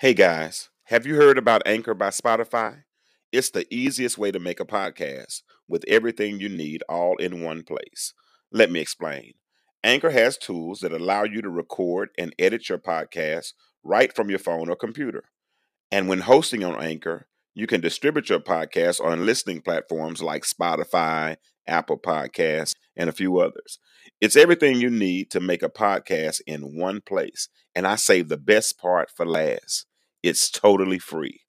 Hey guys, have you heard about Anchor by Spotify? It's the easiest way to make a podcast with everything you need all in one place. Let me explain. Anchor has tools that allow you to record and edit your podcast right from your phone or computer. And when hosting on Anchor, you can distribute your podcast on listening platforms like Spotify, Apple Podcasts, and a few others. It's everything you need to make a podcast in one place. And I save the best part for last. It's totally free.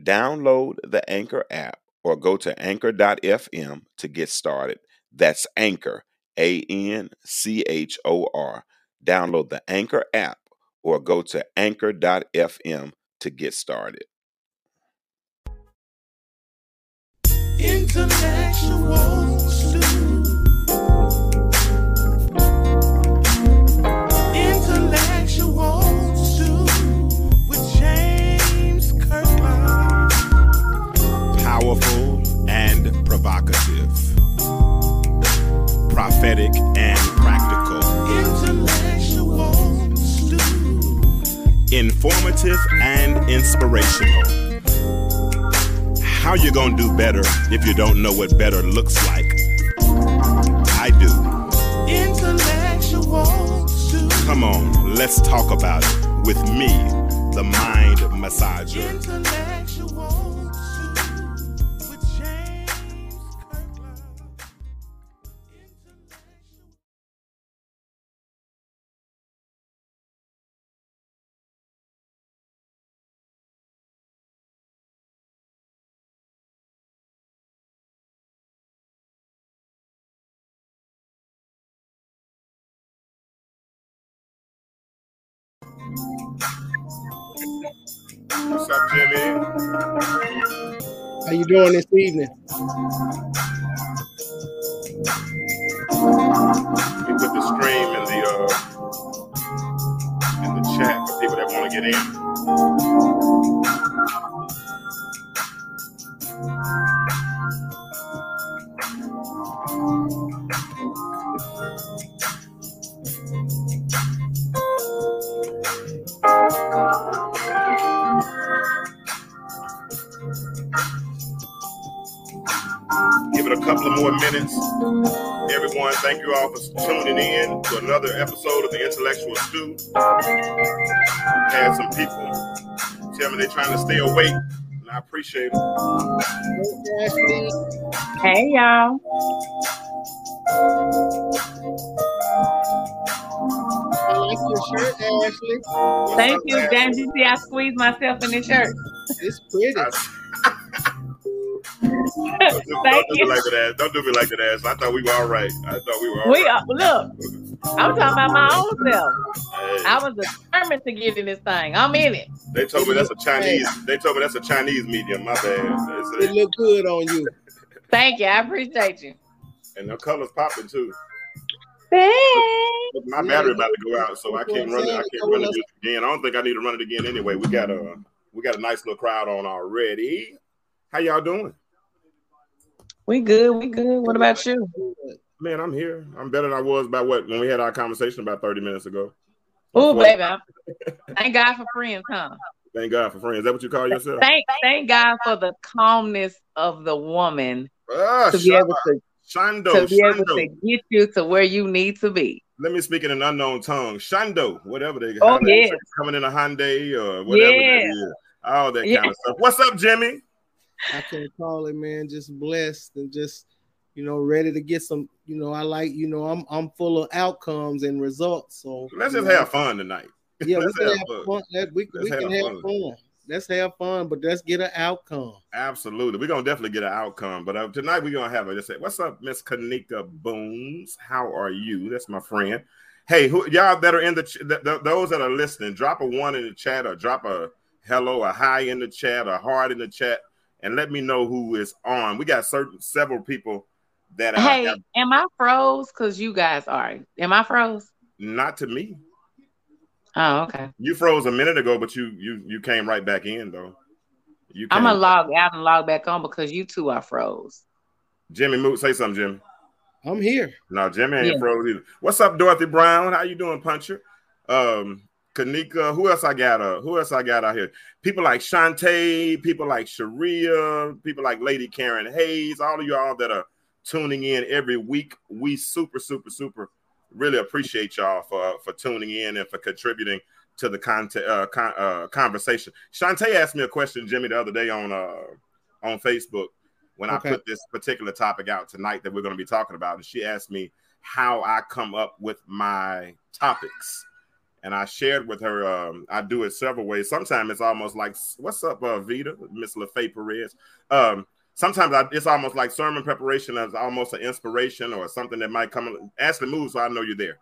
Download the Anchor app or go to anchor.fm to get started. That's Anchor, A N C H O R. Download the Anchor app or go to anchor.fm to get started. Intellectual provocative, prophetic and practical, Intellectual stew. informative and inspirational. How you gonna do better if you don't know what better looks like? I do. Intellectual. Come on, let's talk about it with me, the mind massager. What's up, Jimmy? How you doing this evening? We put the stream in the uh in the chat for people that want to get in. Couple of more minutes. Everyone, thank you all for tuning in to another episode of the Intellectual Stew. Had some people tell me they're trying to stay awake, and I appreciate it. Hey y'all. I like your shirt, Ashley. Thank you. man? Damn, you see I squeezed myself in this shirt. It's pretty. Don't do, Thank don't do you. me like that, ass. Don't do me like that, ass. I thought we were all right. I thought we were all We right. are look, I'm talking about my own self. Hey, I was determined to get in this thing. I'm in it. they told me that's a Chinese. They told me that's a Chinese medium. My bad. It look good on you. Thank you. I appreciate you. and the colors popping too. Thanks. My battery about to go out, so I can't run it. I can't run it again. I don't think I need to run it again anyway. We got a we got a nice little crowd on already. How y'all doing? We good. We good. What about you? Man, I'm here. I'm better than I was about what when we had our conversation about 30 minutes ago. Oh, baby. Thank God for friends, huh? Thank God for friends. Is that what you call yourself? Thank thank God for the calmness of the woman Ah, to be able to, Shando, to be able to get you to where you need to be. Let me speak in an unknown tongue. Shando, whatever they Oh, yes. coming in a Hyundai or whatever is. All that kind of stuff. What's up, Jimmy? I can't call it, man. Just blessed and just, you know, ready to get some. You know, I like, you know, I'm I'm full of outcomes and results. So Let's just know, have fun tonight. Yeah, we let's can have fun. fun. That- We, Let's we can have have fun. fun. Let's have fun, but let's get an outcome. Absolutely. We're gonna definitely get an outcome. But uh, tonight we're gonna have a just say, What's up, Miss Kanika Booms? How are you? That's my friend. Hey, who y'all that are in the ch- th- th- those that are listening, drop a one in the chat or drop a hello, a hi in the chat, a heart in the chat, and let me know who is on. We got certain several people that Hey, have, am I froze? Cause you guys are. Am I froze? not to me. Oh, okay. You froze a minute ago, but you you you came right back in though. You I'm gonna log out and log back on because you two are froze. Jimmy Moot, say something, Jimmy. I'm here. No, Jimmy ain't Yeah. froze either. What's up, Dorothy Brown? How you doing, Puncher? Um, Kanika. Who else I got? Uh, who else I got out here? People like Shantae, people like Sharia, people like Lady Karen Hayes. All of y'all that are tuning in every week. We super, super, super really appreciate y'all for for tuning in and for contributing to the content uh, con- uh, conversation. Shantae asked me a question, Jimmy, the other day on uh, on Facebook when Okay. I put this particular topic out tonight that we're going to be talking about, and she asked me how I come up with my topics. And I shared with her, um, I do it several ways. Sometimes it's almost like, "What's up, uh, Vita, Miss LaFay Perez?" Um, sometimes I, it's almost like sermon preparation as almost an inspiration or something that might come. Ashley, move so I know you're there.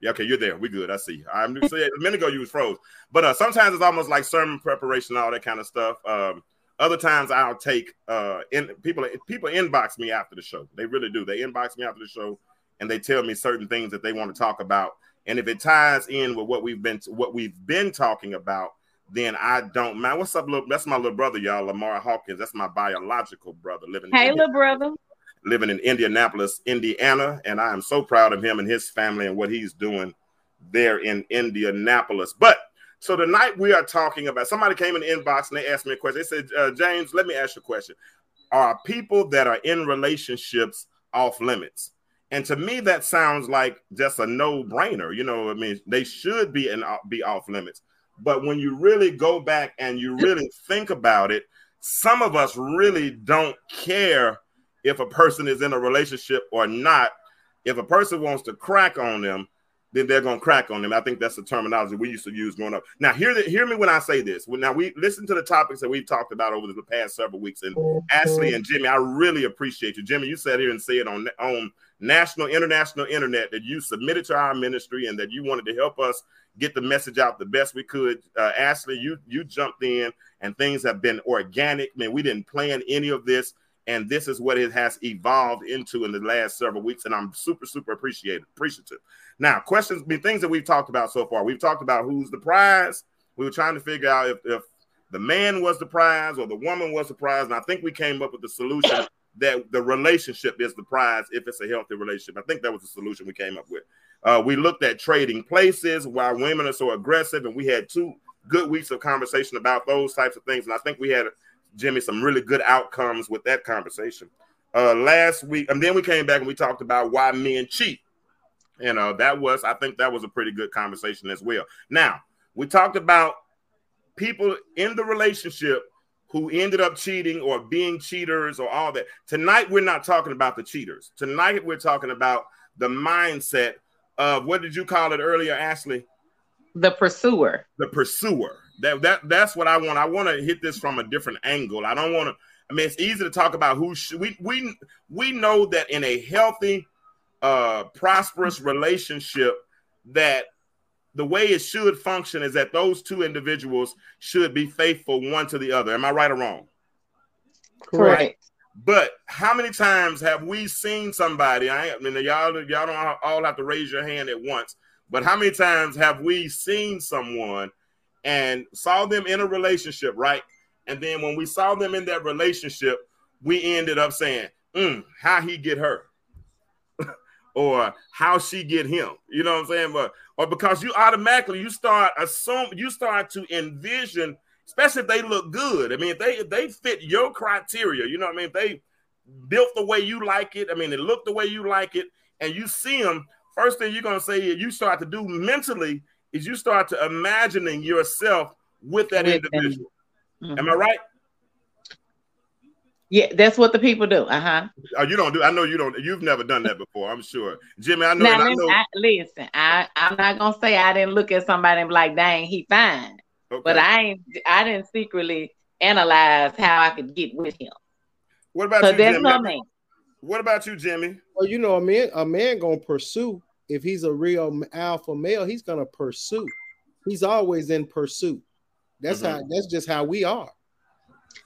Yeah, okay, you're there. We good. I see. I'm see, a minute ago you was froze, but uh, sometimes it's almost like sermon preparation, all that kind of stuff. Um, other times I'll take uh, in people people inbox me after the show. They really do. They inbox me after the show, and they tell me certain things that they want to talk about. And if it ties in with what we've been what we've been talking about, then I don't mind. What's up, little? That's my little brother, y'all. Lamar Hawkins. That's my biological brother living. in Hey, little brother. living in Indianapolis, Indiana, and I am so proud of him and his family and what he's doing there in Indianapolis. But so tonight we are talking about somebody came in the inbox and they asked me a question. They said, uh, James, let me ask you a question. Are people that are in relationships off limits? And to me, that sounds like just a no-brainer. You know, I mean, they should be and uh, be off limits. But when you really go back and you really think about it, some of us really don't care if a person is in a relationship or not. If a person wants to crack on them, then they're gonna crack on them. I think that's the terminology we used to use growing up. Now, hear the, hear me when I say this. Now we listen to the topics that we've talked about over the past several weeks. And Ashley and Jimmy, I really appreciate you. Jimmy, you sat here and said on on national, international internet that you submitted to our ministry and that you wanted to help us get the message out the best we could. Uh, Ashley, you you jumped in, and things have been organic. Man, we didn't plan any of this, and this is what it has evolved into in the last several weeks. And I'm super super appreciated appreciative. Now, questions, I mean, things that we've talked about so far. We've talked about who's the prize. We were trying to figure out if, if the man was the prize or the woman was the prize, and I think we came up with the solution that the relationship is the prize if it's a healthy relationship. I think that was the solution we came up with. Uh, we looked at trading places, why women are so aggressive, and we had two good weeks of conversation about those types of things. And I think we had Jimmy some really good outcomes with that conversation. Uh, last week, and then we came back and we talked about why men cheat. You know, that was I think that was a pretty good conversation as well. Now we talked about people in the relationship who ended up cheating or being cheaters or all that. Tonight, we're not talking about the cheaters. Tonight, we're talking about the mindset of what did you call it earlier, Ashley? The pursuer. The pursuer. That that that's what I want. I want to hit this from a different angle. I don't want to. I mean, it's easy to talk about who sh- we we we know that in a healthy, uh, prosperous relationship, that the way it should function is that those two individuals should be faithful one to the other. Am I right or wrong? Correct. But how many times have we seen somebody? I, I mean, y'all, y'all don't all have to raise your hand at once. But how many times have we seen someone and saw them in a relationship, right? And then when we saw them in that relationship, we ended up saying, mm, "How he get her?" Or how she get him. You know what I'm saying? But or because you automatically you start assume you start to envision, especially if they look good. I mean, if they if they fit your criteria, you know what I mean? If they built the way you like it, I mean, it looked the way you like it, and you see them, first thing you're gonna say you start to do mentally is you start to imagining yourself with that With individual. Mhm. Am I right? Yeah, that's what the people do. Uh huh. Oh, you don't do. I know you don't. You've never done that before. I'm sure, Jimmy. I know. Now, and I know. I, listen, I, I'm not gonna say I didn't look at somebody and be like, "Dang, he fine," okay. but I ain't. I didn't secretly analyze how I could get with him. what about So you, that's Jimmy? no name. What about you, Jimmy? Well, you know, a man, a man gonna pursue. If he's a real alpha male, he's gonna pursue. He's always in pursuit. That's how. That's just how we are.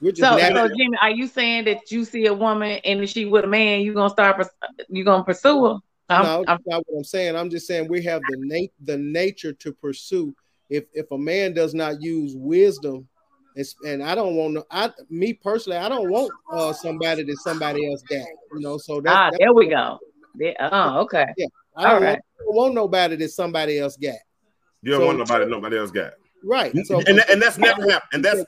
We're just So, so Jimmy, are you saying that you see a woman and if she with a man, you gonna start? purs- You gonna pursue her? I'm- no, I'm- that's not what I'm saying. I'm just saying we have the nat- the nature to pursue. If if a man does not use wisdom, it's, and I don't want to. I me personally, I don't want uh, somebody that somebody else got. You know, so that's, ah, that's there we go. There, oh, okay. I don't, all want, right. I don't want nobody that somebody else got. You don't So- want nobody nobody else got. right. So and, and that's never happened. And that's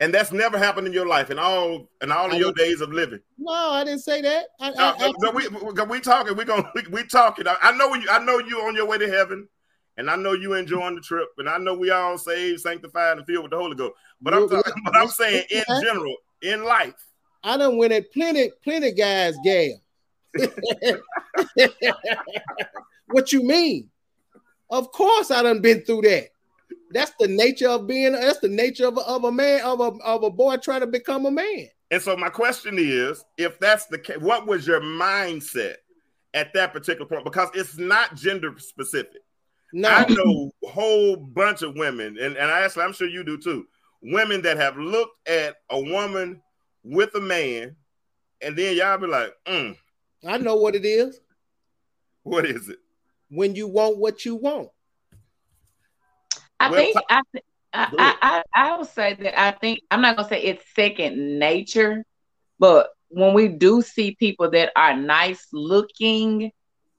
and that's never happened in your life in all in all of your days of living. no, I didn't say that. I, I, we, we talking. We gonna we, we talking. I, know you. I know you on your way to heaven, and I know you enjoying the trip, and I know we all saved, sanctified, and filled with the Holy Ghost. But I'm talking, but I'm saying in general, in life. I done went at plenty, plenty guys gal. what you mean? Of course, I done been through that. That's the nature of being. That's the nature of a, of a man of a of a boy trying to become a man. And so my question is, if that's the case, what was your mindset at that particular point? Because it's not gender specific. No, I know a whole bunch of women, and, and I actually, I'm sure you do too. Women that have looked at a woman with a man, and then y'all be like, mm, I know what it is "What is it?" when you want what you want. I think I, I, I I would say that I think I'm not gonna say it's second nature, but when we do see people that are nice looking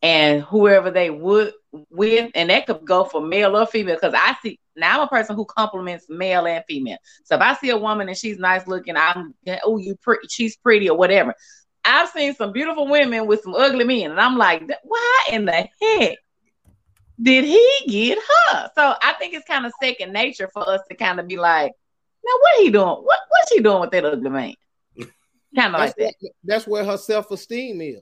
and whoever they would with, and that could go for male or female, because I see now I'm a person who compliments male and female. So if I see a woman and she's nice looking, I'm oh you pretty, she's pretty or whatever. I've seen some beautiful women with some ugly men, and I'm like, why in the heck did he get her? So I think it's kind of second nature for us to kind of be like, now what he doing? What what's she doing with that ugly man? Kind of like That's, that. what- that's where her self esteem is.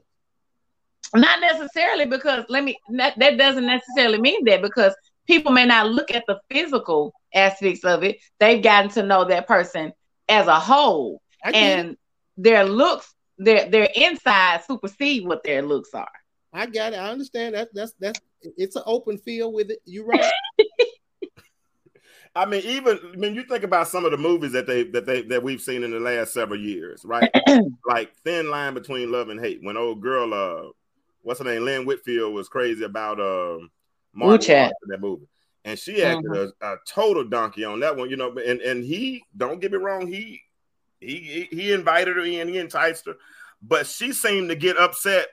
Not necessarily because let me that, that doesn't necessarily mean that because people may not look at the physical aspects of it. They've gotten to know that person as a whole, I get it. and their looks, their their inside supersede what their looks are. I got it. I understand that. That's that's it's an open field with it. You're right. I mean, even when you think about some of the movies that they that they that we've seen in the last several years, right? like Thin Line Between Love and Hate. When old girl, uh, what's her name, Lynn Whitfield was crazy about um, Martin Chat. In that movie, and she acted a, a total donkey on that one, you know. And and he, don't get me wrong, he he he invited her in, he enticed her, but she seemed to get upset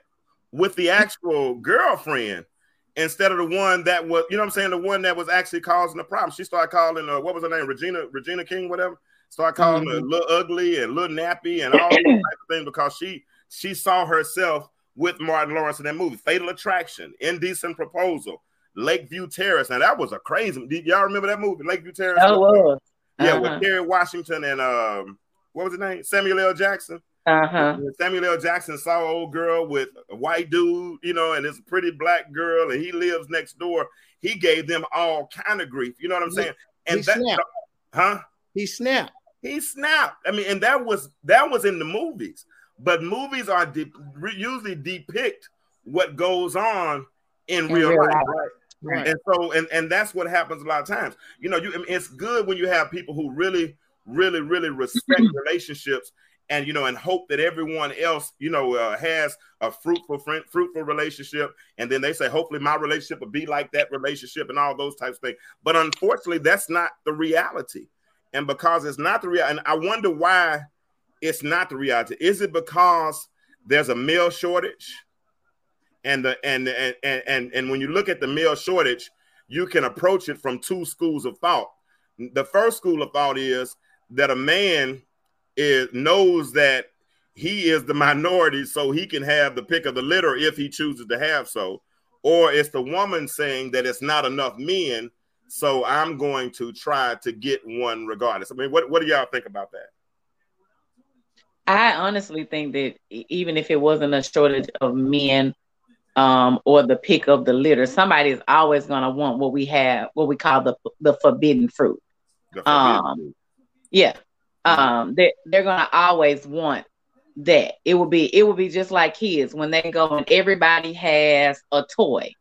with the actual girlfriend instead of the one that was, you know what I'm saying, the one that was actually causing the problem. She started calling uh, what was her name, Regina, Regina King, whatever. Started calling her Mhm. little ugly and little nappy and all those type of things because she she saw herself with Martin Lawrence in that movie, Fatal Attraction, Indecent Proposal, Lakeview Terrace. Now that was a crazy. Did y'all remember that movie, Lakeview Terrace? Oh, was. Yeah, Uh-huh. with Kerry Washington and um, what was his name? Samuel L. Jackson. Uh huh. Samuel L. Jackson saw an old girl with a white dude, you know, and it's a pretty black girl, and he lives next door. He gave them all kind of grief. You know what I'm saying? And he that, snapped. huh? He snapped. He snapped. I mean, and that was that was in the movies. But movies are de- usually depict what goes on in, In real, real life, life. right? And so, and and that's what happens a lot of times. You know, you it's good when you have people who really, really, really respect relationships, and you know, and hope that everyone else, you know, uh, has a fruitful, friend, fruitful relationship. And then they say, hopefully, my relationship will be like that relationship, and all those types of things. But unfortunately, that's not the reality. And because it's not the real, and I wonder why it's not the reality. Is it because there's a male shortage? and the and and and and, and when you look at the male shortage, you can approach it from two schools of thought. The first school of thought is that a man is knows that he is the minority, so he can have the pick of the litter if he chooses to have so, or it's the woman saying that it's not enough men, so I'm going to try to get one regardless. I mean, what what do y'all think about that? I honestly think that even if it wasn't a shortage of men um, or the pick of the litter, somebody is always going to want what we have, what we call the the forbidden fruit. The forbidden Um, fruit. Yeah, um, they they're to always want that. It will be it will be just like kids when they go and everybody has a toy,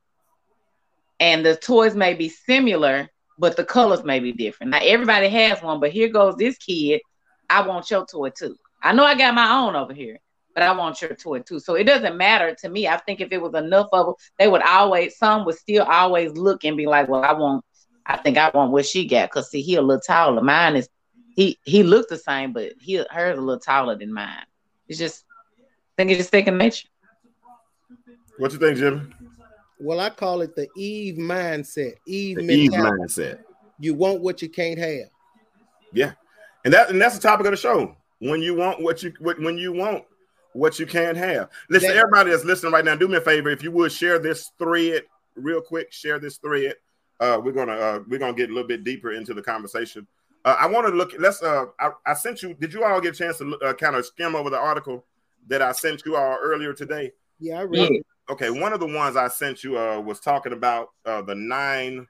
and the toys may be similar, but the colors may be different. Now everybody has one, but here goes this kid. I want your toy too. I know I got my own over here, but I want your toy too. So it doesn't matter to me. I think if it was enough of them, they would always, some would still always look and be like, well, I want, I think I want what she got. Cause see, he a little taller. Mine is, he he looked the same, but he hers a little taller than mine. It's just, I think it's just second nature. What you think, Jimmy? Well, I call it the Eve mindset. Eve The Eve mindset. You want what you can't have. Yeah, and that and that's the topic of the show. When you want what you when you want what you can't have. Listen, That- everybody that's listening right now, do me a favor. If you would share this thread real quick, share this thread. Uh, we're gonna uh, we're gonna get a little bit deeper into the conversation. Uh, I want to look. Let's. Uh, I, I sent you. Did you all get a chance to uh, kind of skim over the article that I sent you all earlier today? Yeah, I read Yeah. it. Okay, one of the ones I sent you uh, was talking about uh, the nine.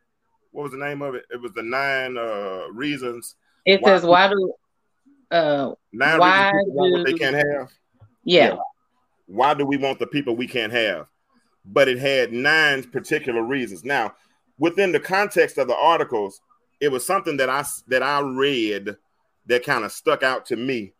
What was the name of it? It was the nine uh, reasons. It Why- says why do uh Nine Why reasons people want what they can't have. yeah. Why do we want the people we can't have? But it had nine particular reasons. Now, within the context of the articles, it was something that I that I read that kind of stuck out to me,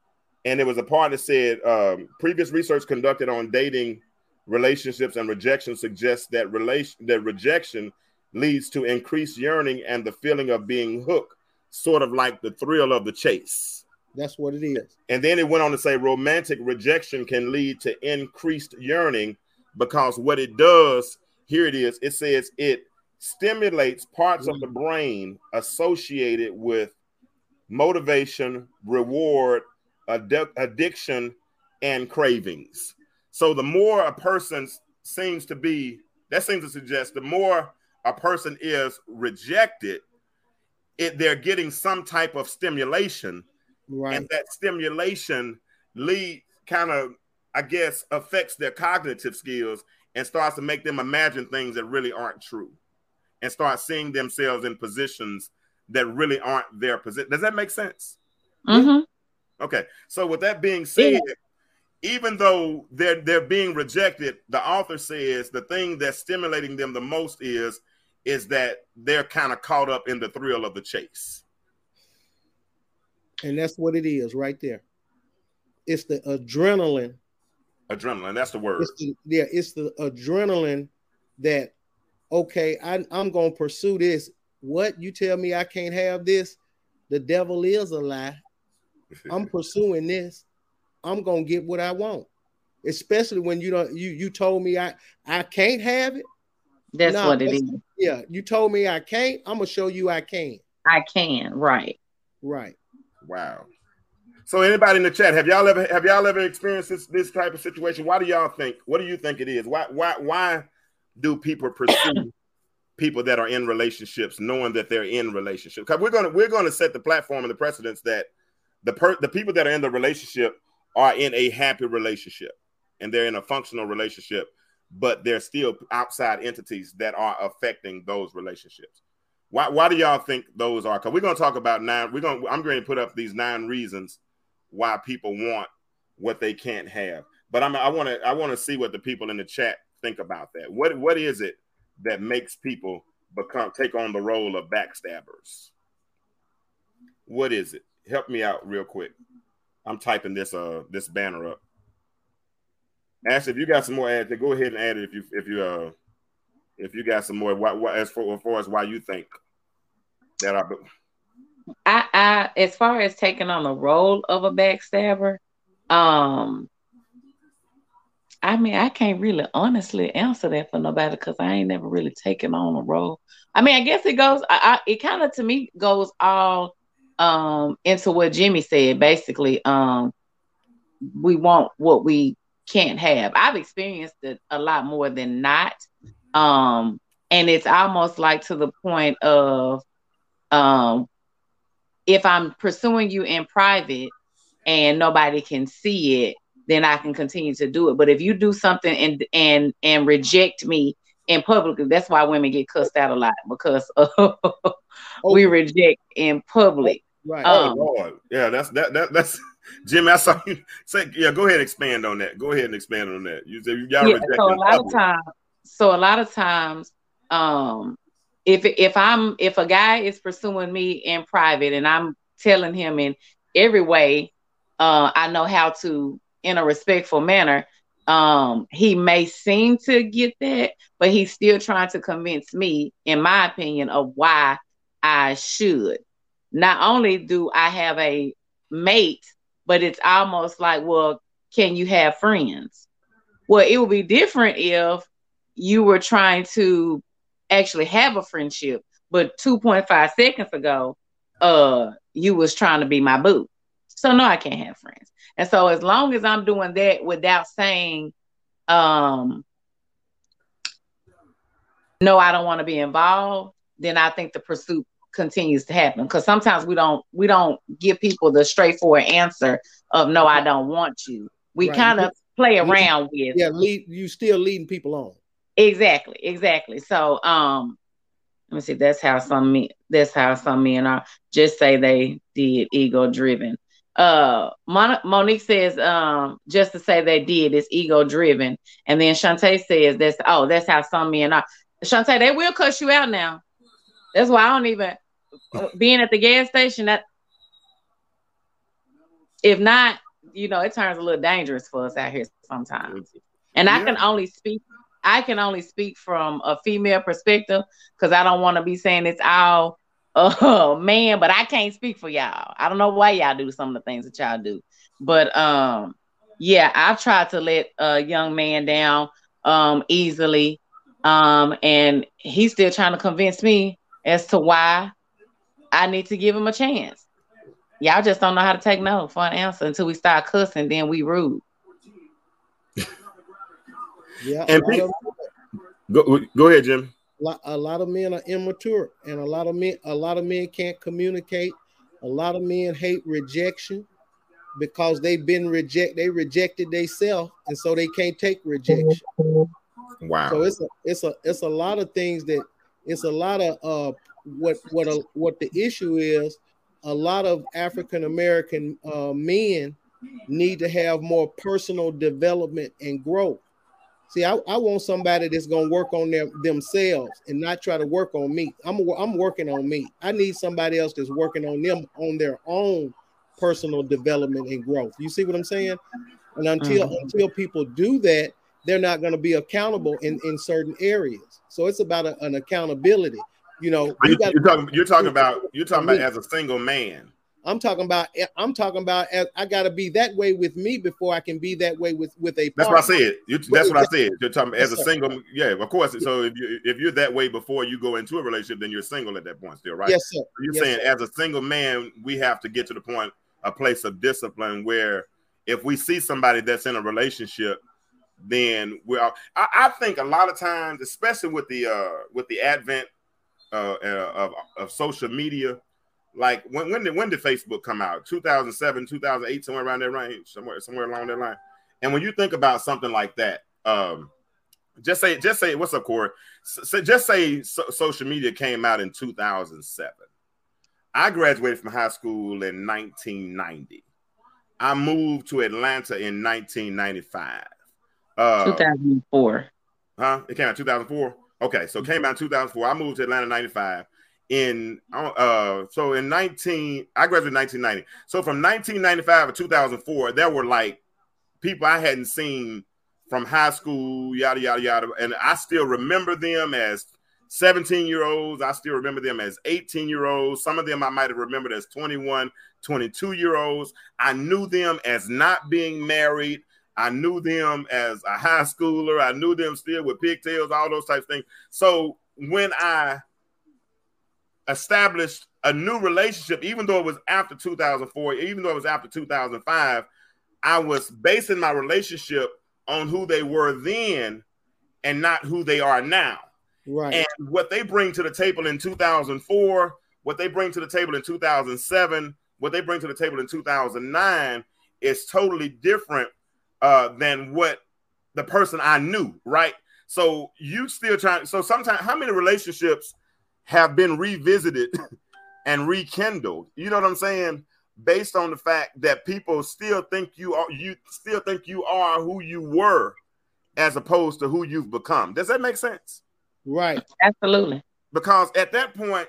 and it was a part that said um, previous research conducted on dating relationships and rejection suggests that relation that rejection leads to increased yearning and the feeling of being hooked, sort of like the thrill of the chase. That's what it is. And then it went on to say romantic rejection can lead to increased yearning because what it does, here it is, it says it stimulates parts of the mm. brain associated with motivation, reward, addic- addiction, and cravings. So the more a person seems to be, that seems to suggest the more a person is rejected, it they're getting some type of stimulation Right. and that stimulation lead kind of i guess affects their cognitive skills and starts to make them imagine things that really aren't true and start seeing themselves in positions that really aren't their position does that make sense hmm okay so with that being said even though they're they're being rejected the author says the thing that's stimulating them the most is is that they're kind of caught up in the thrill of the chase and that's what it is right there. It's the adrenaline. adrenaline that's the word It's the, yeah, it's the adrenaline that okay, I, I'm gonna pursue this. What you tell me I can't have this? The devil is a lie. I'm pursuing this. I'm gonna get what I want. Especially when you don't you you told me I I can't have it. That's No, what it that's- is. Yeah, you told me I can't. I'm gonna show you I can. I can, right. Right. Wow. So anybody in the chat, have y'all ever have y'all ever experienced this this type of situation? Why do y'all think? What do you think it is? Why why why do people pursue people that are in relationships knowing that they're in relationships? Because we're gonna we're gonna set the platform and the precedence that the per, the people that are in the relationship are in a happy relationship and they're in a functional relationship, but they're still outside entities that are affecting those relationships. Why, why do y'all think those are? Because we're going to talk about nine. We're going. I'm going to put up these nine reasons why people want what they can't have. But I'm. I want to. I want to see what the people in the chat think about that. What What is it that makes people become take on the role of backstabbers? What is it? Help me out real quick. I'm typing this uh this banner up. Ash, if you got some more ads, go ahead and add it if you if you uh if you got some more. What, what as for as far as why you think that are I, I as far as taking on the role of a backstabber, um I mean I can't really honestly answer that for nobody because I ain't never really taken on a role. I mean, I guess it goes I, I it kind of to me goes all um into what Jimmy said, basically. Um we want what we can't have. I've experienced it a lot more than not. Um and it's almost like to the point of um if I'm pursuing you in private and nobody can see it, then I can continue to do it. But if you do something and and and reject me in public, that's why women get cussed out a lot because we reject in public. Right. Oh Um, Lord, yeah, that's that that that's Jimmy. I saw you say, yeah. Go ahead, and expand on that. Go ahead and expand on that. You said y'all yeah, rejecting so a lot of times, so a lot of times, um, if if I'm if a guy is pursuing me in private and I'm telling him in every way, uh, I know how to in a respectful manner. Um, he may seem to get that, but he's still trying to convince me, in my opinion, of why I should. Not only do I have a mate, but it's almost like, well, can you have friends? Well, it would be different if you were trying to actually have a friendship, but 2.5 seconds ago, uh, you was trying to be my boo. So no, I can't have friends. And so as long as I'm doing that without saying, um, no, I don't want to be involved, then I think the pursuit continues to happen. Because sometimes we don't we don't give people the straightforward answer of no, I don't want you. We Right. kind of play You- around with Yeah, lead you still leading people on. exactly, exactly. So um let me see, that's how some men that's how some men are. Just say they did ego driven. Uh Mon- Monique says um just to say they did is ego driven. And then Shantae says that's oh that's how some men are. Shantae, they will cuss you out now. That's why I don't even being at the gas station that if not, you know, it turns a little dangerous for us out here sometimes. And I can only speak I can only speak from a female perspective because I don't want to be saying it's all uh man, but I can't speak for y'all. I don't know why y'all do some of the things that y'all do. But um yeah, I've tried to let a young man down um easily. Um and he's still trying to convince me as to why I need to give him a chance. Y'all just don't know how to take no for an answer until we start cussing, then we rude. Yeah, And a, pe- Go, go ahead, Jim. A lot of men are immature, and a lot of men a lot of men can't communicate. A lot of men hate rejection because they've been reject they rejected themselves, and so they can't take rejection. Wow. So it's a it's a it's a lot of things that it's a lot of uh what what a, what the issue is. A lot of African American uh, men need to have more personal development and growth. See, I, I want somebody that's gonna work on them themselves and not try to work on me. I'm I'm working on me. I need somebody else that's working on them on their own personal development and growth. You see what I'm saying? And until Mhm. until people do that, they're not going to be accountable in in certain areas. So it's about a, an accountability. You know, you, you got. are talking. You're talking about. You're talking about as a single man. I'm talking about. I'm talking about. as- I got to be that way with me before I can be that way with with a. That's what I said. You, that's what I said. You're talking as a single. Yeah, of course. So if you if you're that way before you go into a relationship, then you're single at that point still, right? Yes, sir. You're Yes, saying sir. as a single man, we have to get to the point, a place of discipline where if we see somebody that's in a relationship, then we're. I, I think a lot of times, especially with the uh with the advent uh, uh, of of social media, like when when did when did Facebook come out? 2007, 2008, somewhere around that range, somewhere somewhere along that line. And when you think about something like that, um, just say just say what's up, Corey? So, just say so, social media came out in 2007. I graduated from high school in 1990. I moved to Atlanta in 1995. Uh, 2004. Huh? It came out 2004. Okay, so it came out in 2004. I moved to Atlanta in 95. In uh, so in 19, I graduated in 1990. So from 1995 to 2004, there were like people I hadn't seen from high school, yada yada yada, and I still remember them as 17 year olds. I still remember them as 18 year olds. Some of them I might have remembered as 21, 22 year olds. I knew them as not being married. I knew them as a high schooler. I knew them still with pigtails, all those types of things. So when I established a new relationship, even though it was after 2004, even though it was after 2005, I was basing my relationship on who they were then and not who they are now. Right. And what they bring to the table in 2004, what they bring to the table in 2007, what they bring to the table in 2009 is totally different uh, than what the person I knew, right? So you still trying. So sometimes, how many relationships have been revisited and rekindled? You know what I'm saying? Based on the fact that people still think you are, you still think you are who you were, as opposed to who you've become. Does that make sense? right. Absolutely. because at that point,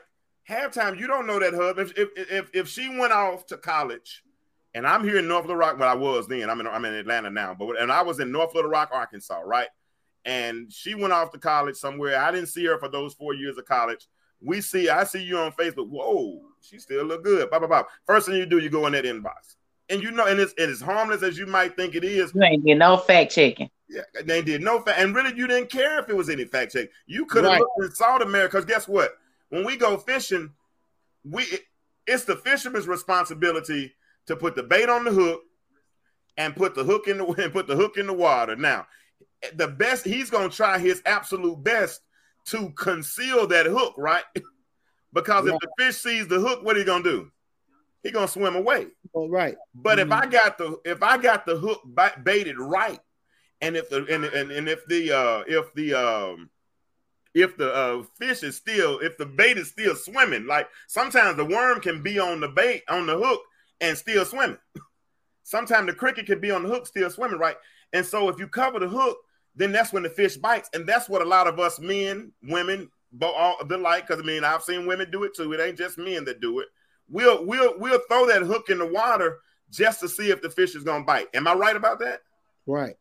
halftime, you don't know that hub. If if if, if she went off to college, and I'm here in North Little Rock, but I was then. I'm in I'm in Atlanta now, but and I was in North Little Rock, Arkansas, right? And she went off to college somewhere. I didn't see her for those four years of college. We see, I see you on Facebook. Whoa, she still look good. Blah blah blah. First thing you do, you go in that inbox. and you know, and it's and it's harmless as you might think it is. You ain't get no fact checking. Yeah, they did no fact, and really, you didn't care if it was any fact check. You could have Right. looked and saw the mirror. Because guess what? When we go fishing, we it's the fisherman's responsibility to put the bait on the hook and put the hook in the and put the hook in the water. Now, the best he's gonna try his absolute best to conceal that hook, right? because if the fish sees the hook, what are he gonna do? He gonna swim away. Oh, right. But if Mhm. I got the if I got the hook baited right, and if the and, and, and if the uh if the um if the uh fish is still if the bait is still swimming, like sometimes the worm can be on the bait on the hook and still swimming. Sometimes the cricket can be on the hook still swimming, right? And so if you cover the hook, then that's when the fish bites, and that's what a lot of us men, women, both all the like. Because I mean, I've seen women do it too. It ain't just men that do it. We'll we'll we'll throw that hook in the water just to see if the fish is gonna bite. Am I right about that? Right.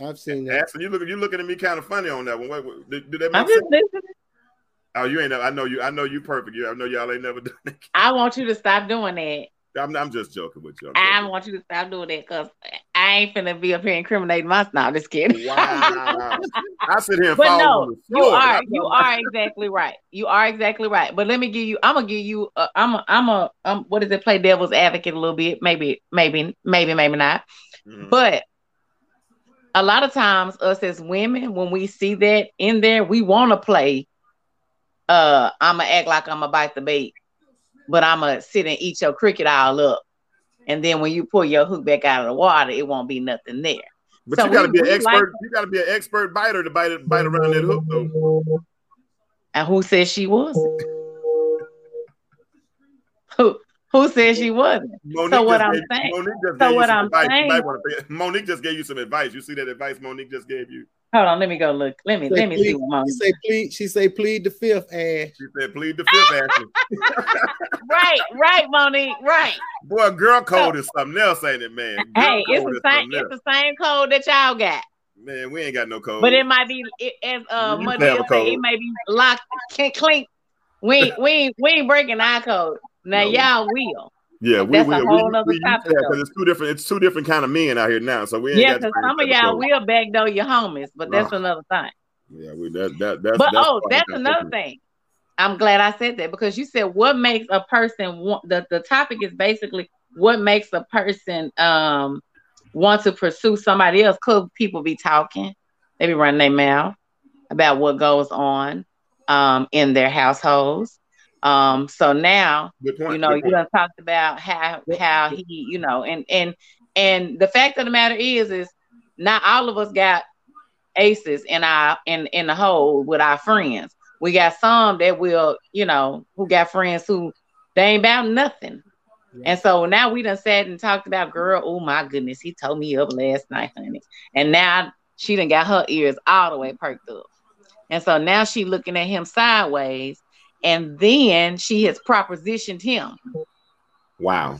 I've seen that. Ashley, you look you looking at me kind of funny on that one. What, what, do, do that make I'm sense? just listening. Oh, you ain't. I know you. I know you perfect. You. I know y'all ain't never done it. I want you to stop doing that. I'm, I'm just joking with you. I want you to stop doing that because I ain't finna be up here incriminating myself. No, I'm just kidding. Wow. I sit here and But no, you are you are exactly right. You are exactly right. But let me give you. I'm gonna give you. Uh, I'm a. I'm a. Um, what is it? Play devil's advocate a little bit. Maybe. Maybe. Maybe. Maybe not. Mhm. But a lot of times, us as women, when we see that in there, we want to play. Uh, I'm gonna act like I'm gonna bite the bait, but I'm gonna sit and eat your cricket all up, and then when you pull your hook back out of the water, it won't be nothing there. But So you got to we- be an expert. like- you got to be an expert biter to bite it, bite around that hook, though. And who said she was? who who said she wasn't? Monique what I'm saying- Monique just so what I'm advice. Saying- might wanna pay- Monique just gave you some advice. You see that advice Monique just gave you? Hold on, let me go look. Let me Say let me see plead- what mom. She say plead. She say plead the fifth, Ash. She said, "Plead the fifth, Ashley." Right, right, Monique, right. Boy, girl code is something else, ain't it, man? Girl Hey, it's the same. It's else. the same code that y'all got, Man, we ain't got no code. but it might be it, as uh You Muddy have a say, code. it may be locked, can't clink. We ain't- we ain't- we ain't breaking our code. Now No. y'all will. Yeah, we that's a we, whole we, nother we, topic, yeah, because it's two different. It's two different kind of men out here now. So we ain't Yeah, because some of y'all will though your homies, but that's another thing. Yeah, we that that that's. But that's oh, that's another thing. I'm glad I said that because you said what makes a person want the, the topic is basically what makes a person um want to pursue somebody else. Could people be talking? They be running their mouth about what goes on um in their households. Um so now point. you know, you done talked about how how he, you know, and and and the fact of the matter is, is not all of us got aces in our in in the hole with our friends. We got some that will, you know, who got friends who they ain't about nothing. And so now we done sat and talked about girl. Oh my goodness, he told me up last night, honey. And now she done got her ears all the way perked up. And so now she looking at him sideways, and then she has propositioned him. Wow.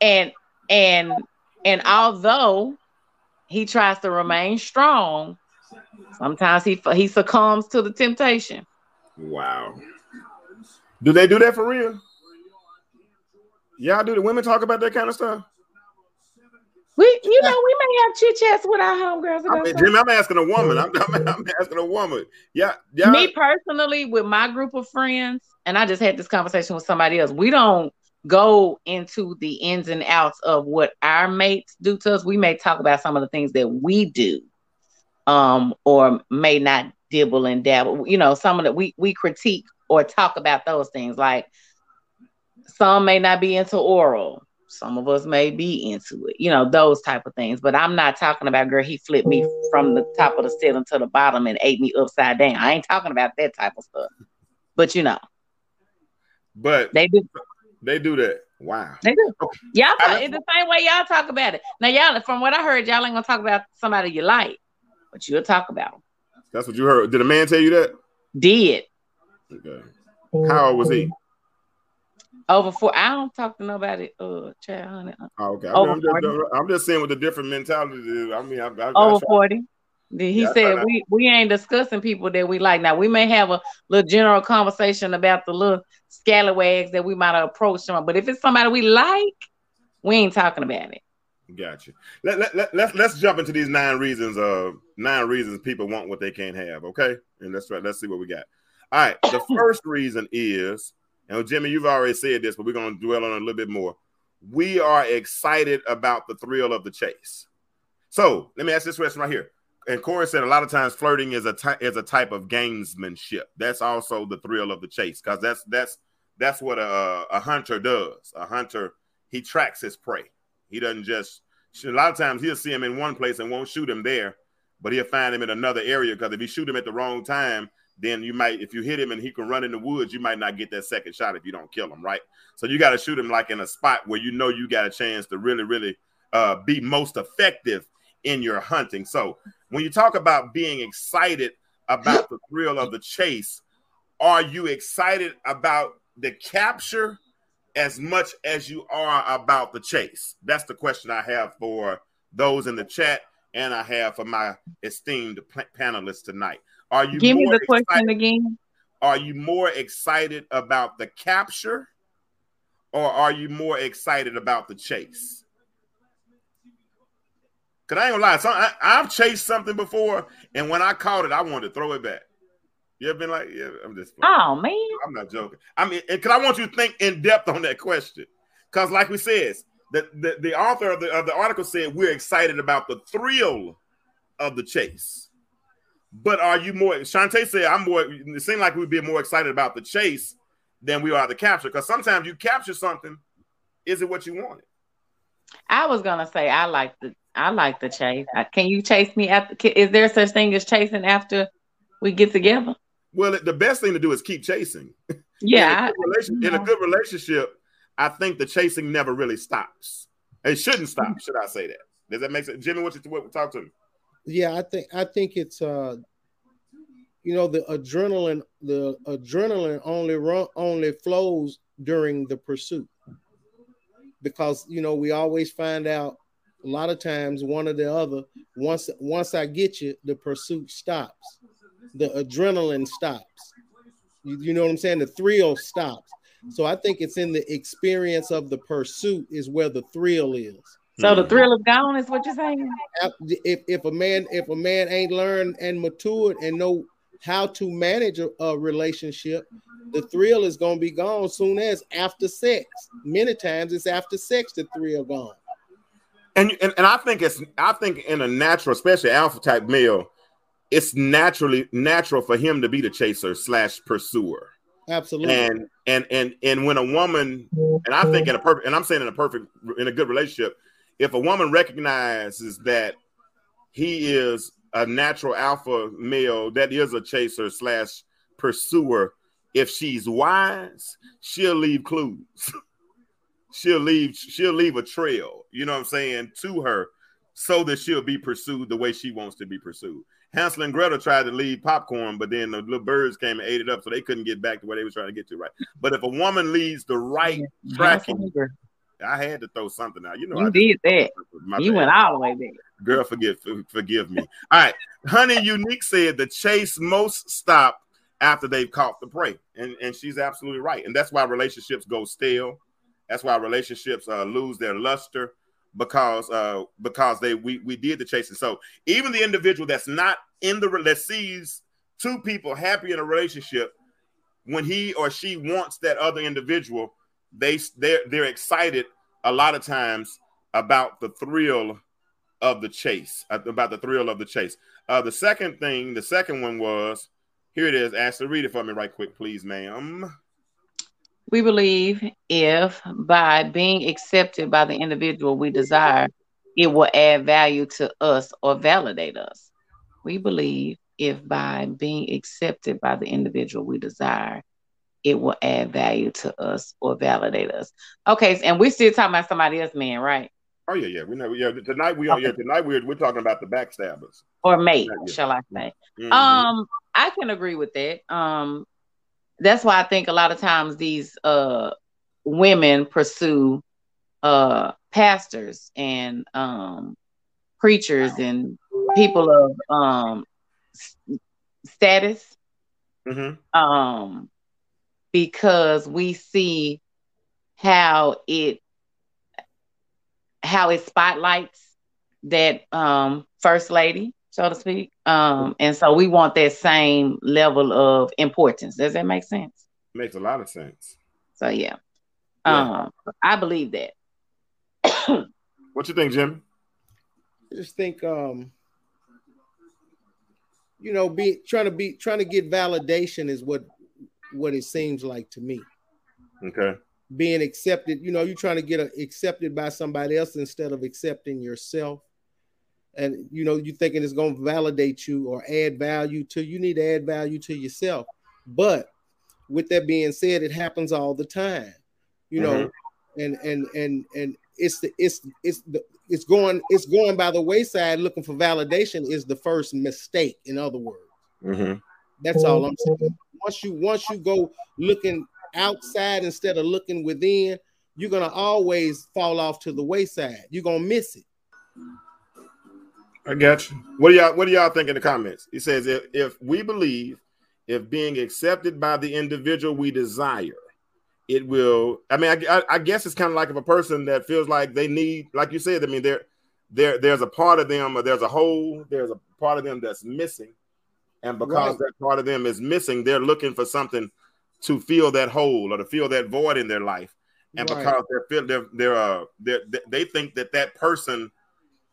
And and and although he tries to remain strong, sometimes he he succumbs to the temptation. Wow. Do they do that for real? Y'all do the women talk about that kind of stuff? We, you know, we may have chit chats with our homegirls. I about mean, something. Jimmy, I'm asking a woman. I'm, I'm, I'm asking a woman. Yeah, yeah. Me personally, with my group of friends, and I just had this conversation with somebody else. We don't go into the ins and outs of what our mates do to us. We may talk about some of the things that we do, um, or may not dibble and dabble. You know, some of the we we critique or talk about those things. Like some may not be into oral. Some of us may be into it, you know, those type of things. But I'm not talking about girl. He flipped me from the top of the ceiling to the bottom and ate me upside down. I ain't talking about that type of stuff. But you know, but they do. they do that. Wow. They do. Y'all talk, it's the same way y'all talk about it. Now, y'all, from what I heard, y'all ain't gonna talk about somebody you like, but you'll talk about them. That's what you heard. Did a man tell you that? Did Okay. How old was he? Over four. I don't talk to nobody. Uh, child, honey. uh, Oh, okay. Over I'm, just, I'm just saying what the different mentality is. I mean, I, I, I Over forty. He Yeah, said we we ain't discussing people that we like. Now we may have a little general conversation about the little scallywags that we might approach them, but if it's somebody we like, we ain't talking about it. Gotcha. Let, let, let, let's let's jump into these nine reasons. Uh, nine reasons people want what they can't have. Okay, and let's try. Let's see what we got. All right. The first reason is, and Jimmy, you've already said this, but we're going to dwell on it a little bit more. We are excited about the thrill of the chase. So let me ask this question right here. And Corey said a lot of times flirting is a ty- is a type of gamesmanship. That's also the thrill of the chase because that's that's that's what a, a hunter does. A hunter he tracks his prey. He doesn't just a lot of times he'll see him in one place and won't shoot him there, but he'll find him in another area because if he shoot him at the wrong time, then you might if you hit him and he can run in the woods, you might not get that second shot if you don't kill him, right? So you got to shoot him like in a spot where you know you got a chance to really, really uh, be most effective in your hunting. So when you talk about being excited about the thrill of the chase, are you excited about the capture as much as you are about the chase? That's the question I have for those in the chat, and I have for my esteemed pa- panelists tonight. Are you Give me more the question excited- again. Are you more excited about the capture, or are you more excited about the chase? Cause I ain't gonna lie, so I, I've chased something before, and when I caught it, I wanted to throw it back. You ever been like, yeah, I'm just playing. Oh man. I'm not joking. I mean, because I want you to think in depth on that question. Because, like we said, the, the, the author of the, of the article said we're excited about the thrill of the chase. But are you more? Shantae said, I'm more. It seemed like we'd be more excited about the chase than we are the capture. Because sometimes you capture something, is it what you wanted? I was gonna say I like the I like the chase. Can you chase me after? Is there such thing as chasing after we get together? Well, the best thing to do is keep chasing. Yeah. in a, good in a good relationship, I think the chasing never really stops. It shouldn't stop. Mm-hmm. Should I say that? Does that make sense, Jimmy? What you what, talk to me? Yeah, I think I think it's uh you know the adrenaline the adrenaline only run only flows during the pursuit. Because you know we always find out a lot of times one or the other once once I get you the pursuit stops. The adrenaline stops. You, you know what I'm saying? The thrill stops. So I think it's in the experience of the pursuit is where the thrill is So the mm-hmm. thrill is gone, is what you're saying? if if a man if a man ain't learned and matured and know how to manage a, a relationship, the thrill is gonna be gone soon as after sex. Many times it's after sex the thrill is gone. And, and and I think it's I think in a natural, especially alpha type male, it's naturally natural for him to be the chaser slash pursuer. Absolutely. And and and and when a woman, and I think in a perfect, and I'm saying in a perfect, in a good relationship, if a woman recognizes that he is a natural alpha male, that is a chaser slash pursuer. If she's wise, she'll leave clues. she'll leave she'll leave a trail, you know what I'm saying, to her so that she'll be pursued the way she wants to be pursued. Hansel and Gretel tried to leave popcorn, but then the little birds came and ate it up, so they couldn't get back to where they was trying to get to. Right, but if a woman leads the right tracking, I had to throw something out. You know, I You did that. You bad. went all the way there. Girl, forgive forgive me. All right, Honey Unique said the chase most stop after they've caught the prey, and and she's absolutely right, and that's why relationships go stale. That's why relationships uh, lose their luster because uh because they we we did the chasing. So even the individual that's not in the that sees two people happy in a relationship, when he or she wants that other individual, they they're they're excited a lot of times about the thrill of the chase, uh, about the thrill of the chase. Uh, the second thing, the second one was here it is. Ashley, read it for me right quick, please, ma'am. We believe if by being accepted by the individual we desire, it will add value to us or validate us. We believe if by being accepted by the individual we desire, it will add value to us or validate us. Okay, and we're still talking about somebody else, man, right? Oh yeah, yeah. We know. Yeah, tonight we are. Yeah, tonight we're we're talking about the backstabbers. Or mate, Yeah, shall I say? Mhm. Um, I can agree with that. Um, that's why I think a lot of times these uh women pursue uh pastors and um preachers and people of um status Mhm. um because we see how it how it spotlights that um first lady, so to speak. Um, and so we want that same level of importance. Does that make sense? Makes a lot of sense. So yeah. Yeah. Um, I believe that. What you think, Jim? I just think um you know be trying to be trying to get validation is what what it seems like to me. Okay. being accepted you know you're trying to get a, accepted by somebody else instead of accepting yourself. And you know you're thinking it's going to validate you or add value to you need to add value to yourself. But with that being said it happens all the time you know and and and and it's the it's it's the it's going it's going by the wayside looking for validation is the first mistake in other words. Mm-hmm. that's all i'm saying once you once you go looking outside instead of looking within you're gonna always fall off to the wayside you're gonna miss it I got you. What do y'all What do y'all think in the comments? He says if if we believe if being accepted by the individual we desire, it will. I mean, I, I, guess it's kind of like if a person that feels like they need, like you said. I mean, there there there's a part of them, or there's a hole, there's a part of them that's missing, and because Right. that part of them is missing, they're looking for something to fill that hole or to fill that void in their life. And Right. because they're they're they're uh they're, they think that that person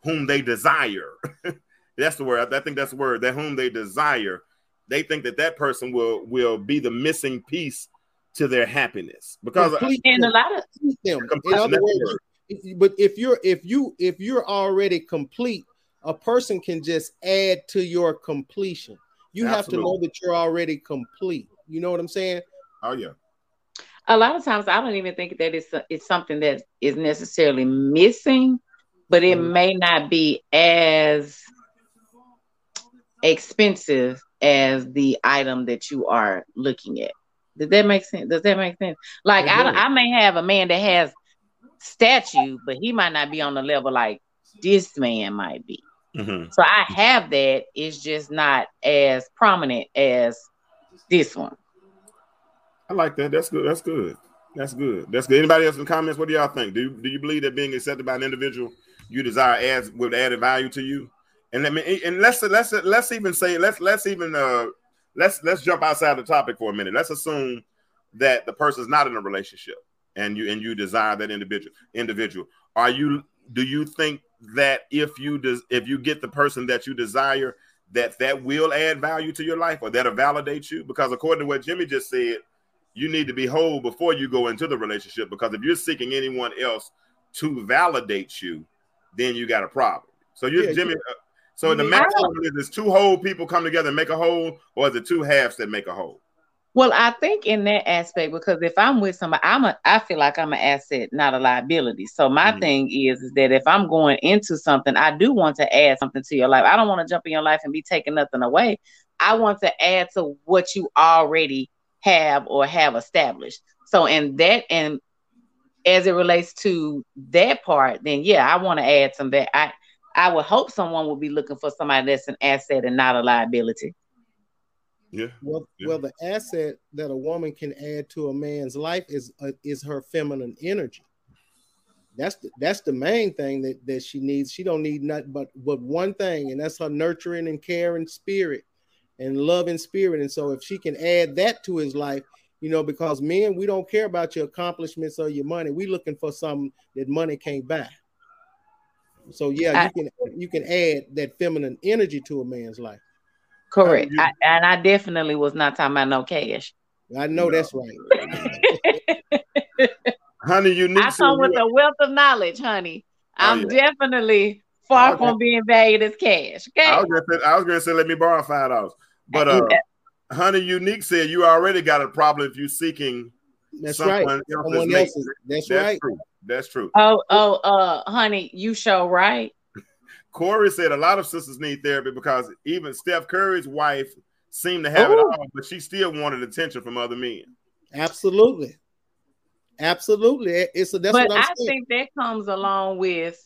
whom they desire that's the word i think that's the word that whom they desire they think that that person will will be the missing piece to their happiness because Complete And a lot of complete them. in other words but if you're if you if you're already complete a person can just add to your completion you have to know that you're already complete you know what i'm saying oh yeah a lot of times I don't even think that it's it's something that is necessarily missing, but it Mhm. may not be as expensive as the item that you are looking at. Does that make sense? Does that make sense? Like It I. I may have a man that has statue, but he might not be on the level like this man might be. Mhm. So I have that. It's just not as prominent as this one. i like that. That's good. That's good. That's good. That's good. Anybody else in the comments? What do y'all think? Do you, do you believe that being accepted by an individual you desire adds would added value to you? And let me and let's let's let's even say let's let's even uh let's let's jump outside the topic for a minute. Let's assume that the person's not in a relationship and you and you desire that individual individual. Are you do you think that if you des- if you get the person that you desire that that will add value to your life or that'll validate you? Because according to what jimmy just said you need to be whole before you go into the relationship because if you're seeking anyone else to validate you then you got a problem. So you Yeah, jimmy uh, so the maximum is this two whole people come together and make a whole or is it two halves that make a whole Well, I think in that aspect, because if I'm with somebody, I'm a I feel like I'm an asset, not a liability. So my Mhm. thing is is that if I'm going into something, I do want to add something to your life. I don't want to jump in your life and be taking nothing away. I want to add to what you already have or have established. So in that and as it relates to that part, then yeah, I want to add some that I I would hope someone would be looking for somebody that's an asset and not a liability. Yeah Well, Yeah. well, the asset that a woman can add to a man's life is uh, is her feminine energy. That's the, that's the main thing that, that she needs. She don't need nothing but but one thing, and that's her nurturing and caring spirit and loving spirit. And so, if she can add that to his life, you know, because men we don't care about your accomplishments or your money. We looking for something that money can't buy. So yeah, I- you can you can add that feminine energy to a man's life. Correct. you- I, and I definitely was not talking about no cash. I know No. that's right. honey unique I said come with you- a wealth of knowledge, honey. Oh, I'm yeah. definitely far Okay. from being valued as cash. Okay. I was gonna say, I was gonna say let me borrow five dollars, but uh, honey unique said you already got a problem if you're seeking That's someone right. else's Someone else's. That's, That's right. true. That's true. oh, oh, uh, honey, you show right. Corey said a lot of sisters need therapy because even Steph Curry's wife seemed to have it all, but she still wanted attention from other men. Absolutely. Absolutely. It's a, that's but what I'm I saying. think that comes along with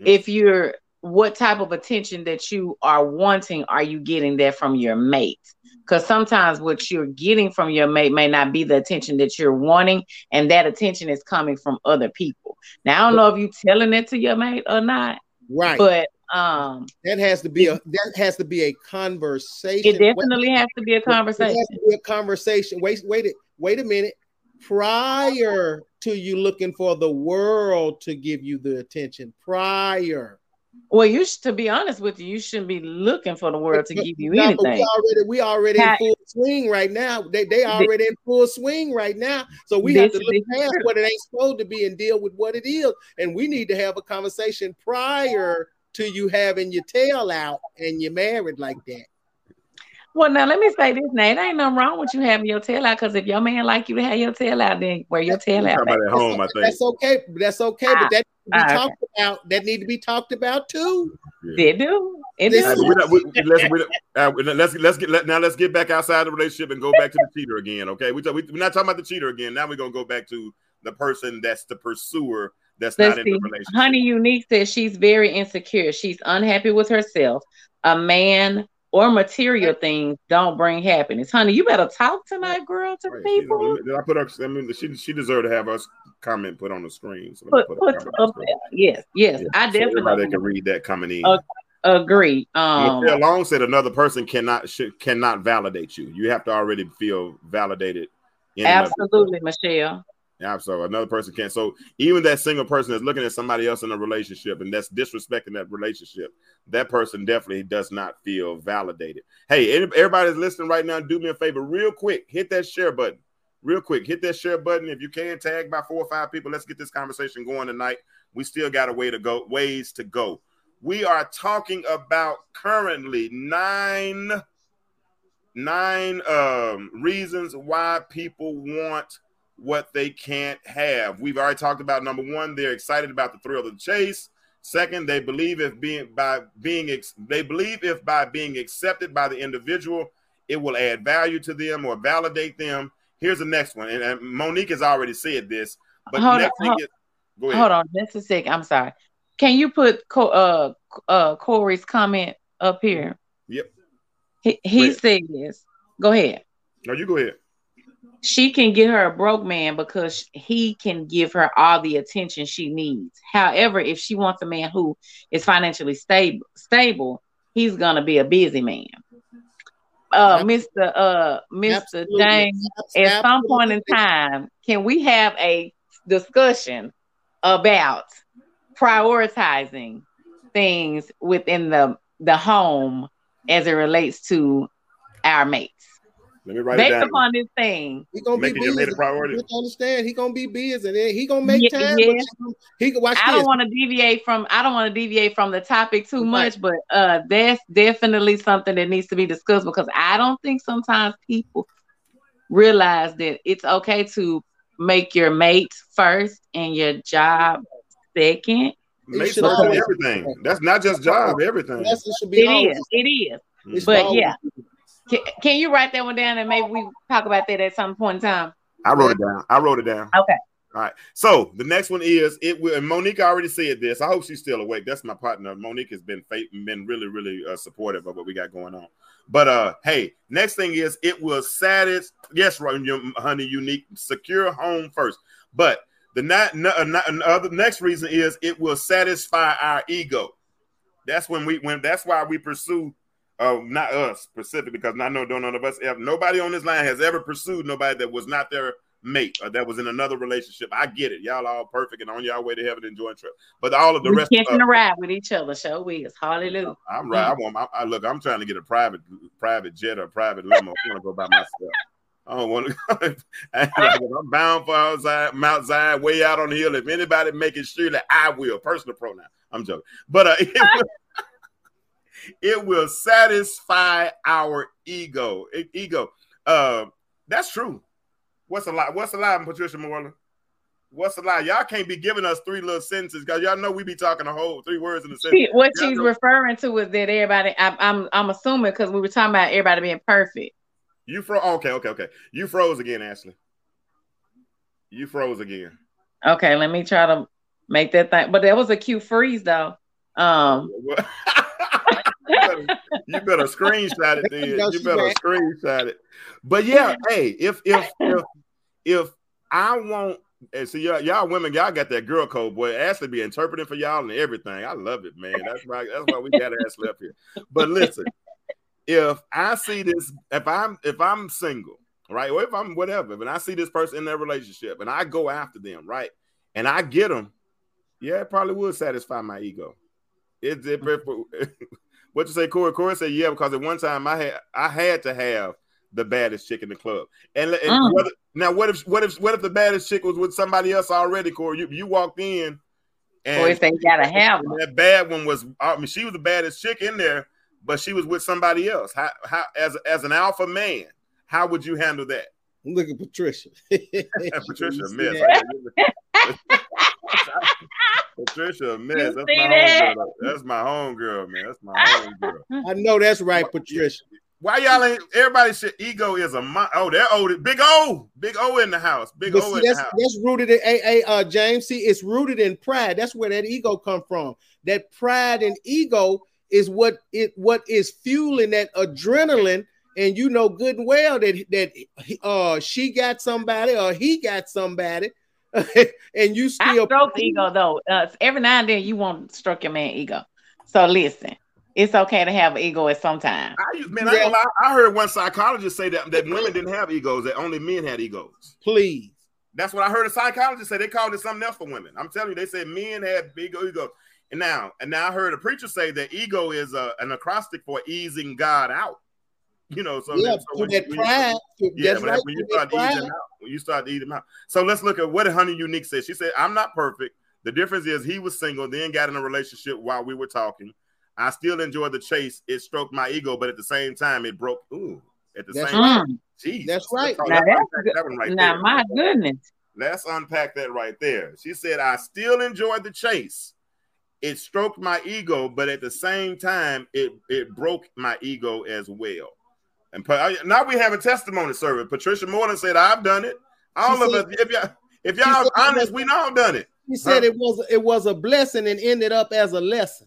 Mm. if you're what type of attention that you are wanting, are you getting that from your mate? Because sometimes what you're getting from your mate may not be the attention that you're wanting, and that attention is coming from other people. Now, I don't know if you're telling it to your mate or not, Right. but um, that has to be a that has to be a conversation. it definitely has to be a It conversation. has to be a conversation. Wait, wait, a- wait a minute. Prior to you looking for the world to give you the attention, prior. Well, you should, to be honest with you, you shouldn't be looking for the world to give you no, anything. We already, we already in full swing right now. They they already in full swing right now. So we have to look past true. what it ain't supposed to be and deal with what it is. And we need to have a conversation prior to you having your tail out and you're married like that. Well, now let me say this, Nate. Ain't nothing wrong with you having your tail out because if your man like you to have your tail out, then wear your tail out. about at home, I think. That's okay. That's okay. Ah, But that need to be ah, okay. talked about. That need to be talked about too. They do. It This do. not- we- let's, uh, let's let's get let, now let's get back outside the relationship and go back to the cheater again. Okay, we, we, we're not talking about the cheater again. Now we're gonna go back to the person that's the pursuer that's Let's not in see. the relationship. Honey Unique says she's very insecure. She's unhappy with herself. A man or material things don't bring happiness. Honey, you better talk tonight, girl, to Right, people. don't- Did I put her? I mean, she she deserved to have us comment put on the screen. So Put, put put up there. Yes, yes. screen. I So everybody definitely can read that coming in. Okay. agree. Um, Michelle Long said another person cannot should, cannot validate you. You have to already feel validated. in and of yourself. absolutely, Michelle. Yeah, so another person can't. So even that single person that's looking at somebody else in a relationship and that's disrespecting that relationship, that person definitely does not feel validated. Hey, any- everybody that's listening right now, do me a favor, real quick, hit that share button. Real quick, hit that share button. If you can tag by four or five people, let's get this conversation going tonight. We still got a way to go, ways to go. We are talking about currently nine nine um, reasons why people want what they can't have. We've already talked about number one, they're excited about the thrill of the chase. Second, they believe if being by being ex, they believe if by being accepted by the individual, it will add value to them or validate them. Here's the next one, and, and Monique has already said this, but Hold the on, next hold- is go ahead. Hold on, just a sec. I'm sorry. Can you put uh uh Corey's comment up here? Yep. He he says, "Go ahead." No, you go ahead. She can get her a broke man because he can give her all the attention she needs. However, if she wants a man who is financially stable, stable, he's gonna be a busy man. Uh, Mr. Uh, Mr. Absolutely. James, at some point in time, can we have a discussion about prioritizing things within the the home as it relates to our mates? Let me write it Based down. upon this thing, He gonna Making be your busy. mate a priority. You understand? He gonna be busy. And then he gonna make Yeah, time. yeah. He can watch I this. don't want to deviate from I don't want to deviate from the topic too Right. much, but uh that's definitely something that needs to be discussed because I don't think sometimes people realize that it's okay to make your mate first and your job second. Mates should first in everything. That's not just job, everything. That's it should be It always. is, it is. It's But always- yeah. Can, can you write that one down and maybe we talk about that at some point in time? I wrote it down. I wrote it down. Okay. All right. So the next one is it will. And Monique already said this. I hope she's still awake. That's my partner. Monique has been fa- been really, really uh, supportive of what we got going on. But uh, hey, next thing is it will satisfy. Yes, honey, unique, secure home first. But the not, not, not other next reason is it will satisfy our ego. That's when we when that's why we pursue. Uh, not us specifically, because I know don't none of us ever. Nobody on this line has ever pursued nobody that was not their mate or that was in another relationship. I get it. Y'all all perfect and on your way to heaven enjoying trip. But all of the we rest of catching us, a ride with each other. Show we is hallelujah. I'm right. I want. I, I look. I'm trying to get a private, private jet or private limo. I want to go by myself. I don't want to. I'm bound for outside Mount Zion, way out on the hill. If anybody make it sure that I will, personal pronoun. I'm joking, but uh, it, will, satisfy our ego. Ego. Uh, that's true. What's a lie? What's a lie, Patricia Moreland? What's a lie? Y'all can't be giving us three little sentences because y'all know we be talking a whole three words in a sentence. What Yeah, she's no. referring to is that everybody. I'm I'm, I'm assuming because we were talking about everybody being perfect. You froze. Okay, okay, okay. You froze again, Ashley. You froze again. Okay, let me try to make that thing. But that was a cute freeze though. Um? better, you better screenshot it, then. You better back. screenshot it. But yeah, hey, if if if if I want and see y'all, y'all women, y'all got that girl code, boy. Ashley be interpreting for y'all and everything. I love it, man. That's why that's why we got Ashley up here. But listen, if I see this, if I'm if I'm single, right, or if I'm whatever, and I see this person in their relationship and I go after them, right, and I get them, yeah, it probably would satisfy my ego. It, it, what you say, Corey? Corey said, yeah, because at one time I had I had to have the baddest chick in the club. And, and Mm. whether, now, what if what if what if the baddest chick was with somebody else already, Corey? You you walked in, and, Or if they gotta have and them. that bad one was. I mean, she was the baddest chick in there, but she was with somebody else. How how as as an alpha man, how would you handle that? Look at Patricia. Patricia, You a see mess. that? Patricia, a mess. That's my that? homegirl. That's my homegirl, man. That's my homegirl. I know that's right, Patricia. Why y'all ain't everybody shit ego is a mon- oh they're old big O big O in the house big But O see, in the house that's rooted in a a uh, James. See, it's rooted in pride. That's where that ego come from. That pride and ego is what it what is fueling that adrenaline. And you know good and well that that uh she got somebody or he got somebody, and you I still stroke the ego though. Uh, every now and then you want to stroke your man ego. So listen, it's okay to have an ego at some time. I used, man I, ain't gonna lie, I heard one psychologist say that that women didn't have egos that only men had egos please. that's what I heard a psychologist say they called it something else for women I'm telling you they said men had big egos and now and now I heard a preacher say that ego is a, an acrostic for easing God out you know so, Yeah, so when- that you- pride. to- Yeah, that's but right. when to you that start pride. eating them out, when you start to eat them out. So let's look at what Honey Unique said. She said, "I'm not perfect. The difference is he was single, then got in a relationship while we were talking. I still enjoyed the chase. It stroked my ego, but at the same time, it broke. Ooh, at the That's same right. time. That's right. Now that's that one right now, there. my goodness. Let's unpack that right there. She said, I still enjoyed the chase. It stroked my ego, but at the same time, it, it broke my ego as well. And now we have a testimony service. Patricia Morton said, I've done it. She of said- us, if y'all, if y'all honest, we all done it. She said Huh? it was it was a blessing and ended up as a lesson.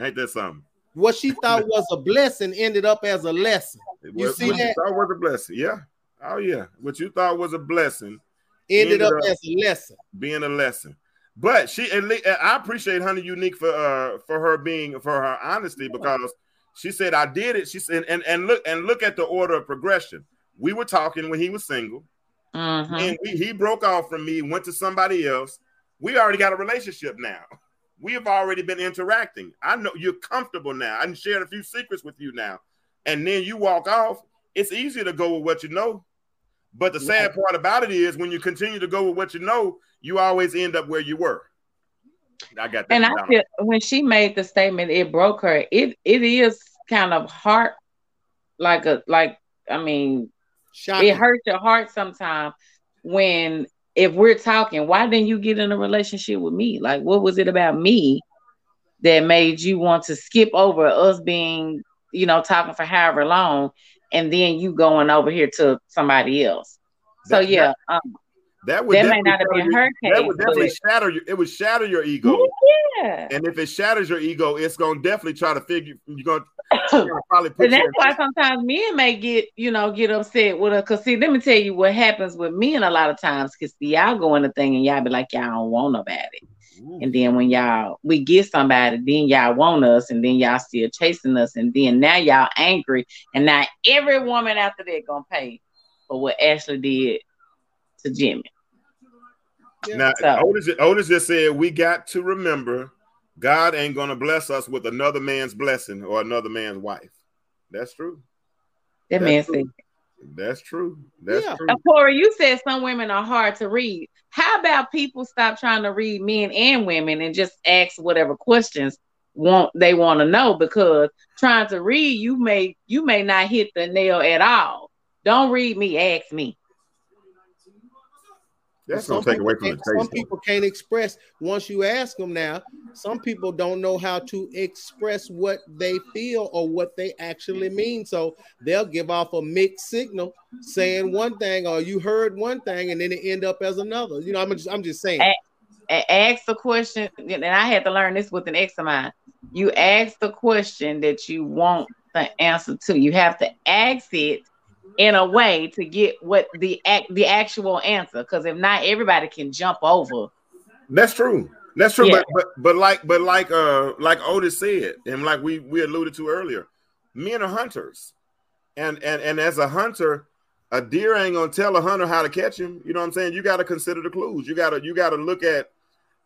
Ain't that something? What she thought was a blessing ended up as a lesson. It You was- see what that? you thought was a blessing. Yeah. Oh, yeah. What you thought was a blessing Ended, Ended up, up- as a lesson. being a lesson. But she, at least, I appreciate Honey Unique for uh for her being for her honesty because she said I did it. She said and and look and look at the order of progression. We were talking when he was single, Mhm. and we, he broke off from me, went to somebody else. We already got a relationship now. We have already been interacting. I know you're comfortable now. I can share a few secrets with you now, and then you walk off. It's easy to go with what you know. But the sad part about it is when you continue to go with what you know, you always end up where you were. I got that. And I feel when she made the statement, it broke her. It it is kind of heart, like a like. I mean, Shocking. it hurts your heart sometimes when if we're talking. Why didn't you get in a relationship with me? Like, what was it about me that made you want to skip over us being, you know, talking for however long, and then you going over here to somebody else? So That- yeah, um, that would that definitely not have shatter been your- her That would definitely shatter your. It would shatter your ego. yeah. And if it shatters your ego, it's gonna definitely try to figure. You're gonna, you're gonna probably put. And that's you why sometimes men may get, you know, get upset with her. Cause see, let me tell you what happens with men a lot of times. Cause see, y'all go in the thing and y'all be like, y'all don't want nobody. Ooh. And then when y'all we get somebody, then y'all want us, and then y'all still chasing us, and then now y'all angry, and now every woman after that gonna pay for what Ashley did to Jimmy. Now, So- Otis, Otis just said we got to remember God ain't gonna bless us with another man's blessing or another man's wife. That's true. That That's man true. said, That's true. That's Yeah. true. Uh, Corey, you said some women are hard to read. How about people stop trying to read men and women and just ask whatever questions want they want to know? Because trying to read, you may you may not hit the nail at all. Don't read me, ask me. That's Some gonna take people away from the can't- Some people can't express once you ask them now. Some people don't know how to express what they feel or what they actually mean. So they'll give off a mixed signal saying one thing or you heard one thing and then it end up as another. You know, I'm just I'm just saying. A- A- ask the question, and I had to learn this with an ex of mine. you ask the question that you want the answer to. You have to ask it in a way to get what the act the actual answer. Because if not, everybody can jump over. That's true. That's true. Yeah. But but but like but like uh like Otis said, and like we we alluded to earlier, men are hunters, and and and as a hunter, a deer ain't gonna tell a hunter how to catch him. You know what I'm saying? You got to consider the clues. You gotta you gotta look at.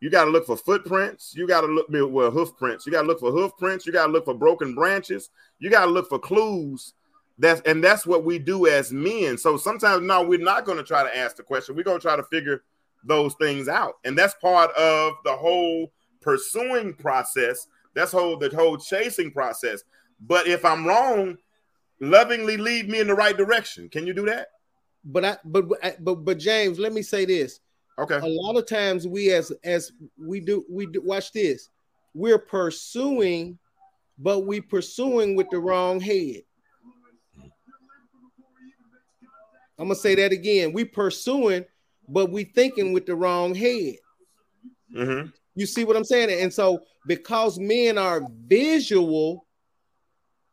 You got to look for footprints. You got to look well hoof prints. You got to look for hoof prints. You got to look for broken branches. You got to look for clues. That's and that's what we do as men. So sometimes no, we're not going to try to ask the question. We're going to try to figure those things out, and that's part of the whole pursuing process. That's whole the whole chasing process. But if I'm wrong, lovingly lead me in the right direction. Can you do that? But I but but but James, let me say this. Okay. a lot of times we as as we do we do watch this we're pursuing but we pursuing with the wrong head i'm gonna say that again. We pursuing but we thinking with the wrong head. Mm-hmm. you see what i'm saying? And so because men are visual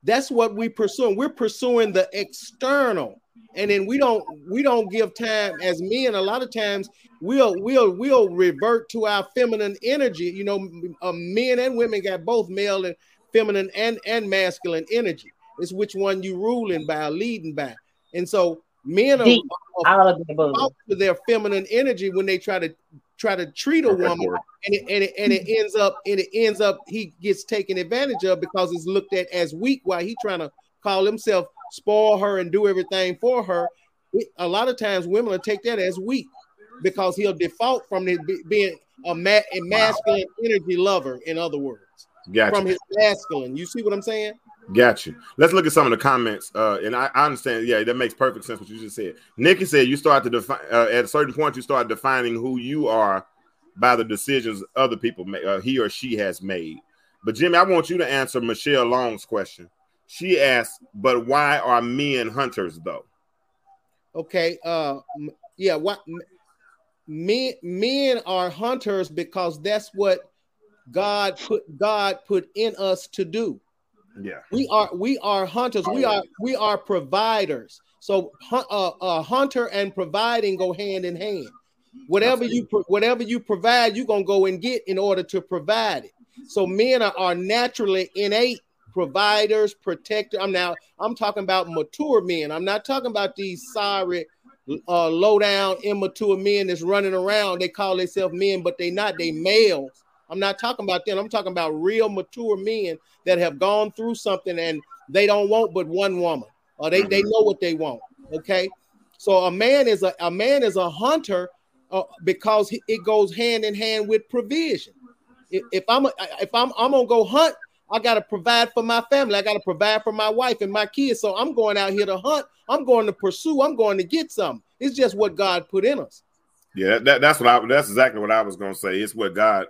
that's what we pursuing. We're pursuing the external. And then we don't we don't give time as men. A lot of times we'll we'll we'll revert to our feminine energy. You know uh, men and women got both male and feminine and and masculine energy. It's which one you ruling by leading by. And so men are, Deep. are All of the above. out to their feminine energy when they try to try to treat a woman and it, and it and it ends up and it ends up he gets taken advantage of because it's looked at as weak while he trying to call himself spoil her and do everything for her It- a lot of times women will take that as weak because he'll default from it be- being a, ma- a masculine energy lover in other words Gotcha. from his masculine you see what i'm saying Got you. Let's look at some of the comments. Uh, and I, I understand. Yeah, that makes perfect sense what you just said. Nikki said you start to define uh, at a certain point. You start defining who you are by the decisions other people make, uh, he or she has made. But Jimmy, I want you to answer Michelle Long's question. She asked, "But why are men hunters though?" okay uh yeah what men men are hunters because that's what god put god put in us to do Yeah. we are we are hunters. We are we are providers. So uh, uh, hunter and providing go hand in hand. Whatever you whatever you provide you're gonna go and get in order to provide it. So men are, are naturally innate providers protector. I'm now i'm talking about mature men. I'm not talking about these sorry uh low down immature men that's running around. They call themselves men but they not. They males i'm not talking about them. I'm talking about real mature men that have gone through something and they don't want but one woman or they, they know what they want okay? So a man is a, a man is a hunter uh, because he- it goes hand in hand with provision. If, if i'm a, if i'm i'm gonna go hunt i gotta provide for my family. I gotta provide for my wife and my kids. So i'm going out here to hunt. I'm going to pursue. I'm going to get something it's just what god put in us. Yeah, that, that- that's what I that's exactly what I was gonna say. It's what God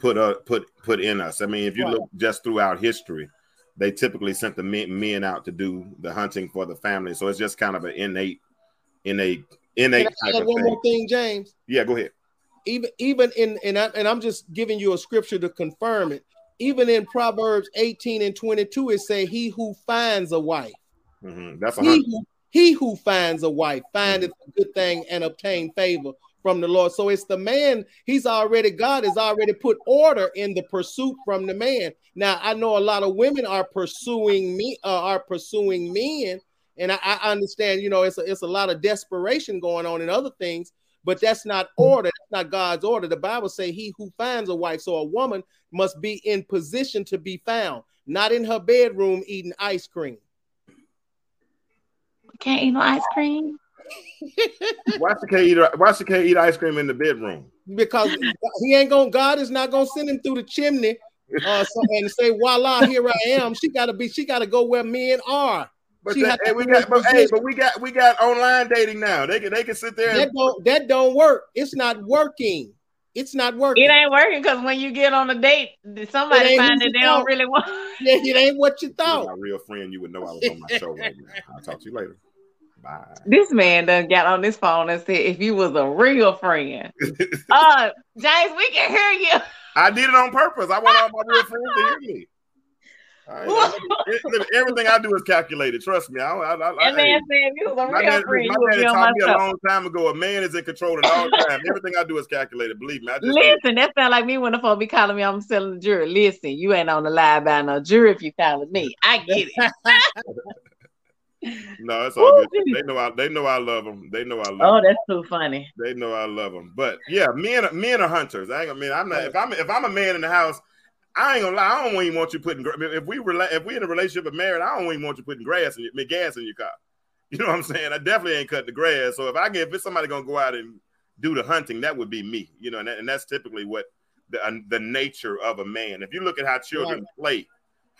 put uh put put in us. I mean, if you Right. look just throughout history, they typically sent the men, men out to do the hunting for the family. So it's just kind of an innate, innate, innate Can I type add of one thing. more thing james Yeah, go ahead. even even in and, I, and I'm just giving you a scripture to confirm it. Even in Proverbs 18 and 22, it say, "He who finds a wife, Mhm. That's a he who, he who finds a wife, findeth a good thing and obtain favor from the Lord." So it's the man. He's already God has already put order in the pursuit from the man. Now I know a lot of women are pursuing me, uh, are pursuing men, and I, I understand. You know, it's a, it's a lot of desperation going on and other things but that's not order that's not god's order the bible say he who finds a wife so a woman must be in position to be found not in her bedroom eating ice cream Can't eat no ice cream. Why she can't eat? Why she can't eat ice cream in the bedroom? because he ain't gonna god is not gonna send him through the chimney uh so, and say voila here i am she gotta be she gotta go where men are But, She that, hey, we got, but hey, but we got, we got online dating now. They can, they can sit there. that And, don't that don't work it's not working it's not working It ain't working because when you get on a date, somebody ain't find who that you they don't really want. yeah, it ain't what you If you were thought my real friend, you would know I was on my show right now. I'll talk to you later. Bye. This man done got on this phone and said, "If you was a real friend, uh, James, we can hear you." I did it on purpose. I want all my real friends to hear me. It- everything I do is calculated. Trust me. I, I, I, That man said you was a real dad, friend, my dad taught me a long time ago. A man is in control at all times. Everything I do is calculated. Believe me. I just Listen, that sound like me when the phone be calling me. I'm selling the jury. Listen, you ain't on the live by no jury if you calling me. I get it. No, it's all Woo, good. geez. They know I they know I love them. They know I love oh, 'em. that's too funny. They know I love them. But yeah, men men are hunters. I ain't gonna mean I'm not if I'm if I'm a man in the house, I ain't gonna lie. I don't even want you putting if we rela- if we in a relationship and married, I don't even want you putting grass in your gas in your car. You know what I'm saying? I definitely ain't cutting the grass. So if I get if it's somebody gonna go out and do the hunting, that would be me. You know, and, that, and that's typically what the uh, the nature of a man. If you look at how children play,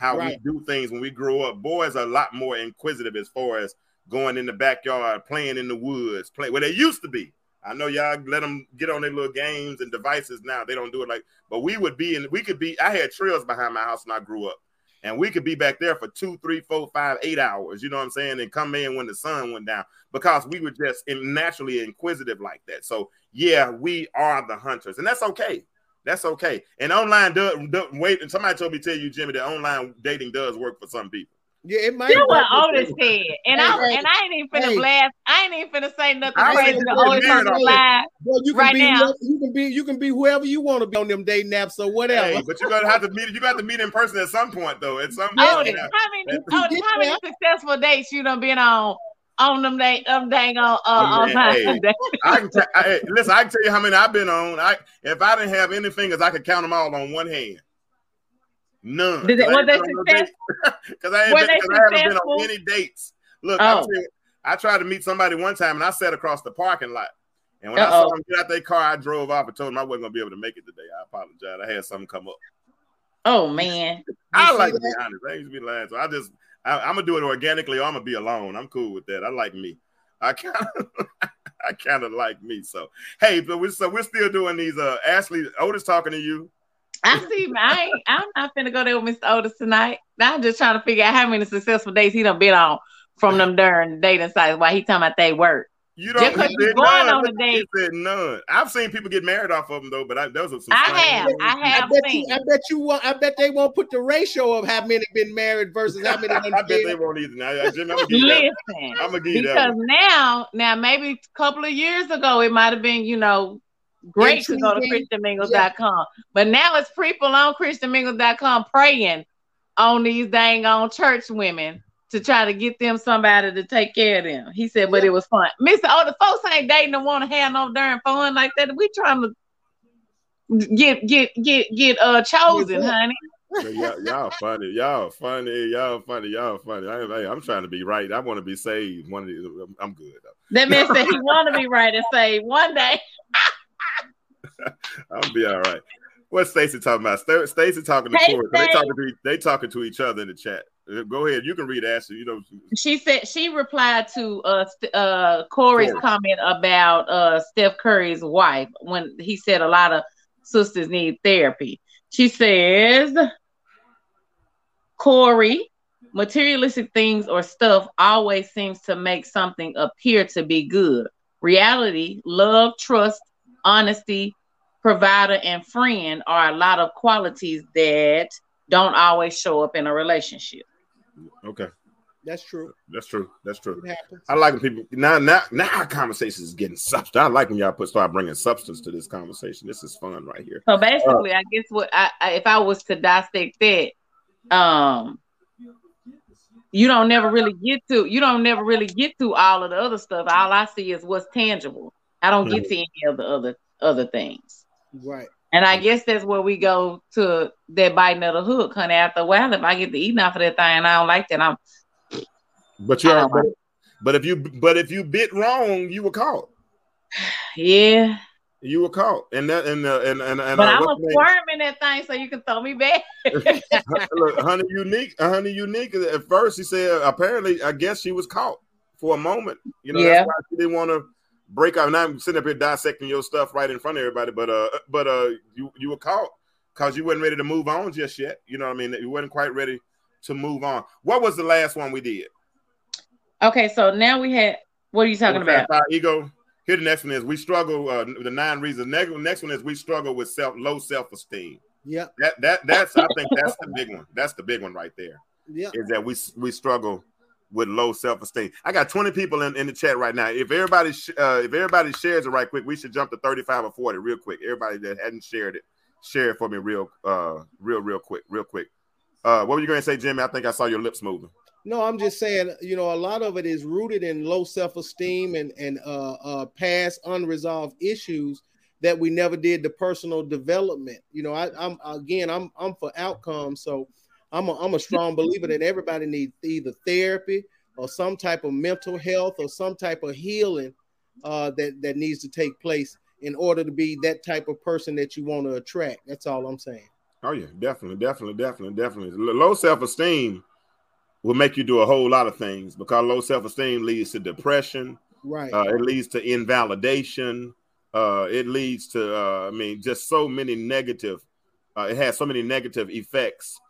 how Right. we do things when we grow up, boys are a lot more inquisitive as far as going in the backyard, playing in the woods, play where they used to be. I know y'all let them get on their little games and devices now. They don't do it like, but we would be in, we could be. I had trails behind my house when I grew up, and we could be back there for two, three, four, five, eight hours. You know what I'm saying? And come in when the sun went down because we were just naturally inquisitive like that. So yeah, we are the hunters, and that's okay. That's okay. And online does do, wait. And somebody told me to tell you, Jimmy, that online dating does work for some people. Yeah, it might. You know what work with Otis said, and Hey, I hey, and I ain't even finna hey. blast. I ain't even finna say nothing I crazy ain't to even Otis married on live. Well, you can Right be now. you can be you can be whoever you want to be on them dating apps or whatever. Hey, but you're gonna have to meet. You got to meet in person at some point, though. At some oh, point, Otis, yeah. how oh, many That- Otis, how many successful dates you done been on on them day them dang on uh Oh, on hey. time? I can t- I, hey, listen. I can tell you how many I've been on. I if I didn't have any fingers, I could count them all on one hand. None. Did I was they ain't been on no. Because I, ain't Were been- I haven't been on any dates. Look, Oh. you, I tried to meet somebody one time, and I sat across the parking lot. And when I Uh-oh. saw them get out their car, I drove off and told them I wasn't gonna be able to make it today. I apologize. I had something come up. Oh man, I like to be honest. I used to be lying. So I just I, I'm gonna do it organically or I'm gonna be alone. I'm cool with that. I like me. I kind of I kind of like me. So hey, but we're so we're still doing these. Uh, Ashley Otis talking to you. I see. I I'm not finna go there with Mr. Otis tonight. I'm just trying to figure out how many successful days he done been on from them darn dating sites. Why he talking about they work? You don't. 'cause he you said going none. on a date. He said none. I've seen people get married off of them though, but I, those are some. I have. days. I I have bet seen. you. I bet you. won't- I bet they won't put the ratio of how many have been married versus how many. I done bet they won't either. Now, yeah, Jimmy, I'm gonna give you that. Listen, I'm gonna give you that. because now, now maybe a couple of years ago, it might have been, you know, great to go to Intriguing. ChristianMingles.com. But now it's people on ChristianMingles.com preying on these dang on church women to try to get them somebody to take care of them. He said, but Yeah. it was fun. Mister, oh, the folks ain't dating and want to have no darn fun like that. We trying to get get get get uh chosen, Yeah. honey. Y'all, y'all funny. Y'all funny. Y'all funny. Y'all funny. I, I'm trying to be right. I want to be saved. One of these. I'm good. Though. That man said he want to be right and say one day. I'll be all right. What's Stacy talking about? Sta- Stacy talking to Hey, Corey. They talking to they talking to each other in the chat. Uh, Go ahead. You can read Ashley. You know. She said she replied to uh uh Corey's Corey. comment about uh Steph Curry's wife when he said a lot of sisters need therapy. She says, Corey, materialistic things or stuff always seems to make something appear to be good. Reality, love, trust, honesty, provider, and friend are a lot of qualities that don't always show up in a relationship. Okay, That's true. that's true. That's true. I like when people now. Now, now our conversation is getting substance. I like when y'all put start bringing substance to this conversation. This is fun right here. So basically, I guess what I, I if I was to dissect that, um, you don't never really get to you don't never really get to all of the other stuff. All I see is what's tangible. I don't get to any of the other other things. Right. And I guess that's where we go to that biting of the hook, honey. After a while, if I get to eating off of that thing I don't like that, I'm But you I are. But, but if you but if you bit wrong, you were caught. yeah. You were caught. And that and uh, and and, and But uh, I'm a what's the in that thing, so you can throw me back. Look, honey unique, honey unique. At first, he said apparently, I guess she was caught for a moment. You know, Yeah. that's why she didn't want to break out. And I'm sitting up here dissecting your stuff right in front of everybody, but uh, but uh, you you were caught because you weren't ready to move on just yet. You know what I mean? You weren't quite ready to move on. What was the last one we did? Okay, so now we had what are you talking about? Our ego. Here the next one is we struggle. Uh, the nine reasons. Next, next one is we struggle with self low self esteem. Yeah, That that that's I think that's the big one. That's the big one right there. yeah. Is that we we struggle with low self esteem. I got 20 people in, in the chat right now. If everybody sh- uh, if everybody shares it right quick, we should jump to 35 or 40 real quick. Everybody that hadn't shared it, share it for me real uh real real quick, real quick. Uh what were you going to say, Jimmy? I think I saw your lips moving. No, I'm just saying, you know, a lot of it is rooted in low self-esteem and and uh, uh, past unresolved issues that we never did the personal development. You know, I, I'm again, I'm I'm for outcomes, so I'm a, I'm a strong believer that everybody needs either therapy or some type of mental health or some type of healing uh, that that needs to take place in order to be that type of person that you want to attract. That's all I'm saying. Oh yeah, definitely, definitely, definitely, definitely. Low self-esteem will make you do a whole lot of things because low self-esteem leads to depression, Right. uh, it leads to invalidation, uh, it leads to uh, I mean just so many negative uh, it has so many negative effects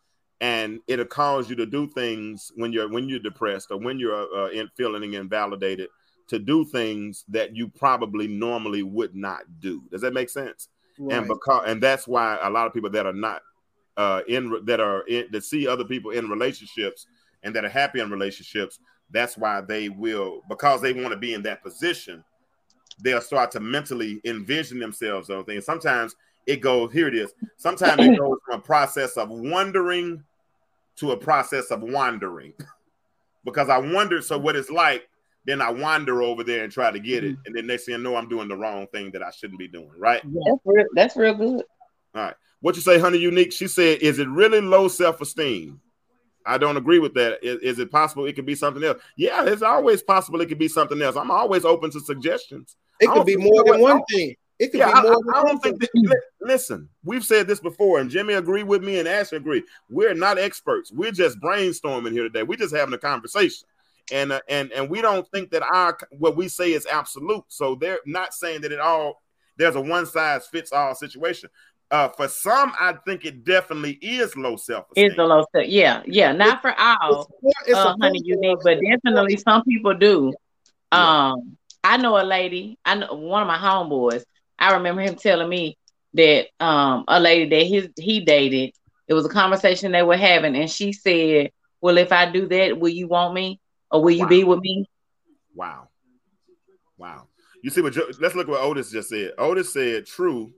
and it'll cause you to do things when you're when you're depressed or when you're uh, in, feeling invalidated to do things that you probably normally would not do. Does that make sense? Right. and because and that's why a lot of people that are not uh in that are in that see other people in relationships and that are happy in relationships that's why they will because they want to be in that position they'll start to mentally envision themselves on things. Sometimes it goes here it is. Sometimes it goes from a process of wondering to a process of wandering because i wondered so what it's like then i wander over there and try to get it mm-hmm. and then next thing you know i'm doing the wrong thing that i shouldn't be doing right That's real. That's real good. all right. What you say, honey? Unique. She said, "Is it really low self-esteem?" I don't agree with that. Is, is it possible it could be something else? Yeah, it's always possible it could be something else. I'm always open to suggestions. It could be more than one thing. It could Yeah, be I, more I- than I don't think. That, li- listen, we've said this before, and Jimmy agreed with me, and Ash agreed. We're not experts. We're just brainstorming here today. We're just having a conversation, and uh, and and we don't think that our what we say is absolute. So they're not saying that it all. There's a one size fits all situation. Uh, for some, I think it definitely is low self esteem. It's the low self, Yeah, yeah. Not for all, It's, it's uh, a honey, unique, but definitely some people do. Yeah. Um, I know a lady. I know one of my homeboys. I remember him telling me that um a lady that his he dated. It was a conversation they were having, and she said, "Well, if I do that, will you want me, or will you Wow. be with me?" Wow. Wow. You see what let's look what Otis just said. Otis said true.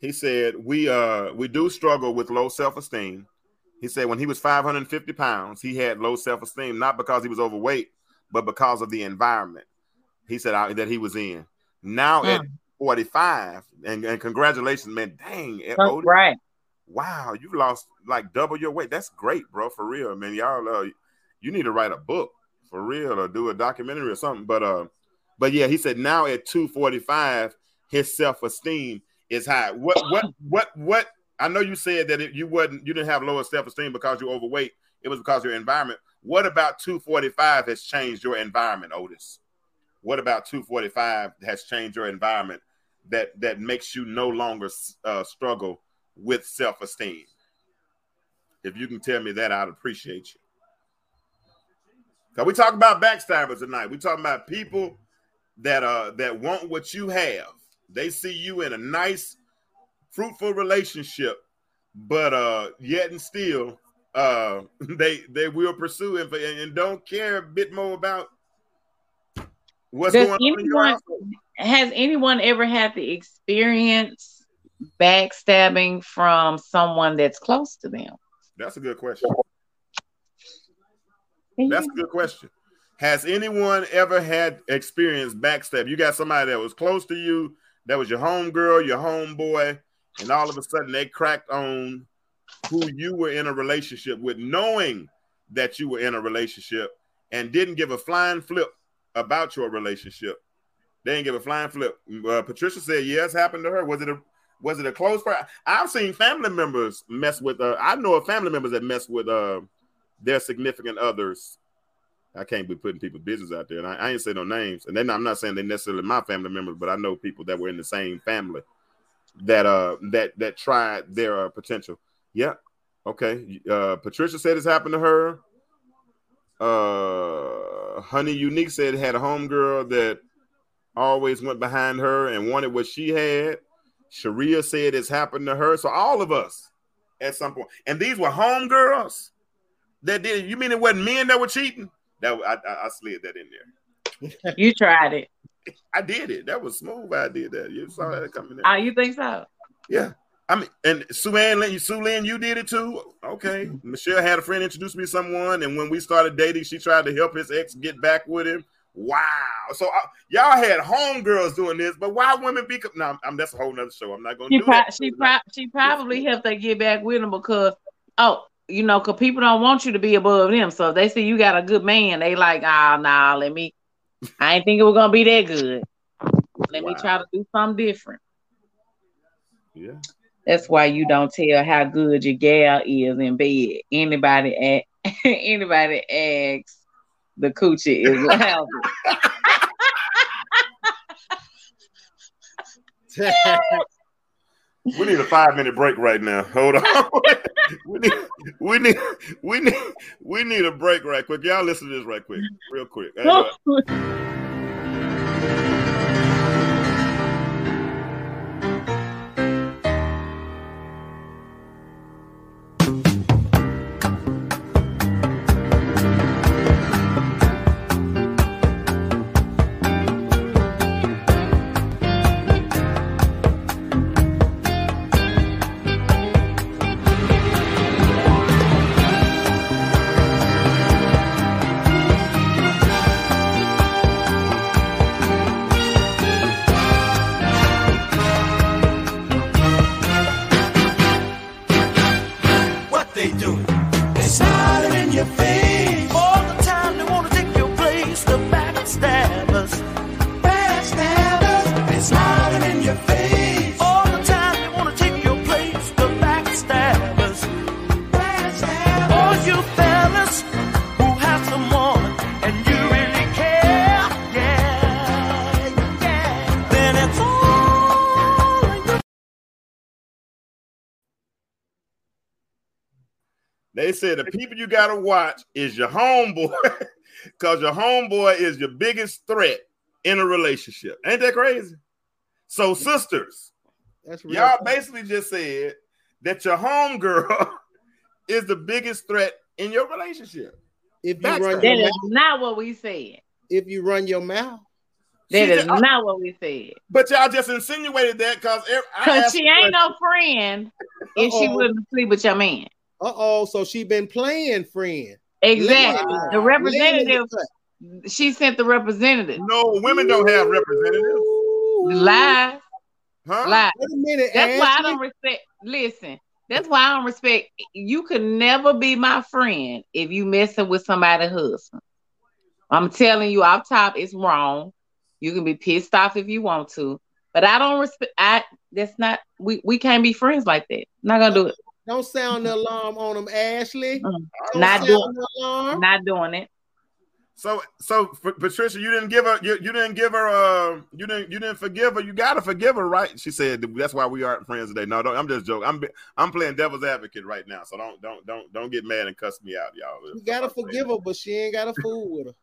He said we uh we do struggle with low self-esteem. He said when he was 550 pounds, he had low self-esteem, not because he was overweight, but because of the environment he said uh, that he was in. Now at 45, and, and congratulations, man. Dang, eh, Otis, right. wow, you lost like double your weight. That's great, bro. For real, man. Y'all, uh, you need to write a book for real or do a documentary or something. But uh, but yeah, he said now at 245, his self-esteem is high. What what what what? I know you said that it, you wasn't you didn't have lower self-esteem because you're overweight. It was because of your environment. What about 245 has changed your environment, Otis? What about 245 has changed your environment that that makes you no longer uh, struggle with self-esteem? If you can tell me that, I'd appreciate you. Cause we talk about backstabbers tonight. We talking about people that uh that want what you have. They see you in a nice, fruitful relationship, but uh yet and still uh they they will pursue and, and don't care a bit more about what's Does going on in your anyone household. Has anyone ever had the experience backstabbing from someone that's close to them? That's a good question. That's a good question. Has anyone ever had experience backstab? You got somebody that was close to you, that was your homegirl, your homeboy, and all of a sudden they cracked on who you were in a relationship with, knowing that you were in a relationship and didn't give a flying flip about your relationship. They didn't give a flying flip. Uh, Patricia said, "Yes, happened to her. Was it a was it a close friend? I've seen family members mess with. Uh, I know of family members that mess with uh, their significant others. I can't be putting people's business out there, and I, I ain't say no names. And then I'm not saying they necessarily my family members, but I know people that were in the same family that uh that that tried their uh, potential. Yeah, okay. Uh, Patricia said it's happened to her. Uh, Honey Unique said had a homegirl that always went behind her and wanted what she had. Sharia said it's happened to her. So all of us at some point. And these were homegirls that did. You mean it wasn't men that were cheating? That I, I, I slid that in there. You tried it. I did it. That was smooth. I did that. You saw that coming in. Oh, you think so? Yeah. I mean, and Sue Ann, Sue Lynn, you did it too. Okay. Michelle had a friend introduce me to someone, and when we started dating, she tried to help his ex get back with him. Wow. So uh, y'all had homegirls doing this, but why women be? No, I'm, I'm- that's a whole nother show. I'm not going to do pro- that. she pro- she probably helped her get back with him because oh, you know, cause people don't want you to be above them. So if they see you got a good man, they like, ah, nah, let me. I ain't think it was gonna be that good. Let me try to do something different. Yeah. That's why you don't tell how good your gal is in bed. Anybody a- anybody asks, the coochie is loud. We need a five minute break right now. Hold on. we need we need we need we need a break right quick. Y'all listen to this right quick, real quick. Hang They said the people you gotta watch is your homeboy, because your homeboy is your biggest threat in a relationship. Ain't that crazy? So, sisters, That's real. y'all basically just said that your homegirl is the biggest threat in your relationship. if you That's run the- That your is mouth, not what we said. if you run your mouth, That She is just- uh, not what we said. But y'all just insinuated that because Cause she ain't no friend if she wouldn't sleep with your man. Uh oh, so she been playing friend. Exactly. Laying- The representative, the cut. she sent the representative. No, women don't have representatives, Ooh. Lie, huh? lie. Wait a minute, That's why I don't respect. Listen, that's why I don't respect. You could never be my friend if you messing with somebody's husband. I'm telling you, off top, it's wrong. You can be pissed off if you want to, but I don't respect. I that's not. We we can't be friends like that. Not gonna do it. Don't sound the alarm on them, Ashley. Mm. Don't Not doing- the alarm. Not doing it. So, so P- Patricia, you didn't give her, you, you didn't give her, uh, you didn't, you didn't forgive her. You gotta forgive her, right? She said that's why we aren't friends today. No, don't, I'm just joking. I'm, I'm playing devil's advocate right now, so don't, don't, don't, don't get mad and cuss me out, y'all. You gotta forgive her, but she ain't got a fool with her.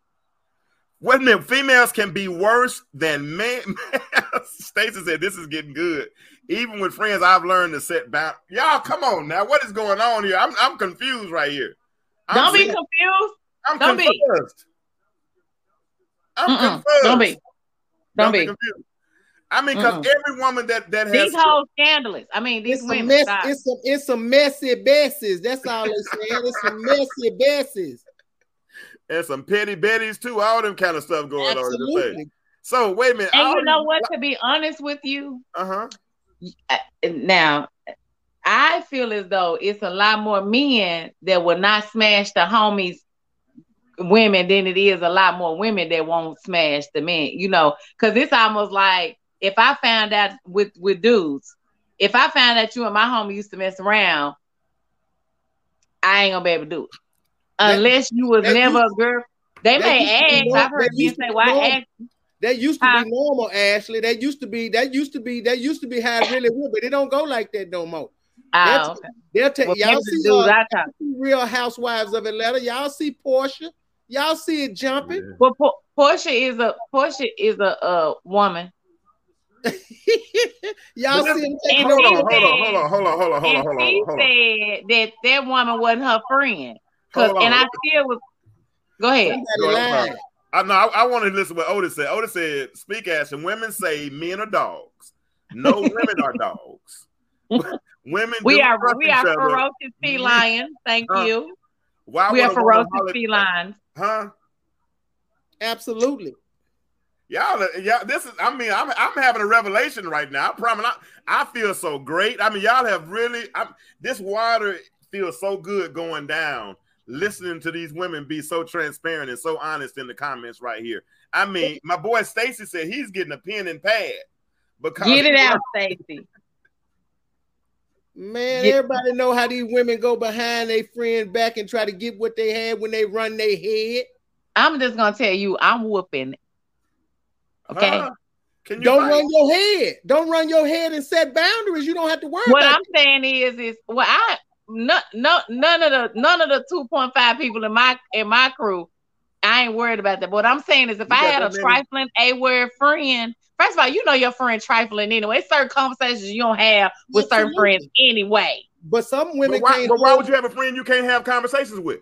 Wait a minute, females can be worse than men. Stacey said this is getting good. Even with friends, I've learned to set bound. Y'all, come on now. What is going on here? I'm, I'm confused right here. I'm Don't be confused. confused. I'm don't be. confused. I'm Mm-mm. confused. Don't be. Don't be. confused. I mean, because Mm-mm. every woman that that has These hoes scandalous. I mean, these It's some women. Mess, it's some. It's some messy besses. That's all they saying. It's some messy besses. and some petty betties too, all them kind of stuff going on in the face. Absolutely. So wait a minute. and you know what? To be honest with you, Uh huh. uh, now I feel as though it's a lot more men that will not smash the homies women than it is a lot more women that won't smash the men. You know, because it's almost like if I found out with with dudes, if I found out you and my homie used to mess around, I ain't gonna be able to do it unless you was never a girl. They may used to be ask. I've heard that men used to say, "Why ask?" That used to be normal, Ashley. That used to be. That used to be. That used to be how it really was, but it don't go like that no more. Oh, okay. They'll take Well, y'all maybe the see dudes uh, I Real Housewives of Atlanta. Y'all see Porsha. Y'all see it jumping. Well, Por- Porsha is a Porsha is a uh, woman. Y'all But see him And taking Hold on, over. hold on, hold on, hold on, hold on, hold on, hold on, hold on. said that that woman wasn't her friend. Cause and I still was. Go ahead. Somebody Go ahead, I'm lying. Sorry. I know. I, I want to listen to what Otis said. Otis said, "Speak as and women say men are dogs. No, women are dogs. women. We do are we are other. ferocious feline. Thank Huh? you. Why We would are ferocious holler- felines. Huh? Absolutely. Y'all, are- y'all. This is. I mean, I'm. I'm having a revelation right now. I promise. I, I feel so great. I mean, y'all have really. I'm, this water feels so good going down. Listening to these women be so transparent and so honest in the comments right here. I mean, my boy Stacy said he's getting a pen and pad because Get it out, Stacy. Man, Get- everybody know how these women go behind their friend back and try to get what they had when they run their head. I'm just gonna tell you, I'm whooping. Okay. Huh? Can you Don't find- run your head. Don't run your head and set boundaries. You don't have to worry What about I'm saying is, is well, I no, no, none of the none of the 2.5 people in my in my crew, I ain't worried about that. But what I'm saying is, if You I had a many? trifling a word friend, first of all, you know your friend trifling anyway. It's certain conversations you don't have with certain friends anyway. But some But women why, can't. but why would you have a friend you can't have conversations with?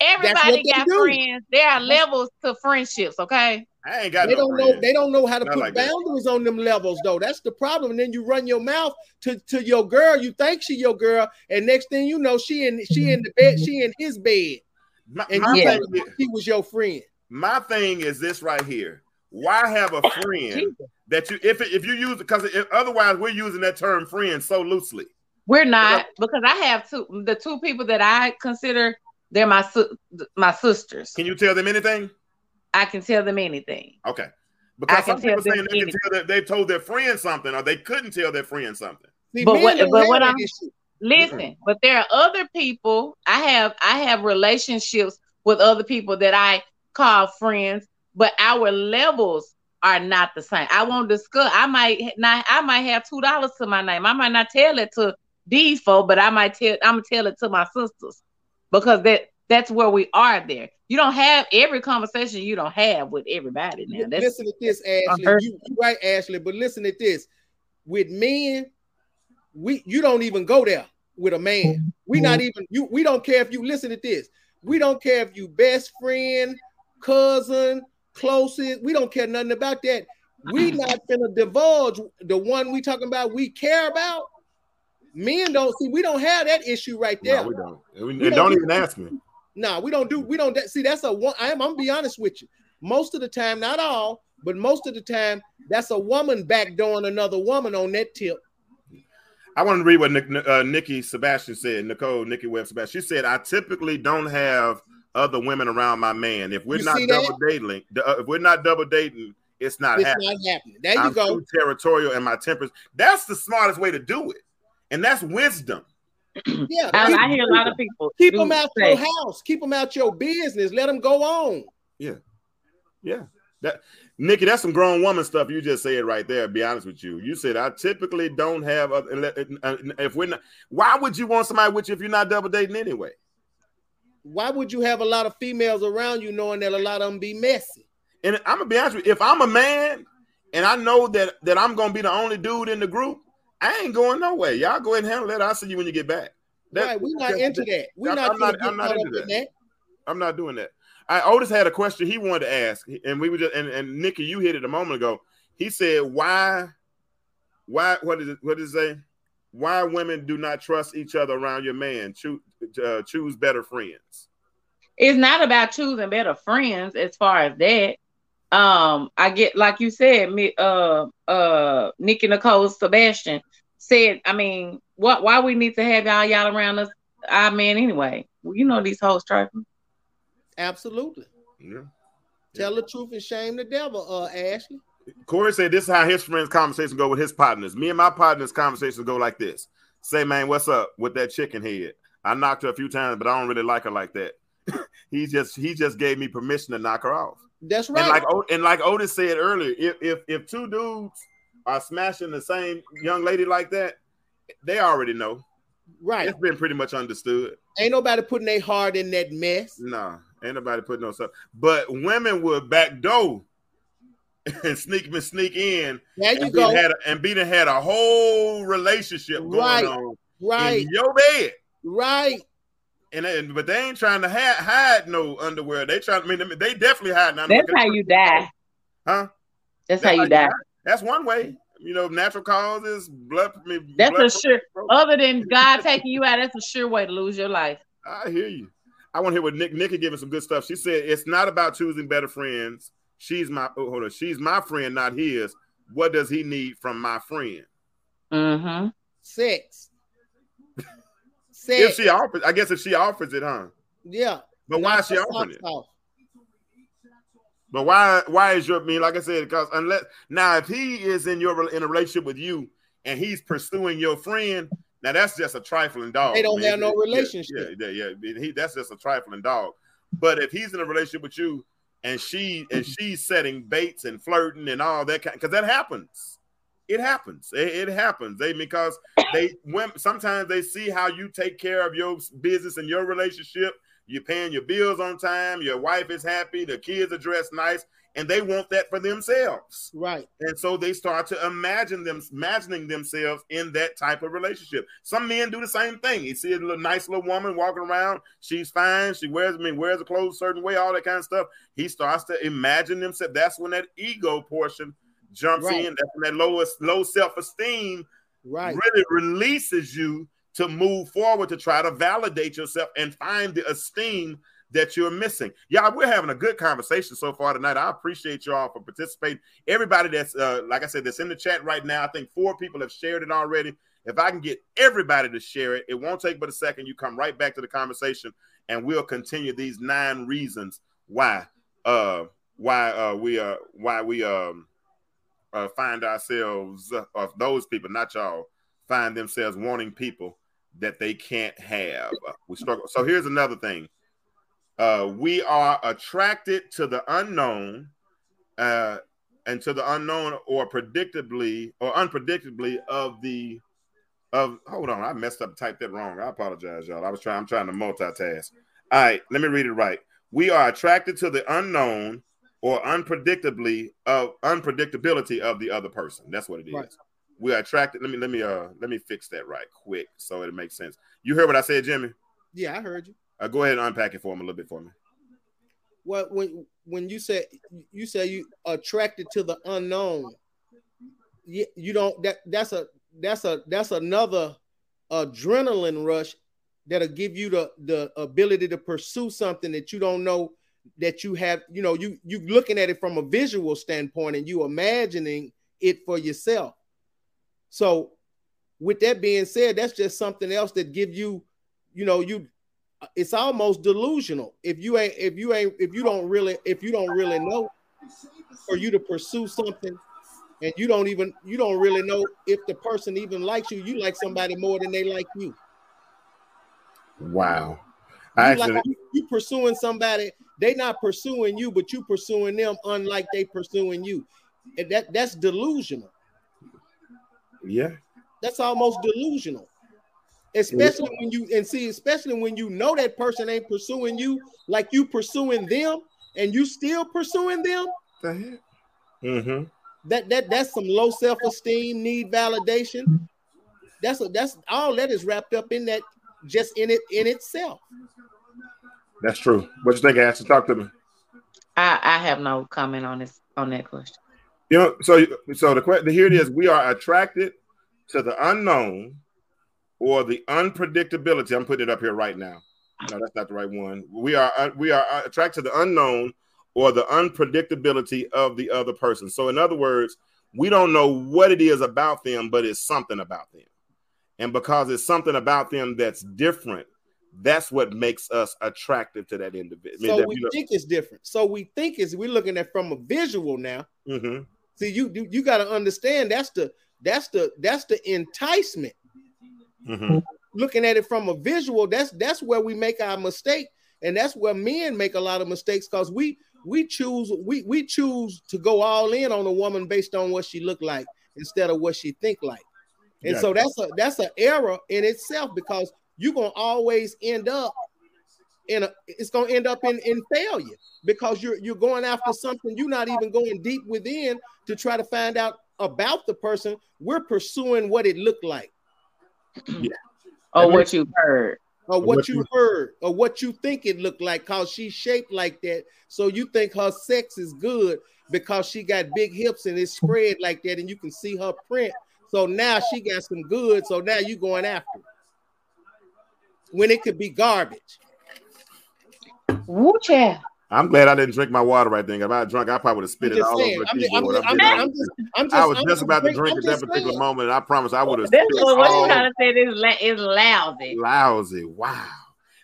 Everybody got do. friends. There are levels to friendships. Okay. I ain't got They no don't know. They don't know how to Not put like that. boundaries on them levels, though. That's the problem. And then you run your mouth to, to your girl. You think she your girl, and next thing you know, she in she in the bed. She in his bed, My, and my you Yeah. think thing, he was your friend. my thing is this right here. Why have a friend that you if if you use because otherwise we're using that term friend so loosely. We're not because I have two the two people that I consider they're my si- my sisters. Can you tell them anything? I can tell them anything. Okay. Because I can some people them saying they can tell that they told their friend something or they couldn't tell their friend something. See, But what- but what I'm- issue. Listen, but there are other people. I have I have relationships with other people that I call friends, but our levels are not the same. I won't discuss. I might not. I might have two dollars to my name. I might not tell it to these folk, but I might tell. I'm gonna tell it to my sisters because that that's where we are. There, you don't have every conversation. You don't have with everybody now. That's listen to this, Ashley. You, you right, Ashley, but listen to this. With men, we you don't even go there with a man. We not mm-hmm. even you. We don't care if you listen to this. We don't care if you best friend, cousin, closest. We don't care nothing about that. We not gonna divulge the one we talking about. We care about. Men don't see. We don't have that issue right there. No, we don't. And, we- We and don't don't do- even ask me. No, we don't do. We don't see. That's a one. I'm, I'm gonna be honest with you. Most of the time, not all, but most of the time, that's a woman backdooring another woman on that tip. I want to read what Nick, uh, Nikki Sebastian said. Nicole, Nikki Webb Sebastian. She said, "I typically don't have other women around my man. If we're You not see that? double dating, uh, if we're not double dating, it's not It's happening. not happening. There you I'm go. territorial and my tempers. That's the smartest way to do it, and that's wisdom. Yeah, I, keep, I hear a lot of people keep them out say, your house. Keep them out your business. Let them go on. Yeah, yeah. that Nikki, that's some grown woman stuff. You just said right there. Be honest with you. You said I typically don't have. Other, uh, if we're not, why would you want somebody with you if you're not double dating anyway? Why would you have a lot of females around you knowing that a lot of them be messy? And I'm gonna be honest with you. If I'm a man and I know that that I'm gonna be the only dude in the group, I ain't going nowhere. Y'all go ahead and handle that. I'll see you when you get back. That- right, we're not that- into that. We're I'm- not. I'm not- get I'm not into up in that. I'm not doing that. I Otis had a question he wanted to ask, and we were just and, and Nikki, you hit it a moment ago. He said, "Why, why? What is it? What does it say? Why women do not trust each other around your man? Choose, uh, choose better friends." it's not about choosing better friends as far as that. Um, I get like you said, me uh uh Nikki Nicole Sebastian said, I mean, what why we need to have y'all y'all around us, I mean, anyway. Well, you know these hoes trifling. Absolutely. Yeah. Tell the truth and shame the devil, uh, Ashley. Corey said, "This is how his friends' conversation go with his partners. Me and my partners' conversations go like this: Say, man, what's up with that chicken head? I knocked her a few times, but I don't really like her like that. he just he just gave me permission to knock her off. That's right. And like and like Otis said earlier, if if if two dudes are smashing the same young lady like that, they already know. right. It's been pretty much understood. Ain't nobody putting their heart in that mess. No, ain't nobody putting no stuff. But women would backdoor and sneak and sneak in There you and go. be had a, and be done had a whole relationship going Right. on Right, in your bed. right. And, and but they ain't trying to hide, hide no underwear. They trying. I mean, they definitely hiding underwear. That's how you die. Huh? That's how you die. That's one way. You know, natural causes, blood. I mean, That's blood a sure. pressure. Other than God taking you out, that's a sure way to lose your life. I hear you. I want to hear what Nick Nikki giving some good stuff. She said it's not about choosing better friends. She's my oh, hold on. She's my friend, not his. What does he need from my friend? Mm-hmm. Sex. If she offers, I guess if she offers it, huh? yeah. But why is she Knock offering it? off. But why? Why is your I mean? Like I said, because unless now, if he is in your in a relationship with you and he's pursuing your friend, now that's just a trifling dog. They don't man. have no relationship. Yeah, yeah, yeah. He, that's just a trifling dog. But if he's in a relationship with you and she and she's setting baits and flirting and all that kind, because that happens. It happens. It, it happens. They because they when sometimes they see how you take care of your business and your relationship. You're paying your bills on time. Your wife is happy. The kids are dressed nice, and they want that for themselves. Right. And so they start to imagine them, imagining themselves in that type of relationship. Some men do the same thing. You see a little nice little woman walking around. She's fine. She wears, I mean, wears the clothes a certain way, all that kind of stuff. He starts to imagine himself. That's when that ego portion jumps Right. in. That's when that lowest low self esteem Right. really releases you to move forward to try to validate yourself and find the esteem that you're missing. Yeah, we're having a good conversation so far tonight. I appreciate you all for participating. Everybody that's uh, like I said, that's in the chat right now. I think four people have shared it already. If I can get everybody to share it, it won't take but a second. You come right back to the conversation, and we'll continue these nine reasons why uh why uh we uh why we um uh, find ourselves uh, those people, not y'all, find themselves wanting people that they can't have. We struggle. So here's another thing. Uh, we are attracted to the unknown, uh, and to the unknown or predictably or unpredictably of the of. Hold on, I messed up. Typed that wrong. I apologize, y'all. I was trying. I'm trying to multitask. All right, let me read it right. We are attracted to the unknown or unpredictably of unpredictability of the other person. That's what it is. Right. We are attracted. Let me let me uh let me fix that right quick so it makes sense. You heard what I said, Jimmy? Yeah, I heard you. Uh, go ahead and unpack it for him a little bit for me. What when when you say you say you attracted to the unknown, you, you don't that that's a that's a that's another adrenaline rush that'll give you the the ability to pursue something that you don't know that you have you know you you looking at it from a visual standpoint and you imagining it for yourself so with that being said that's just something else that give you you know you it's almost delusional. If you ain't if you ain't if you don't really if you don't really know for you to pursue something and you don't even you don't really know if the person even likes you you like somebody more than they like you. Wow. you, I like, actually you, you pursuing somebody they not pursuing you but you pursuing them unlike they pursuing you. And that that's delusional yeah. that's almost delusional especially when you and see especially when you know that person ain't pursuing you like you pursuing them and you still pursuing them The heck? Mm-hmm. that that that's some low self-esteem need validation that's a, that's all that is wrapped up in that just in it in itself That's true. What you think, Ashley? Talk to me. I, I have no comment on this on that question. You know, so so the question here it is: we are attracted to the unknown or the unpredictability. I'm putting it up here right now. No, that's not the right one. We are uh, we are attracted to the unknown or the unpredictability of the other person. So, in other words, we don't know what it is about them, but it's something about them, and because it's something about them that's different, that's what makes us attractive to that individual. so we think it's different so we think it's we're looking at from a visual now hmm see you you, you got to understand that's the that's the that's the enticement. Hmm looking at it from a visual that's that's where we make our mistake. And that's where men make a lot of mistakes because we we choose we we choose to go all in on a woman based on what she look like instead of what she think like. And so that's a that's an error in itself because you're gonna always end up in a it's gonna end up in, in failure because you're you're going after something you're not even going deep within to try to find out about the person. We're pursuing what it looked like. Yeah. Or what you heard. Or what, what you, you heard, or what you think it looked like, cause she's shaped like that. So you think her sex is good because she got big hips and it's spread like that, and you can see her print. So now she got some good. So now you going after it. when it could be garbage. Woo child. I'm glad I didn't drink my water right then. If I drunk, I probably would have spit it all saying, over the keyboard. I'm, I'm, I'm, just, I'm just, I was just about to drink at that particular saying. moment, and I promise I would have. This is what you trying to say is, is lousy. Lousy. Wow.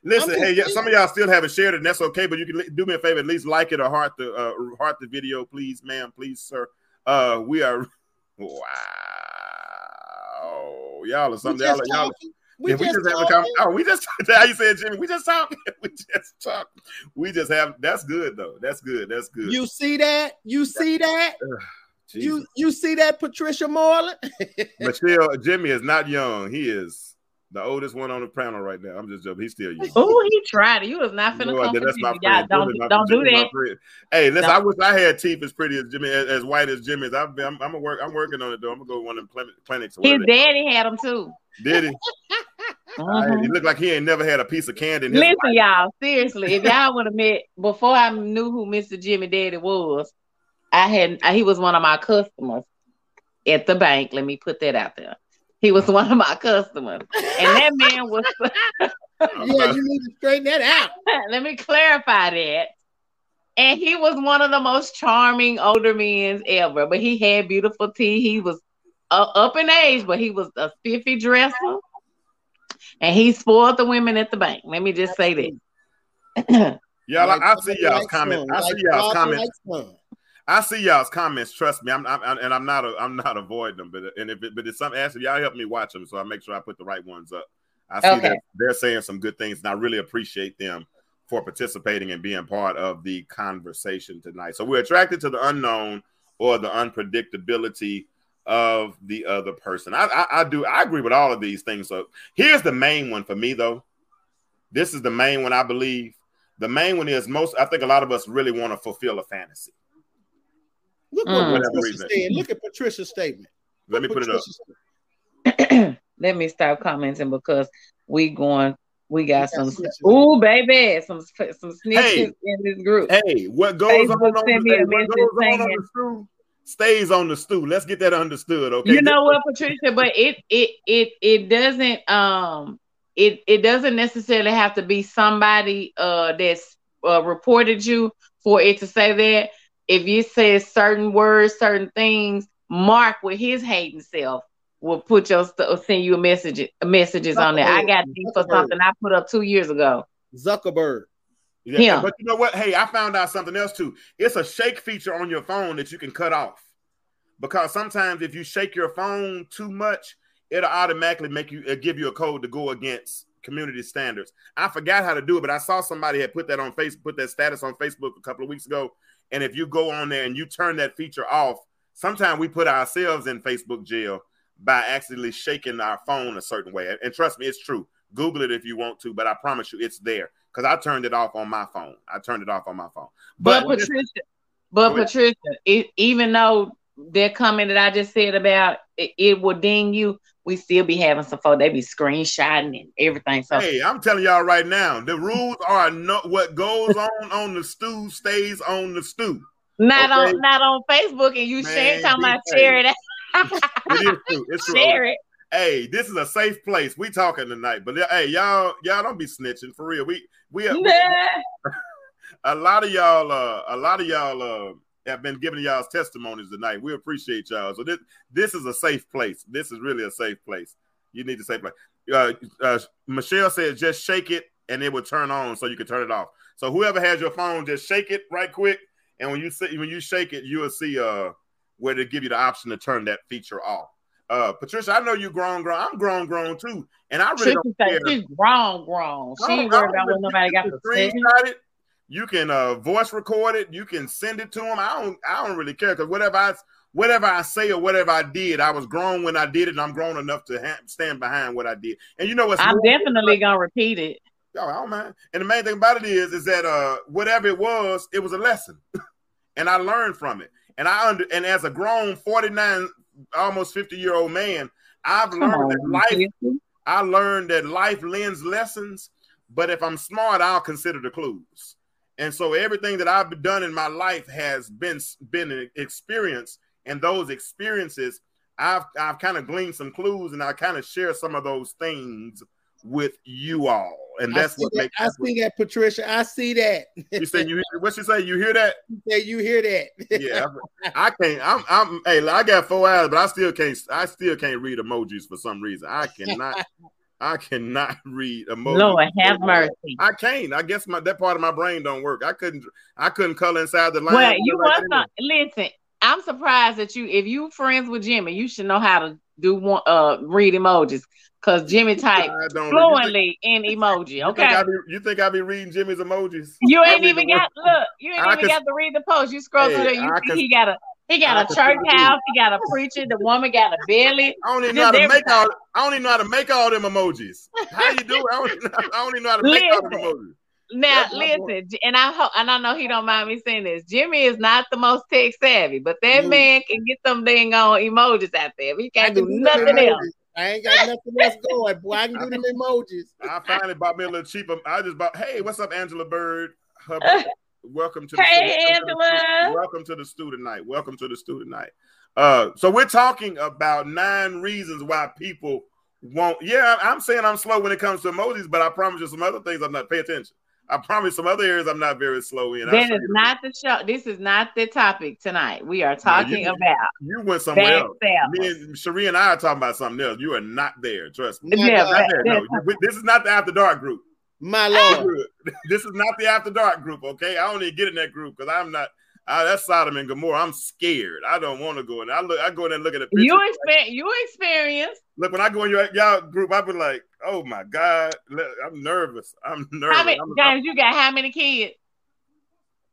Listen, hey, saying. some of y'all still haven't shared it, and that's okay. But you can do me a favor, at least like it or heart the uh, heart the video, please, ma'am, please, sir. Uh, we are. Wow, y'all are something. Y'all, y'all, we, yeah, just, we just have a conversation. Oh, we just how you said, Jimmy. We just talk. we just talk. We just have. That's good though. That's good. That's good. You see that? You see that? you you see that, Patricia Moreland? Michelle Jimmy is not young. He is the oldest one on the panel right now. I'm just joking. He's still young. Oh, he tried it. You was not finna you know, come that's my friend. Don't, my, don't do that. Hey, listen. Don't. I wish I had teeth as pretty as Jimmy, as, as white as Jimmy's. I've been, I'm, I'm, a work. I'm working on it though. I'm gonna go to one of them clinics. His daddy had them too. Did he? Mm-hmm. he looked like he ain't never had a piece of candy. Listen, life. y'all, seriously, if y'all would have met before I knew who Mr. Jimmy Daddy was, I had he was one of my customers at the bank. Let me put that out there. He was one of my customers, and that man was. yeah, you need to straighten that out. Let me clarify that. And he was one of the most charming older men ever. But he had beautiful teeth. He was uh, up in age, but he was a spiffy dresser and he spoiled the women at the bank. Let me just say that. y'all, like, I, see y'all's comments. I see y'all's comments. I see y'all's comments. Trust me, I'm, I'm, and I'm not, a, I'm not avoiding them. But and if it, but it's some actually, y'all help me watch them, so I make sure I put the right ones up. I see okay. that they're saying some good things, and I really appreciate them for participating and being part of the conversation tonight. So we're attracted to the unknown or the unpredictability of the other person. I, I, I do I agree with all of these things. So here's the main one for me though. This is the main one I believe. The main one is most. I think a lot of us really want to fulfill a fantasy. Look mm. what Patricia said. Look at Patricia's statement. Let Look me put it up. Let me stop commenting because we going. We got some. Ooh, baby, some some snitches hey, in this group. Hey, what goes Facebook on? on the, hey, what goes on, on the school? stays on the stool. Let's get that understood, okay? You know what, Patricia, but it it it it doesn't um it it doesn't necessarily have to be somebody uh that's uh, reported you for it to say that. If you say certain words, certain things, Mark with his hating self will put your st- send you a message messages Zuckerberg. on there. I got these for something I put up two years ago. Zuckerberg. Yeah, yeah, but you know what? Hey, I found out something else too. It's a shake feature on your phone that you can cut off. Because sometimes if you shake your phone too much, it'll automatically make you uh, give you a code to go against community standards. I forgot how to do it, but I saw somebody had put that on Facebook, put that status on Facebook a couple of weeks ago. And if you go on there and you turn that feature off, sometimes we put ourselves in Facebook jail by accidentally shaking our phone a certain way. And trust me, it's true. Google it if you want to, but I promise you it's there because I turned it off on my phone. I turned it off on my phone. But, but Patricia, but Patricia, it, even though that comment that I just said about it, it will ding you, we still be having some folks. They be screenshotting and everything. So hey, I'm telling y'all right now, the rules are not what goes on on the stew stays on the stew. Not okay? on not on Facebook, and you share talking about share it. it is true. It's true. Share it. Hey, this is a safe place. We talking tonight, but hey, y'all, y'all don't be snitching for real. We we, a lot of y'all, uh, a lot of y'all, uh, have been giving y'all's testimonies tonight. We appreciate y'all. So this this is a safe place. This is really a safe place. You need to say place. Uh, uh, Michelle said just shake it and it will turn on so you can turn it off. So whoever has your phone, just shake it right quick. And when you see when you shake it, you will see uh where they give you the option to turn that feature off. Uh, Patricia, I know you're grown, grown. I'm grown, grown too, and I really don't care. She's grown, grown. She ain't worried about what nobody got to say. You can uh, voice record it. You can send it to them. I don't. I don't really care because whatever I whatever I say or whatever I did, I was grown when I did it, and I'm grown enough to ha- stand behind what I did. And you know what? I'm definitely gonna repeat it. Oh, I don't mind. And the main thing about it is, is that uh, whatever it was, it was a lesson, and I learned from it. And I under and as a grown forty nine, almost fifty year old man, I've learned on, that life. I learned that life lends lessons, but if I'm smart, I'll consider the clues. And so everything that I've done in my life has been been an experience, and those experiences, I've I've kind of gleaned some clues, and I kind of share some of those things with you all, and I that's see what that, makes. I see that, Patricia. I see that. You say you what you say? You hear that? Yeah, you hear that? Yeah, I can't. I'm. I'm. Hey, I got four eyes, but I still can't. I still can't read emojis for some reason. I cannot. I cannot read emojis. Lord have mercy. I can't. I guess my that part of my brain don't work. I couldn't. I couldn't color inside the line. Well, you Like must not listen. I'm surprised that you, if you friends with Jimmy, you should know how to do one uh read emojis because Jimmy type I don't. fluently in emoji. Think, Okay, be, you think I be reading Jimmy's emojis? you ain't even got look. You ain't I even can- got to read the post. You scroll Hey, through there. You I see can- he got a he got I a church house. He got a preacher. The woman got a belly. I don't even know how to make all. I don't even know how to make all them emojis. How you do? it? I don't, I don't even know how to make all them emojis. Now That's listen, and I hope, and I know he don't mind me saying this. Jimmy is not the most tech savvy, but that No. man can get some dang on emojis out there. He can't do them nothing emojis. else. I ain't got nothing else going, boy. I can do them emojis. I finally bought me a little cheaper. I just bought. Hey, what's up, Angela Bird? Hubbard? Welcome to the Hey, welcome to the- Angela. welcome to the student night. Welcome to the student night. Uh, so we're talking about nine reasons why people won't. Yeah, I'm saying I'm slow when it comes to emojis, but I promise you some other things I'm not. Pay attention. I promise some other areas I'm not very slow in. I'll That show is not the show. This is not the topic tonight. We are talking you- about You went somewhere else. Me and Cherie and I are talking about something else. You are not there. Trust me. My, Yeah, God, Not there. No, You- this is not the after dark group. my Lord. This is not the after dark group. Okay, I don't even get in that group because I'm not. I, that's Sodom and Gomorrah. I'm scared. I don't want to go in. there. I look. I go in there and look at the picture. You experience. You experience. look when I go in your y'all group. I be like, oh my god, I'm nervous. I'm nervous. How many I'm- I'm- You got how many kids?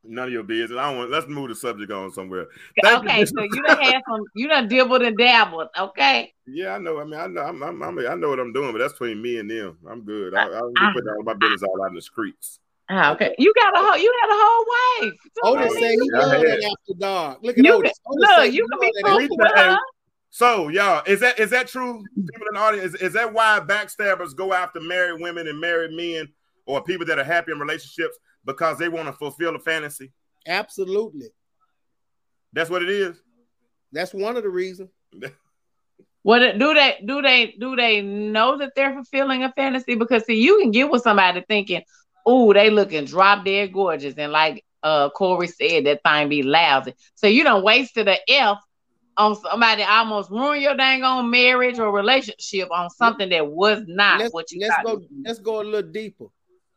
none of your business. I don't want. Let's move the subject on somewhere. Thank you. Okay, so you done had some. You done dibbled and dabbled. Okay. Yeah, I know. I mean, I know. I'm, I'm, I'm, I know what I'm doing, but that's between me and them. I'm good. I, I don't I- put all my business all out in the streets. Ah, okay. You got a whole. You had a whole wife. So Otis I say mean, he Yeah, love yeah. that after dark. Look at You Otis. Otis say Look, he you can be that cool with her. So, y'all, is that is that true? People in the audience, is, is that why backstabbers go after married women and married men or people that are happy in relationships because they want to fulfill a fantasy? Absolutely. That's what it is. That's one of the reasons. What it- do they do they do they know that they're fulfilling a fantasy? Because see, you can get with somebody thinking, "Oh, they looking drop dead gorgeous," and like uh Corey said, that thing be lousy. So you don't waste wasted a F on somebody that almost ruin your dang on marriage or relationship on something that was not Let's, what you let's go. it was. Let's go a little deeper.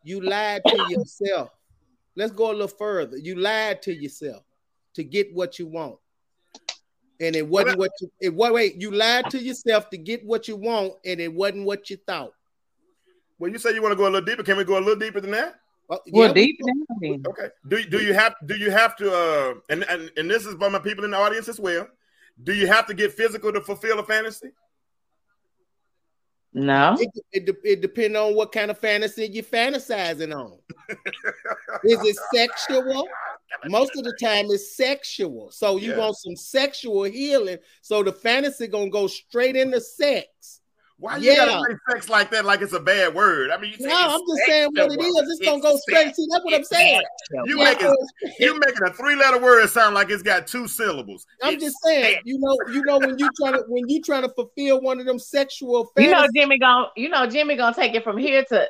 You lied to yourself. Let's go a little further. You lied to yourself to get what you want, and it wasn't what you. It wait, wait. You lied to yourself to get what you want, and it wasn't what you thought. Well, you say you want to go a little deeper. Can we go a little deeper than that? Well, Well, yeah, we deep down. Okay. Do do you have do you have to uh and and, and this is by my people in the audience as well. Do you have to get physical to fulfill a fantasy? No. It, it, de- it depends on what kind of fantasy you're fantasizing on. Is it sexual? Most of the time, it's sexual. So you Yeah. want some sexual healing. So the fantasy gonna go straight into sex. Why you Yeah. gotta say sex like that like it's a bad word? I mean, you say No, I'm just saying what it is. sexual. is. It's gonna go straight. See, that's what I'm saying. You Yeah, making you making a three letter word sound like it's got two syllables. I'm It's just saying, sex. you know, you know when you trying to when you trying to fulfill one of them sexual You know. Jimmy gonna you know Jimmy gonna take it from here to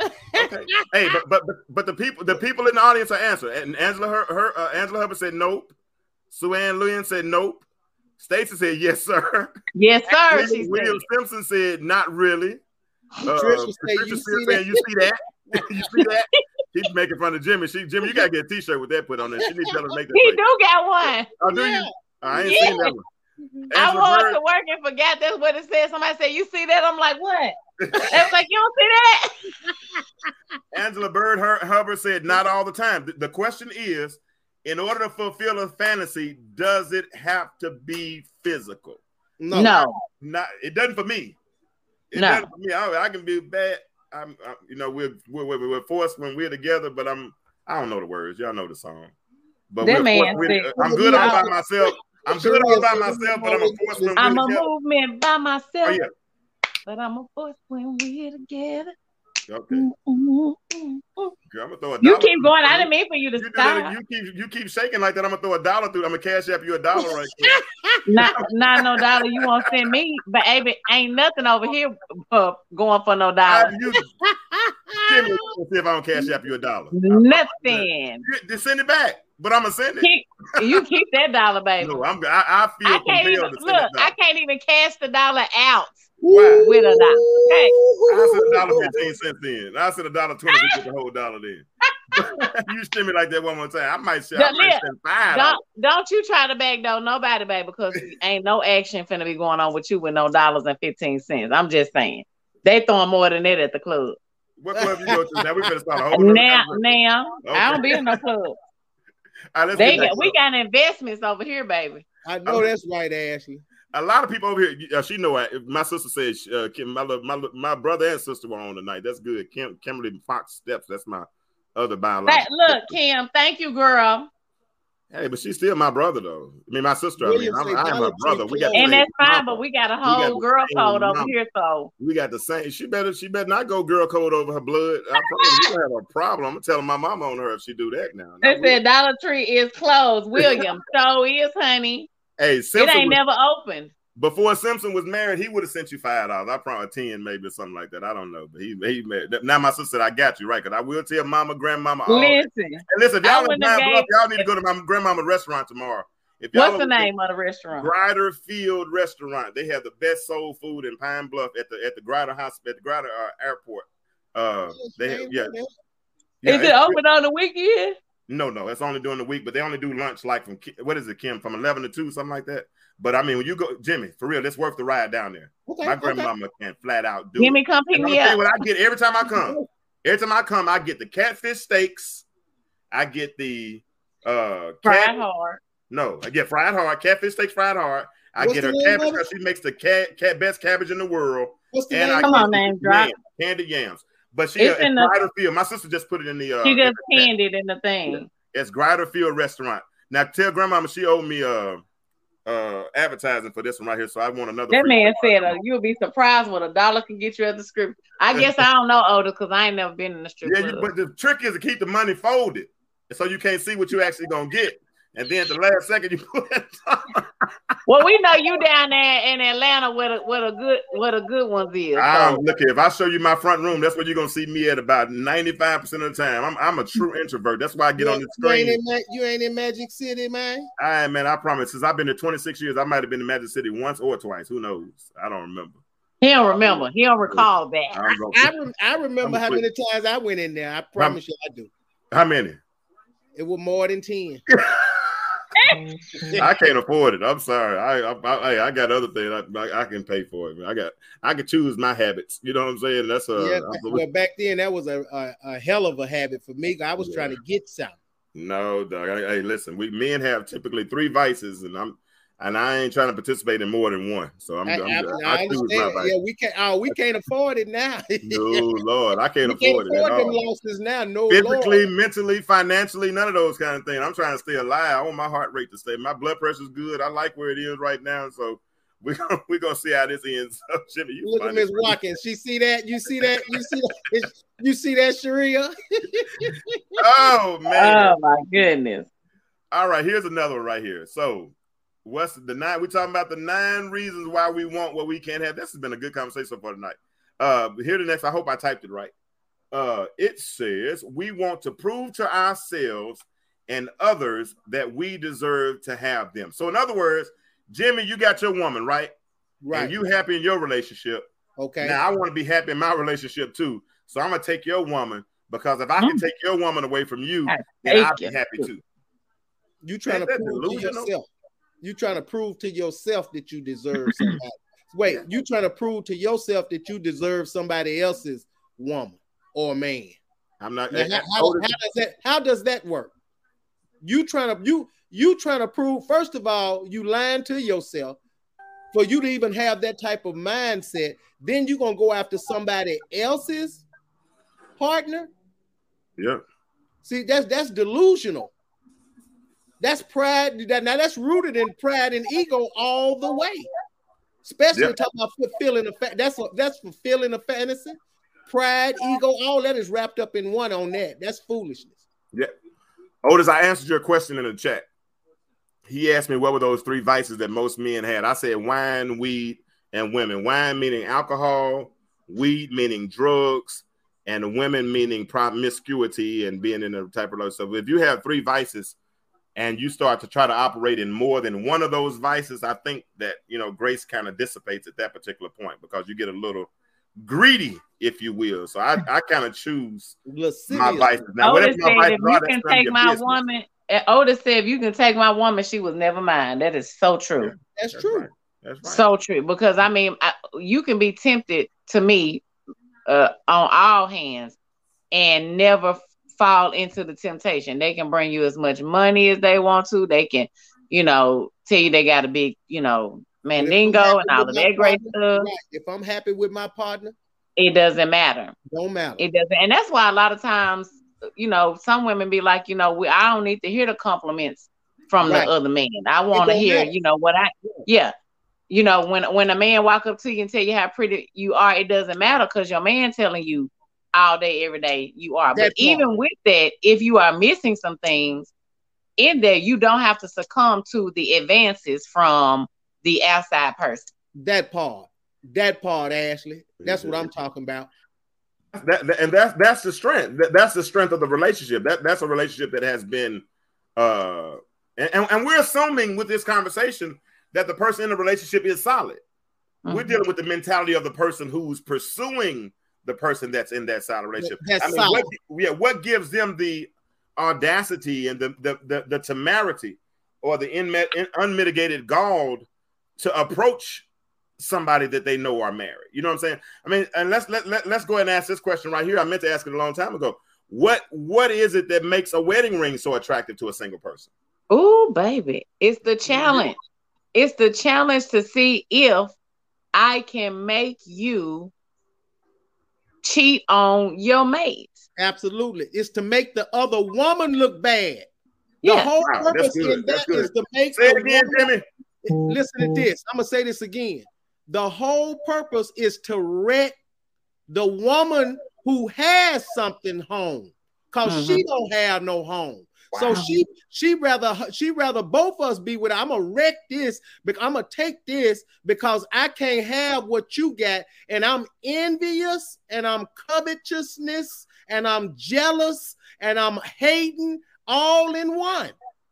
Okay. hey, but, but but but the people the people in the audience are answering. And Angela her, her uh, Angela Hubbard said nope. Sue Ann Lewin said nope. Stacy said yes, sir. Yes, sir. William, said. Simpson said not really. Uh, Patricia said, "You see saying that?" you see that. you see that? She's making fun of Jimmy. She Jimmy, you gotta get a t-shirt with that put on there. She needs to tell her to make that. He plate. do got one. Oh, do Yeah. you? I ain't Yeah. seen that one. I Angela wore it Bird- to work and forgot that's what it said. Somebody said, "You see that?" I'm like, "What?" They was like, "You don't see that?" Angela Bird Her- Hubbard said, not all the time. The, the question is, in order to fulfill a fantasy, does it have to be physical? No, No. Not. It doesn't for me. It No. doesn't for me. I, I can be bad. I'm, I, you know, we're, we're we're we're forced when we're together, but I'm I don't know the words. Y'all know the song. But we're man forced when- said- I'm good all by myself. I'm good all by myself, but I'm a force when we're I'm a together. movement by myself, Oh yeah. but I'm a force when we're together. Okay. I'm gonna throw a You keep going. I didn't mean for you to You, stop. you keep you keep shaking like that. I'm gonna throw a dollar through. I'm gonna cash app you a dollar right quick. Not, not no dollar you won't send me, but baby, ain't nothing over here uh, going for no dollar. you, Give me- see if I don't cash app you a dollar. Nothing. Just send it back, but I'm gonna send it. Keep, you keep that dollar, baby. No, I'm. I, I feel I can't even look. I can't even cash the dollar out. Why? with a dollar. Hey. I said a dollar fifteen cents in. I said a dollar twenty to get the whole dollar then. you send me like that one more time. I might say I might yeah. send five. Don't don't you try to beg, though. nobody, baby, because ain't no action finna be going on with you with no dollars and fifteen cents. I'm just saying. They throwing more than that at the club. What club you go to? Now we better start a whole nother Now, conversation. now, I don't be in no club. All right, let's They get got, to we got investments over here, baby. I know that's right, Ashley. A lot of people over here. Uh, she know I, my sister says uh, Kim, my, lo- my my brother and sister were on tonight. That's good. Kim, Kimberly Fox Steps. That's my other biological. That, look, Kim, thank you, girl. Hey, but she's still my brother though. I mean, my sister. I mean, I'm, say I am her brother. We got And that's fine, mama. but we got a We got whole girl same code over mama. here, so We got the same. She better. She better not go girl code over her blood. I probably have a problem. I'm telling my mama on her if she do that now. they said Dollar Tree is closed. William, so is, honey. Hey, It ain't was- never opened. before Simpson was married, he would have sent you five dollars. I probably ten, maybe or something like that. I don't know, but he he made, now my sister said I got you right because I will tell mama, grandmama. All. Listen, And listen, y'all in Pine Bluff, y'all need to go to my grandmama's restaurant tomorrow. If y'all what's the don't- name of the restaurant? Grider Field Restaurant. They have the best soul food in Pine Bluff at the at the Grider Hospital, at the Grider uh, Airport. Uh, they have, yeah, yeah. is it open on the weekend? No, no, it's only during the week, but they only do lunch like from what is it, Kim, from eleven to two, something like that. But I mean, when you go, Jimmy, for real, it's worth the ride down there. Okay, My okay. grandmama can flat out do Jimmy, it. come pick me gonna up. what I get every time I come. Every time I come, I get the catfish steaks. I get the uh Fried cat, hard. no, I get fried hard, catfish steaks fried hard. I What's get her cabbage because she makes the cat, cat best cabbage in the world. What's the And name? I Come get on, the name drop. yams, candied yams. But she It's uh, in the- Grider Field. My sister just put it in the uh She just in the chat. pinned it in the thing. It's Grider Field Restaurant. Now tell grandmama she owed me uh uh advertising for this one right here. So I want another That man said uh, you'll be surprised what a dollar can get you at the strip. I guess I don't know older because I ain't never been in the strip Yeah, you, but the trick is to keep the money folded, so you can't see what you actually gonna get. And then at the last second, you put it. Well, we know you down there in Atlanta where the where the good where the good ones is. So. um, look here, if I show you my front room, that's where you're gonna see me at about 95 percent of the time. I'm I'm a true introvert. That's why I get you, on the you ain't screen. in Ma- you ain't in Magic City, man. I man, I promise. Since I've been here 26 years, I might have been in Magic City once or twice. Who knows? I don't remember. he don't remember. He don't recall that. I'm I, rem- I remember how many times I went in there. I promise you, I do. How many? It was more than ten. I can't afford it. I'm sorry. I I, I, I got other things I, I, I can pay for it. I got I can choose my habits. You know what I'm saying? That's a yeah, I'm- well, back then that was a, a, a hell of a habit for me. I was Yeah. trying to get something. no, dog. Hey, listen, we men have typically three vices, and I'm and I ain't trying to participate in more than one. So I'm, I, I'm, I, I, I choose my understand. Yeah, we can't. Oh, we can't afford it now. No, Lord, I can't we can't afford it at afford them all. losses now. No, Physically, Lord. mentally, financially, none of those kind of things. I'm trying to stay alive. I want my heart rate to stay. My blood pressure's good. I like where it is right now. So we're gonna, we gonna see how this ends. So, Jimmy, you Look at. Miss Watkins. She see that? You see that? You see that? You see that, Sharia? Oh man. Oh my goodness. All right, here's another one right here. So, what's the nine? We're talking about the nine reasons why we want what we can't have. This has been a good conversation so far tonight. Uh, here the next. I hope I typed it right. Uh, it says we want to prove to ourselves and others that we deserve to have them. So, in other words, Jimmy, you got your woman right, Right. and you happy in your relationship. okay. Now, I want to be happy in my relationship too. So, I'm gonna take your woman because if I can Mm. take your woman away from you, then I'll be happy too. You trying to Ain't prove to yourself. You trying to prove to yourself that you deserve somebody. Wait, you trying to prove to yourself that you deserve somebody else's woman or man. I'm not. How, how- how does that how does that work? You trying to you you trying to prove first of all you lying to yourself for you to even have that type of mindset. Then you're gonna go after somebody else's partner. Yeah. See, that's that's delusional. That's pride. That now that's rooted in pride and ego all the way. Especially Yeah. talking about fulfilling a fa- that's a, that's fulfilling a fantasy. Pride, ego, all that is wrapped up in one on that. That's foolishness. Yeah. Otis, I answered your question in the chat. He asked me what were those three vices that most men had. I said wine, weed, and women. Wine meaning alcohol, weed meaning drugs, and women meaning promiscuity and being in a type of love. So if you have three vices and you start to try to operate in more than one of those vices, I think that you know grace kind of dissipates at that particular point because you get a little greedy, if you will. So I, I kind of choose my vices. Now, whatever Otis my said, vices if you can take my business. woman, and Otis said, if you can take my woman, she was never mine. That is so true. That's, That's true. right. That's right. So true. Because I mean, I, you can be tempted to me uh, on all hands and never fall into the temptation. They can bring you as much money as they want to. They can, you know, tell you they got a big, you know, But if I'm mandingo and all of that great partner, stuff. If I'm happy with my partner, It doesn't matter. don't matter. It doesn't, and that's why a lot of times, you know, some women be like, you know, we, I don't need to hear the compliments from Right. the other man. I want to hear, matter. you know, what I, yeah, you know, when when a man walk up to you and tell you how pretty you are, it doesn't matter because your man telling you all day, every day you are. That but part. even with that, if you are missing some things in there, you don't have to succumb to the advances from the outside person. that part. That part, Ashley. That's what I'm talking about. that, that- and that's that's the strength. That, that's the strength of the relationship. That that's a relationship that has been uh and, and, and we're assuming with this conversation that the person in the relationship is solid. We're Mhm. dealing with the mentality of the person who's pursuing the person that's in that solid relationship. That's I mean, solid. what, yeah, what gives them the audacity and the the the, the temerity or the inmet, in, unmitigated gall to approach somebody that they know are married? You know what I'm saying? I mean, and let's let, let let's go ahead and ask this question right here. I meant to ask it a long time ago. What what is it that makes a wedding ring so attractive to a single person? Oh, baby. It's the mm-hmm. challenge. It's the challenge to see if I can make you cheat on your mate. Absolutely. It's to make the other woman look bad. The Yeah. whole Wow, that's purpose good. in That's that is good. to make Say it the again, woman- Timmy. Listen to this. I'm gonna say this again. The whole purpose is to wreck the woman who has something home, because she mm-hmm. don't have no home. So she she rather she rather both of us be with. I'm gonna wreck this, because I'm gonna take this because I can't have what you got, and I'm envious, and I'm covetousness, and I'm jealous, and I'm hating all in one.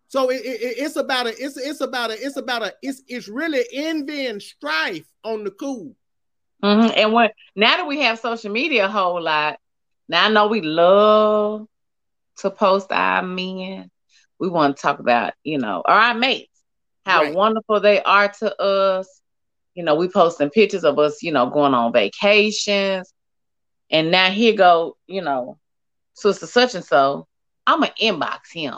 So it, it- it's about a it's it's about a it's about a it's it's really envy and strife on the cool. Mhm. And when now that we have social media a whole lot, now I know we love to post our men. We want to talk about, you know, or our mates, how Right. wonderful they are to us. You know, we posting pictures of us, you know, going on vacations. And now here go, you know, sister such and so. I'ma inbox him.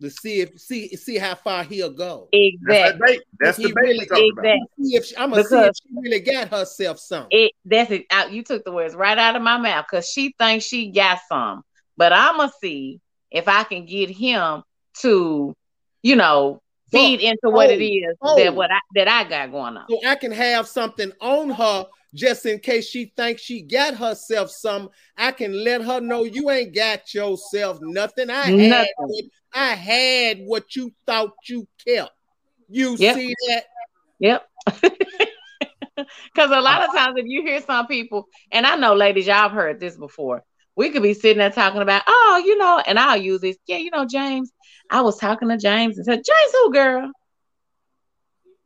To see if see see how far he'll go. That's Exactly. the bait. That's He the bait really- we talking about. See if she, I'm gonna see if she really got herself some. It that's it. Out, you took the words right out of my mouth because she thinks she got some, but I'ma see if I can get him to, you know, feed into what it oh, is oh. that what I that I got going on. so I can have something on her just in case she thinks she got herself some. I can let her know you ain't got yourself nothing. I had Nothing. what, I had what you thought you kept. You Yep. see that? Yep. Because a lot of times, if you hear some people, and I know, ladies, y'all have heard this before. We could be sitting there talking about, oh, you know, and I'll use this. Yeah, you know, James. I was talking to James and said, James, who girl?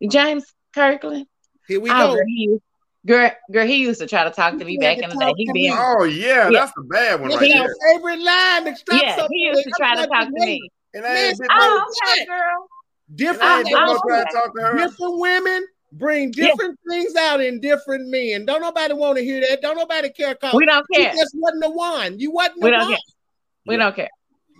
James Kirklin. Here we Oh, go. girl, he, girl, girl, he used to try to talk to me He back tried in the day. He to been. Oh yeah, Yeah. that's the bad one That's right our there. favorite line. To stop yeah, something. he used to try to talk to me. And I ain't been Oh, okay, girl. and I Different, ain't been no try to talk to her. different women bring Yeah. different things out in different men. Don't nobody want to hear that. Don't nobody care. Cause We don't you care. just wasn't the one. You wasn't the We don't one. care. We Yeah. don't care.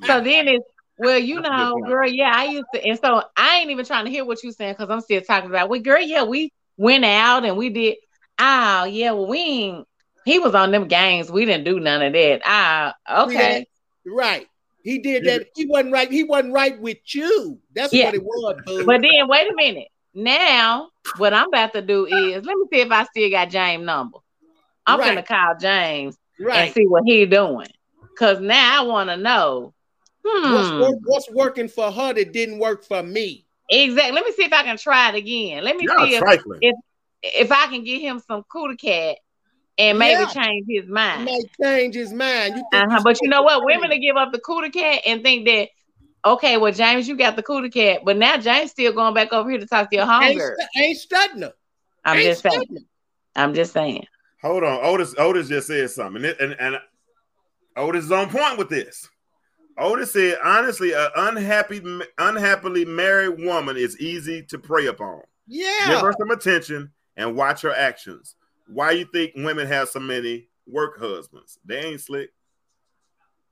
So then it's well, you That's a good know, girl, yeah, I used to, and so I ain't even trying to hear what you're saying because I'm still talking about. Well, girl, yeah, we went out and we did. Oh, yeah, well, we ain't he was on them games. We didn't do none of that. Ah, okay. Right. He did that. He wasn't right. He wasn't right with you. That's Yeah. what it was, boo. But then wait a minute. Now, what I'm about to do is let me see if I still got James' number. I'm Right. gonna call James and see what he doing. Cause now I want to know. What's, Hmm. wor- what's working for her that didn't work for me? Exactly. Let me see if I can try it again. Let me Y'all see if, if if I can get him some cootie cat and maybe Yeah. change his He mind. might change his mind. You think Uh-huh. he's But you know what? Women to give up the cootie cat and think that okay, well, James, you got the cootie cat, but now James still going back over here to talk to your ain't, hunger. stu- ain't studying her. I'm Ain't just saying. studying. I'm just saying. Hold on, Otis. Otis just said something, and, and and Otis is on point with this. Otis said, honestly, an unhappy, unhappily married woman is easy to prey upon. Yeah. Give her some attention and watch her actions. Why you think women have so many work husbands? They ain't slick.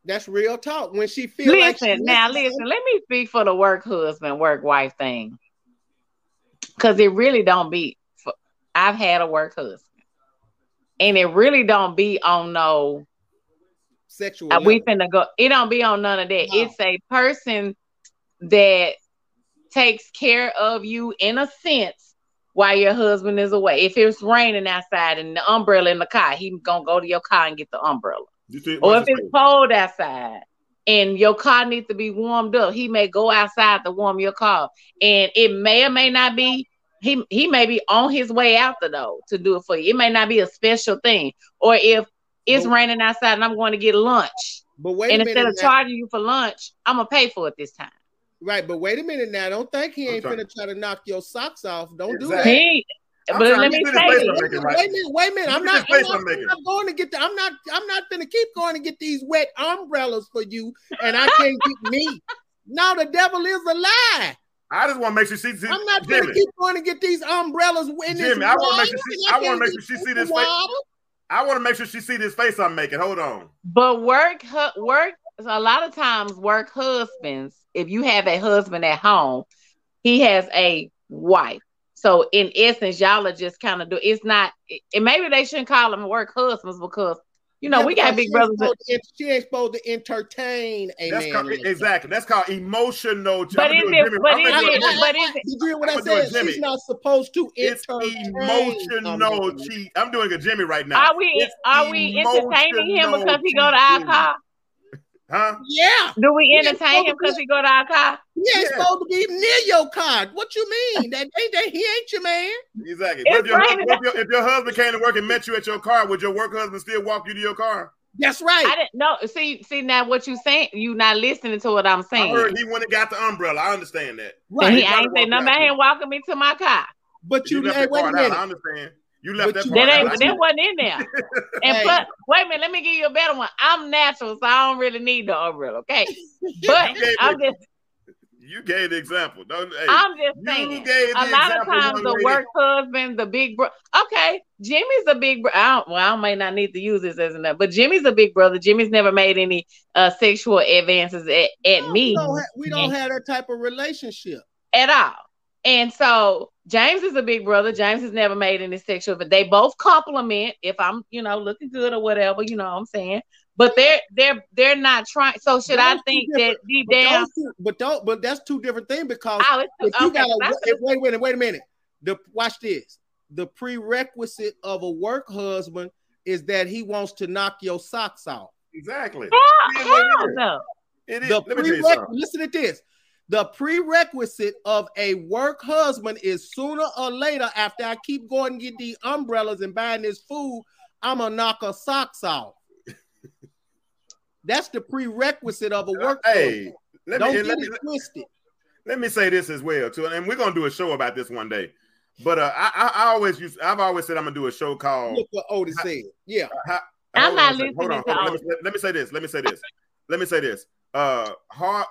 That's real talk. When she feel like she Listen, now listen, let me speak for the work husband, work wife thing. Cause it really don't be I've had a work husband. And it really don't be on no sexual. uh, we finna go. It don't be on none of that. No. It's a person that takes care of you in a sense while your husband is away. If it's raining outside and the umbrella in the car, he gonna go to your car and get the umbrella. You see, Or if it's name? cold outside and your car needs to be warmed up, he may go outside to warm your car. And it may or may not be he he may be on his way out the door to do it for you. It may not be a special thing. Or if it's But- raining outside and I'm going to get lunch, But wait and a instead minute. of now. charging you for lunch, I'm gonna pay for it this time. right, but wait a minute now. Don't think he ain't gonna try to knock your socks off. Don't do Exactly. that. He, I'm but let me get say place Wait a minute, right. wait a minute, wait a minute. I'm not, I'm not, I'm. I'm not going to get the, I'm not, I'm not gonna keep going to get these wet umbrellas for you, and I can't get me. No, the devil is a lie. I just want to make sure she sees I'm not gonna keep going to get these umbrellas in this Jimmy, I wanna make sure she- and I wanna make sure she see the this face. I want to make sure she see this face I'm making. Hold on. But work, work. A lot of times, work husbands. If you have a husband at home, he has a wife. So in essence, y'all are just kind of do. It's not. And maybe they shouldn't call them work husbands because you know Yeah, we got because big she brothers. ain't to- She ain't supposed to entertain a That's man. called, exactly. That's called emotional. But I'm is it- Jimmy- but I'm is gonna do a it- Jimmy. but is it- Did you hear what I I'm gonna do a said? She's not supposed to It's entertain. emotional a man. cheat. I'm doing a Jimmy right now. Are we It's are we entertaining him because he go to our cheating. car? Huh? Yeah, Do we We entertain him because he go to our car? he ain't Yeah. supposed to be near your car. What you mean? that ain't that he ain't your man. Exactly. It's if, your, raining. if, your, if your husband came to work and met you at your car, would your work husband still walk you to your car? That's right. I didn't know. See, see now what you saying? You not listening to what I'm I saying. heard he went and got the umbrella. I understand that. right. And he He ain't probably say nothing walked about out. him walking me to my car. but you, You left hey, that wait a part out. I understand. You left But that you- part That ain't that wasn't in there. And Hey. plus, wait a minute, let me give you a better one. I'm natural, so I don't really need the umbrella. Okay. But I'm just You gave the example. Don't, hey, I'm just you saying. gave the A lot of times the work husband, the big brother. okay, Jimmy's a big bro. I don't, well, I may not need to use this as enough, but Jimmy's a big brother. Jimmy's never made any uh sexual advances at, at No, me We don't, have, we don't have that type of relationship. at all. And so James is a big brother. James has never made any sexual, but they both compliment if I'm, you know, looking good or whatever, you know what I'm saying. But they're they're they're not trying. So should I Those two think that different- deep But, down? those two, but don't. But that's two different things because Oh, it's if you okay, got a that's- if- wait, wait, wait a minute. The watch this. The prerequisite of a work husband is that he wants to knock your socks off. Exactly. hell, Yeah, what it hell no. It is. The Let me tell you prereq- listen to this. The prerequisite of a work husband is sooner or later, after I keep going and get these umbrellas and buying this food, I'm gonna knock her socks off. That's the prerequisite of a work Hey, husband. let Don't me, get me, it twisted. let me say this as well too, and we're gonna do a show about this one day. But uh, I, I, I always use. I've always said I'm gonna do a show called. Look what Otis said. Yeah. How- I'm hold not on a second. Hold on, hold on. Let, me, let- let me say this. Let me say this. let me say this. Uh, hard.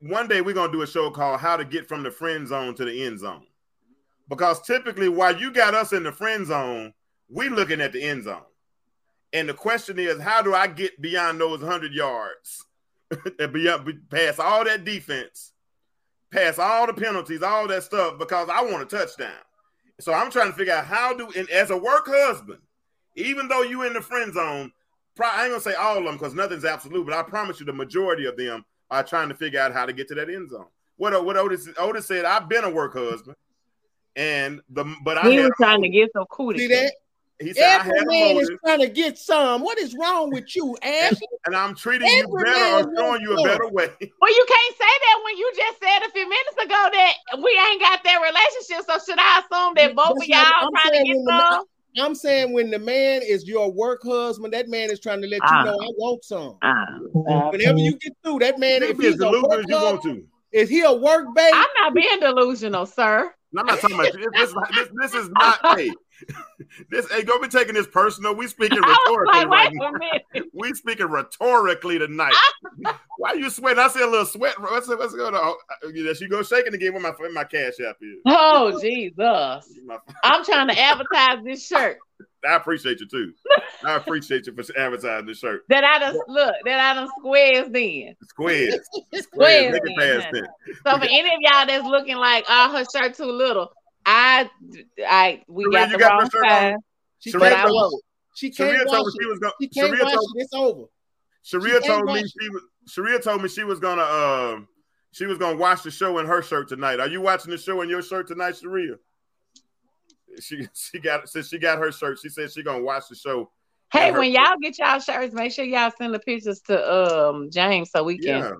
One day we're gonna do a show called "How to Get from the Friend Zone to the End Zone," because typically, while you got us in the friend zone, we looking at the end zone, and the question is, how do I get beyond those hundred yards, and beyond be- past all that defense, past all the penalties, all that stuff, because I want a touchdown. So I'm trying to figure out how do, and as a work husband, even though you in the friend zone, I ain't gonna say all of them because nothing's absolute, but I promise you, the majority of them are trying to figure out how to get to that end zone. What what Otis Otis said, I've been a work husband, and the but I He had was trying to get some cootie. See that? He said I Every had man is trying to get some. What is wrong with you, Ashley? and I'm treating you better man or showing you a better way. Well, you can't say that when you just said a few minutes ago that we ain't got that relationship. So should I assume that both That's of y'all not- I'm trying to get when the some? I'm saying when the man is your work husband, that man is trying to let you know I want some. Uh, Whenever you get through, that man, You if can be as he's a work as you want to. is he a work babe? I'm not being delusional, sir. And I'm not talking about you. This, this, this is not hey. This hey, don't be taking this personal. We speaking rhetorically like, right wait now. a minute. We speaking rhetorically tonight. Why you sweating? I see a little sweat. What's what's going on? Uh, There she go shaking again with my my cash app is. Oh Jesus! I'm trying to advertise this shirt I appreciate you too. I appreciate you for advertising the shirt. that I just look that I done squares in. Squares. Squares Squares. In. So for any of y'all that's looking like oh her shirt too little, I I we Sheree, got the got wrong your shirt on? size. She Sharia But can't I told, wash won't. it. She Sharia can't told wash she it. was going. She can't Sharia wash told, it. It's over. Sharia told me wash it. she was. Sharia told me she was gonna. Um, she was gonna watch the show in her shirt tonight. Are you watching the show in your shirt tonight, Sharia? She she got since she got her shirt. She said she gonna watch the show. Hey, in her when y'all get y'all shirts, make sure y'all send the pictures to um James so we can Yeah,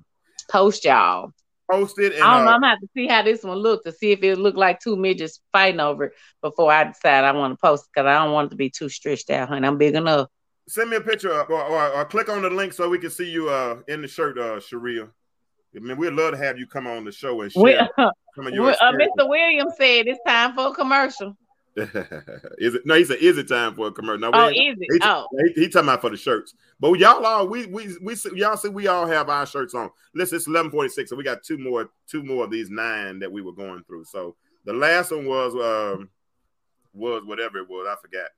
post y'all. Post it and I don't know. uh, I'm gonna have to see how this one looked to see if it looked like two midgets fighting over it before I decide I want to post because I don't want it to be too stretched out, honey. I'm big enough. send me a picture or, or, or click on the link so we can see you uh in the shirt, uh Sharia. I mean, we'd love to have you come on the show and share We, some of your uh. Mr. Williams said it's time for a commercial. is it no? He said, "Is it time for a commercial?" No, Oh, is He. Oh, he, he talking about for the shirts, but y'all all we we we y'all see we all have our shirts on. Listen, it's eleven forty six, so we got two more two more of these nine that we were going through. So the last one was um was whatever it was, I forgot.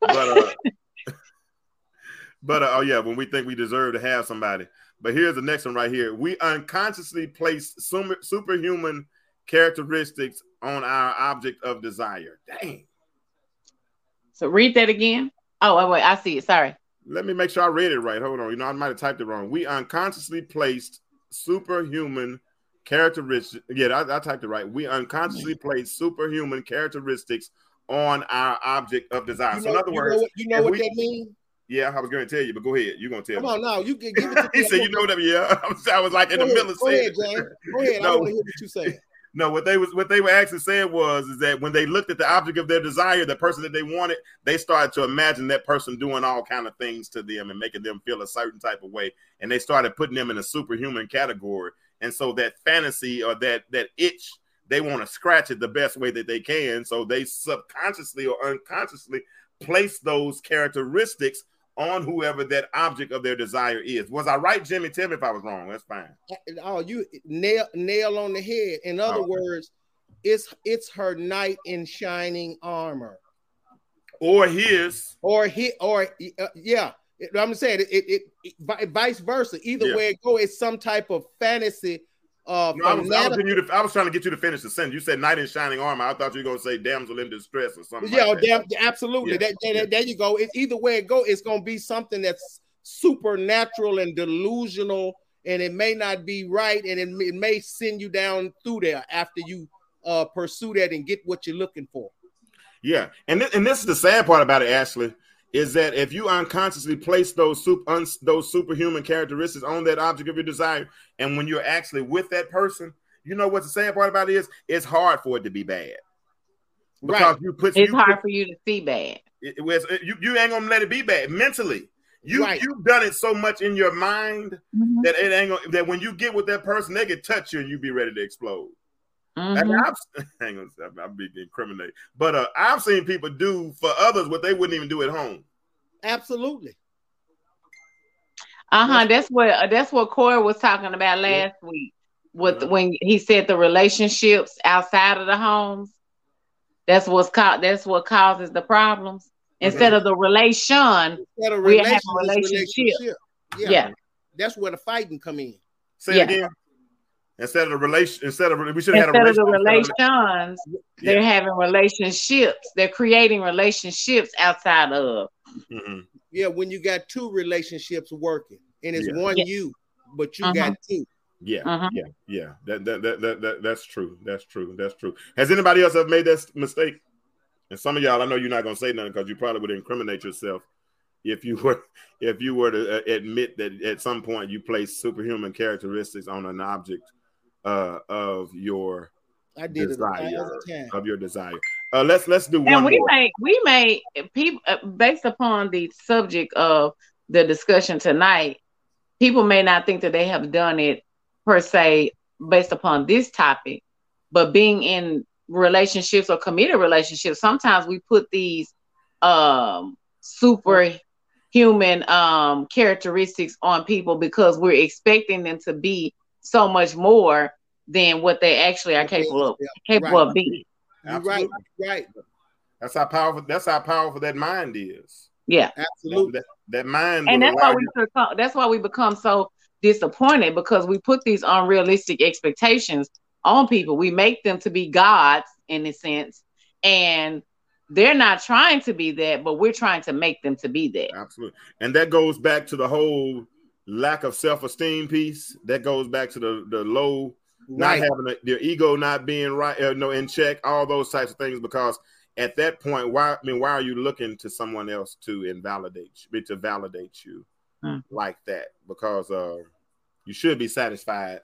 But uh, but uh, oh yeah, when we think we deserve to have somebody. But here's the next one right here. We unconsciously place super, superhuman characteristics on our object of desire. Dang. so read that again. Oh, wait, wait, I see it. Sorry. Let me make sure I read it right. Hold on. You know, I might have typed it wrong. We unconsciously placed superhuman characteristics. Yeah, I, I typed it right. We unconsciously placed superhuman characteristics on our object of desire. You so, in other you words, know what, you know what we- that means? yeah, I was going to tell you, but go ahead. You're going to tell Come me. on now, you can give it to me. he said, "You know what I mean?" Yeah, I was, I was like in the Go middle ahead, of go saying, ahead, James. Go ahead. I want to hear what you saying. No, what they was what they were actually saying was is that when they looked at the object of their desire, the person that they wanted, they started to imagine that person doing all kind of things to them and making them feel a certain type of way, and they started putting them in a superhuman category. And so that fantasy or that that itch, they want to scratch it the best way that they can. So they subconsciously or unconsciously place those characteristics on whoever that object of their desire is. Was I right, Jimmy? Tell me if I was wrong. That's fine. Oh, you nail nail on the head. In other Oh. words, it's it's her knight in shining armor, Or his. or he, or uh, yeah. I'm saying it, it, it, it vice versa. Either Yeah. way it go, it's some type of fantasy. Uh, No, I was, I, was you to, I was trying to get you to finish the sentence. You said knight in shining armor. I thought you were going to say damsel in distress or something. yeah, like that. absolutely. Yeah, That, that- yeah. there you go. It, either way it go, it's gonna be something that's supernatural and delusional, and it may not be right, and it, may- it may send you down through there after you uh pursue that and get what you're looking for. Yeah, and th- and this is the sad part about it, Ashley, is that if you unconsciously place those super un- those superhuman characteristics on that object of your desire, and when you're actually with that person, you know what's the sad part about it is it's hard for it to be bad because Right. you put It's you hard put- for you to see bad. it, it you you ain't gonna let it be bad mentally. You Right. you've done it so much in your mind mm-hmm. that it ain't gonna, that when you get with that person, they can touch you and you be ready to explode. And Mhm. I've, hang on, I'm, I'm being incriminated, but uh, I've seen people do for others what they wouldn't even do at home. Absolutely. Uh huh. That's what uh, that's what Corey was talking about last week. With Yeah. when he said the relationships outside of the homes. That's what's ca- That's what causes the problems instead of the relation. Instead of We have a relation, it's relationship. Yeah. Yeah. That's where the fighting come in. Say Yeah. again. Instead of the relation, instead of we should have had a Instead of the relationship. relations, they're Yeah. having relationships. They're creating relationships outside of Mhm. Yeah, when you got two relationships working and it's Yeah. one Yeah. you, but you Uh-huh. got two. Yeah, Mhm. yeah, yeah. That, that, that, that, that, that's true. That's true. That's true. Has anybody else ever made that mistake? And some of y'all, I know you're not gonna say nothing because you probably would incriminate yourself if you were if you were to uh, admit that at some point you place superhuman characteristics on an object uh, of your I did Desire. it a thousand of your desire. Uh, let's let's do one and we more. may we may people uh, based upon the subject of the discussion tonight people may not think that they have done it per se based upon this topic but being in relationships or committed relationships sometimes we put these um superhuman um characteristics on people because we're expecting them to be so much more than what they actually are capable of Yeah, capable right. of being You're right, right. That's how powerful. That's how powerful that mind is. yeah Absolutely. That, that mind. and that's why we become, that's why we become so disappointed because we put these unrealistic expectations on people. We make them to be gods in a sense, and they're not trying to be that, but we're trying to make them to be that. Absolutely. And that goes back to the whole lack of self-esteem piece. That goes back to the the low Right. not having a, their ego not being right, uh, no, in check, all those types of things. Because at that point, why? I mean, why are you looking to someone else to invalidate you, to validate you Hmm. like that? Because uh, you should be satisfied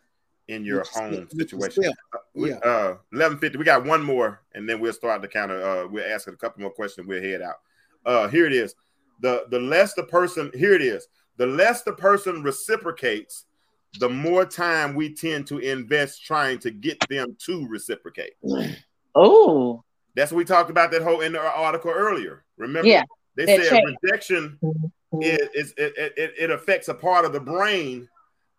in your With home with situation. Uh, Yeah. Uh, eleven fifty. We got one more, and then we'll start to kind of. Uh, we're asking a couple more questions. We'll head out. Uh, here it is. The the less the person. Here it is. The less the person reciprocates, the more time we tend to invest trying to get them to reciprocate. Oh, That's what we talked about that whole in the article earlier. Remember? Yeah, They said check. rejection is, is it, it, it affects a part of the brain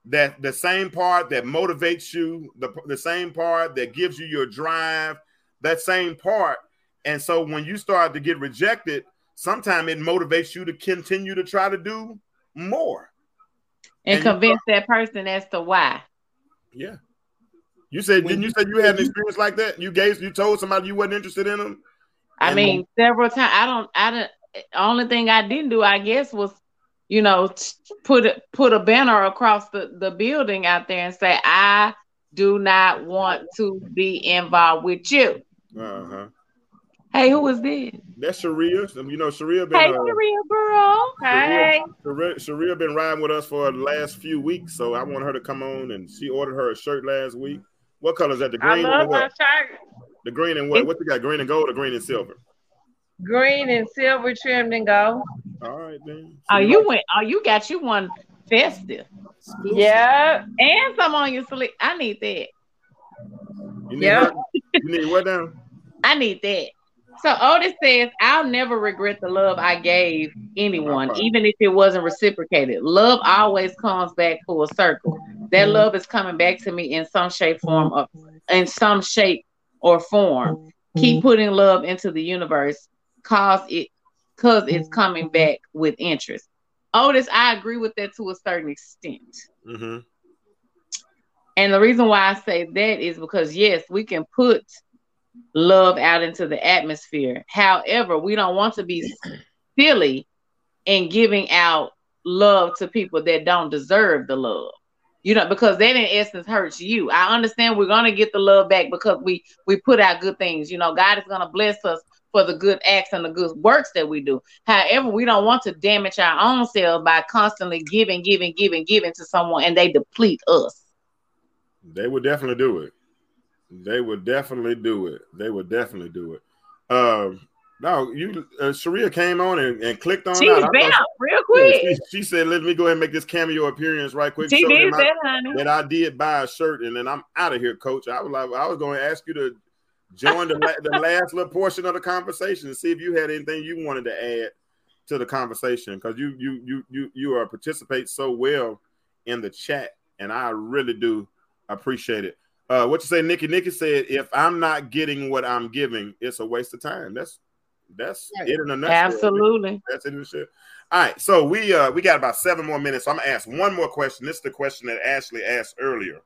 that the same part that motivates you, the, the same part that gives you your drive, that same part. And so when you start to get rejected, sometimes it motivates you to continue to try to do more. and, And you- convince that person as to why. Yeah. You said, When didn't you you- say you had an experience like that? You gave, you told somebody you wasn't interested in them. I And- mean, several times. I don't. I don't. Only thing I didn't do, I guess, was you know t- put a, put a banner across the the building out there and say, "I do not want to be involved with you." Uh huh. Hey, who was this? That's Sharia. You know, Sharia been Hey, uh, Maria girl. Hey. Sharia, Sharia been riding with us for the last few weeks, so I want her to come on. And she ordered her a shirt last week. What color is that? The green. I green love and my what? shirt. The green and what? What you got? Green and gold or green and silver? Green and silver trimmed and gold. All right, then. Oh, you like- went. Oh, you got you one festive Exclusive. Yeah. and some on your sleeve. I need that. You need, Yeah. her- you need what down? I need that. So Otis says, I'll never regret the love I gave anyone, even if it wasn't reciprocated. Love always comes back full circle. That Mm-hmm. love is coming back to me in some shape, form, or in some shape or form. Mm-hmm. Keep putting love into the universe, cause it, cause it's Mm-hmm. coming back with interest. Otis, I agree with that to a certain extent. Mm-hmm. And the reason why I say that is because yes, we can put love out into the atmosphere. However, we don't want to be silly in giving out love to people that don't deserve the love. You know, because that in essence hurts you. I understand we're gonna get the love back because we we put out good things. You know, God is gonna bless us for the good acts and the good works that we do. However, we don't want to damage our own selves by constantly giving, giving, giving, giving to someone and they deplete us. They would definitely do it. They would definitely do it. They would definitely do it. Um, no, you uh, Sharia came on and, and clicked on She out. was bound real Yeah, quick. she, she said, "Let me go ahead and make this cameo appearance right quick." She did I- honey. that I did buy a shirt, and then I'm out of here, Coach. I was like, I was going to ask you to join the, la- the last little portion of the conversation and see if you had anything you wanted to add to the conversation because you you you you you are participate so well in the chat, and I really do appreciate it. Uh, what you say, Nikki? Nikki said, "If I'm not getting what I'm giving, it's a waste of time." That's that's Right. it in a nutshell. Absolutely. That's it. Shit. All right, so we uh we got about seven more minutes. So I'm gonna ask one more question. This is the question that Ashley asked earlier,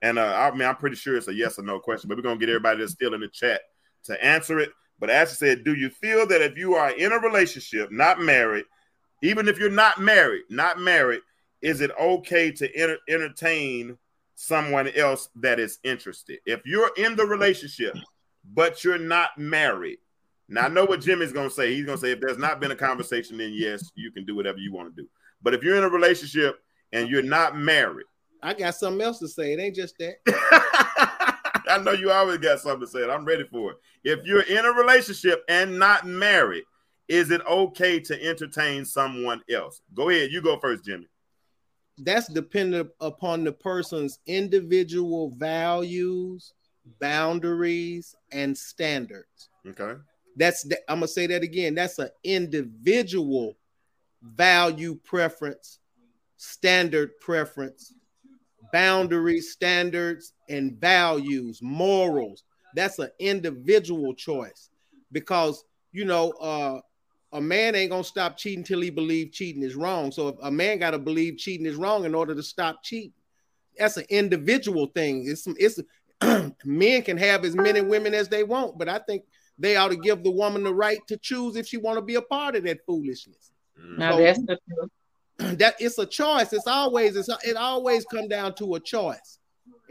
and uh, I mean I'm pretty sure it's a yes or no question, but we're gonna get everybody that's still in the chat to answer it. But Ashley said, Do you feel that if you are in a relationship, not married, even if you're not married, not married, is it okay to enter- entertain someone else that is interested? If you're in the relationship, but you're not married, now I know what Jimmy's gonna say. He's gonna say if there's not been a conversation, then yes, you can do whatever you want to do. But if you're in a relationship and you're not married, I got something else to say. It ain't just that. I know you always got something to say. I'm ready for it. If you're in a relationship and not married, is it okay to entertain someone else? Go ahead. You go first, Jimmy. That's dependent upon the person's individual values, boundaries, and standards. Okay. That's the, I'm gonna say that again. That's an individual value preference, standard preference, boundaries, standards, and values, morals. That's an individual choice because you know uh, a man ain't gonna stop cheating till he believe cheating is wrong. So if a man got to believe cheating is wrong in order to stop cheating, that's an individual thing. It's it's men can have as many women as they want, but I think they ought to give the woman the right to choose if she want to be a part of that foolishness. Mm. Now So- that's the truth. that it's a choice. It's always it's it always come down to a choice.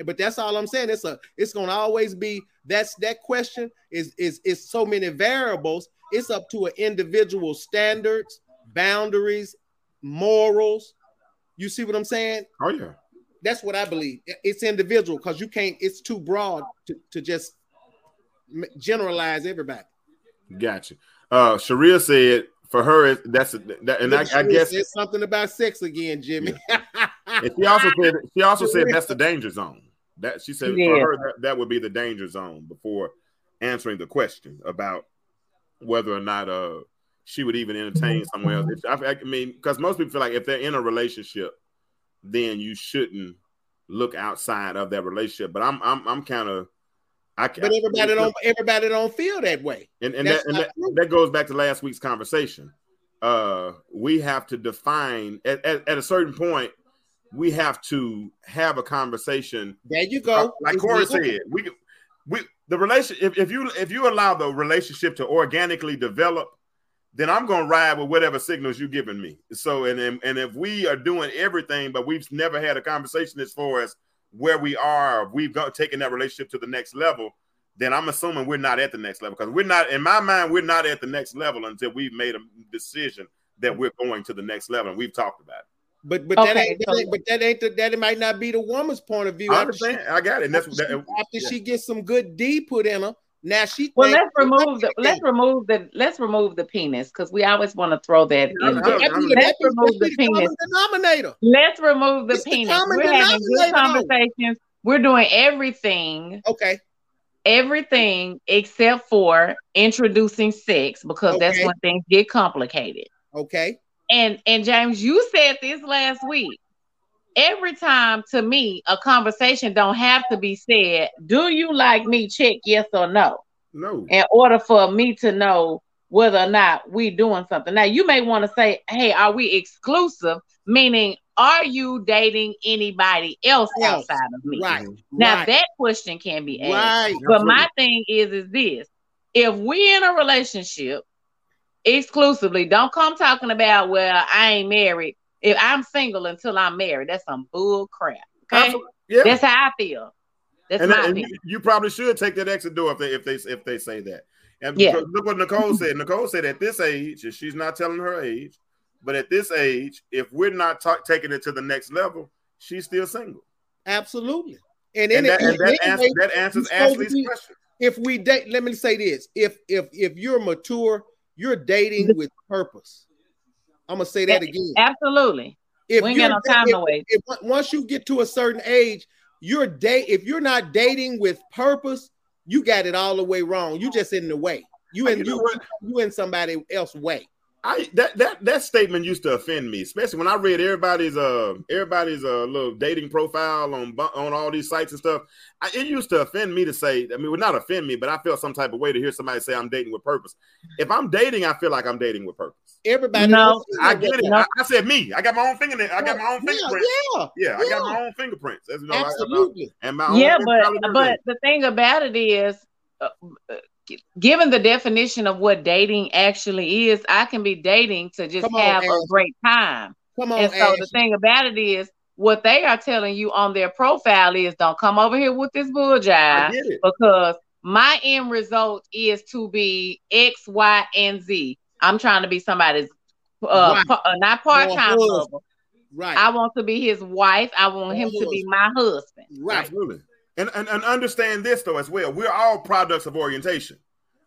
But that's all I'm saying. It's a it's gonna always be that's that question is is is so many variables. It's up to an individual standards, boundaries, morals. You see what I'm saying? Oh yeah. That's what I believe. It's individual because you can't. It's too broad to, to just generalize everybody. Gotcha. Uh Sharia said for her it- that's a, that, and I, I guess it's something about sex again, Jimmy. and she also said she also said that's the danger zone. That she said Yeah. for her that, that would be the danger zone before answering the question about whether or not uh she would even entertain someone else. I, I mean, because most people feel like if they're in a relationship, then you shouldn't look outside of that relationship. But I'm I'm I'm kind of I can but everybody don't everybody don't feel that way. and, and, that, and that, that goes back to last week's conversation. Uh, we have to define at, at, at a certain point, we have to have a conversation. There you go. like Corey said, we we the relation if, if you if you allow the relationship to organically develop, then I'm gonna ride with whatever signals you're giving me. So and and, and if we are doing everything, but we've never had a conversation as far as where we are, we've got taken that relationship to the next level, then I'm assuming we're not at the next level because we're not in my mind, we're not at the next level until we've made a decision that we're going to the next level and we've talked about it. But but that Okay, ain't, that so- ain't but that ain't the, that might not be the woman's point of view. I After she- understand, I got it. And that's after, that, she, after yeah. she gets some good D put in her, now she Well, let's remove the let's remove the let's remove the penis because we always want to throw that I- in I- there. I'm- Let's be- remove that the be common penis. denominator. Let's remove the It's penis. common We're having good denominator. conversations. We're doing everything, Okay, everything except for introducing sex because that's when things get complicated. okay, And and James, you said this last week. Every time to me, a conversation don't have to be said. Do you like me? Check yes or no. no. in order for me to know whether or not we doing something. Now you may want to say, "Hey, are we exclusive?" Meaning, are you dating anybody else Else. outside of me? right, mm-hmm. Now right, that question can be asked. right. But my thing is, is this: if we in a relationship exclusively, don't come talking about, "Well, I ain't married." If I'm single until I'm married, that's some bull crap. Okay, Yeah. that's how I feel. That's and, my and opinion. you, you probably should take that exit door if they if they if they say that. And Yeah. look what Nicole said. Nicole said at this age, and she's not telling her age, but at this age, if we're not ta- taking it to the next level, she's still single. Absolutely. And, And then that, and that, answer, that answers you're supposed to Ashley's be- question. if we date, let me say this: if if if you're mature, you're dating with purpose. I'm gonna say that again. Absolutely. If we ain't you're got no time if- to waste. once you get to a certain age, you're date. If you're not dating with purpose, you got it all the way wrong. You just in the way. You in You know you, you in somebody else way. I that that that statement used to offend me, especially when I read everybody's uh everybody's uh little dating profile on on all these sites and stuff. I, it used to offend me to say, I mean, would not offend me, but I felt some type of way to hear somebody say I'm dating with purpose. If I'm dating, I feel like I'm dating with purpose. Everybody. No. I get it. No. I, I said me. I got my own fingernail. I got my own Yeah, fingerprints. yeah, Yeah, I got my own fingerprints. As you know, I- I- absolutely. and my own yeah, but but the thing about it is, uh, uh, given the definition of what dating actually is, I can be dating to just on, have a great time. Come on, and so the thing about it is, what they are telling you on their profile is, don't come over here with this bull jive because my end result is to be X, Y, and Z. I'm trying to be somebody's uh, Wife. pa- uh, not part time husband. lover. Right. I want to be his wife. I want him to be my husband. right. Absolutely. And, and and understand this though as well. We're all products of orientation.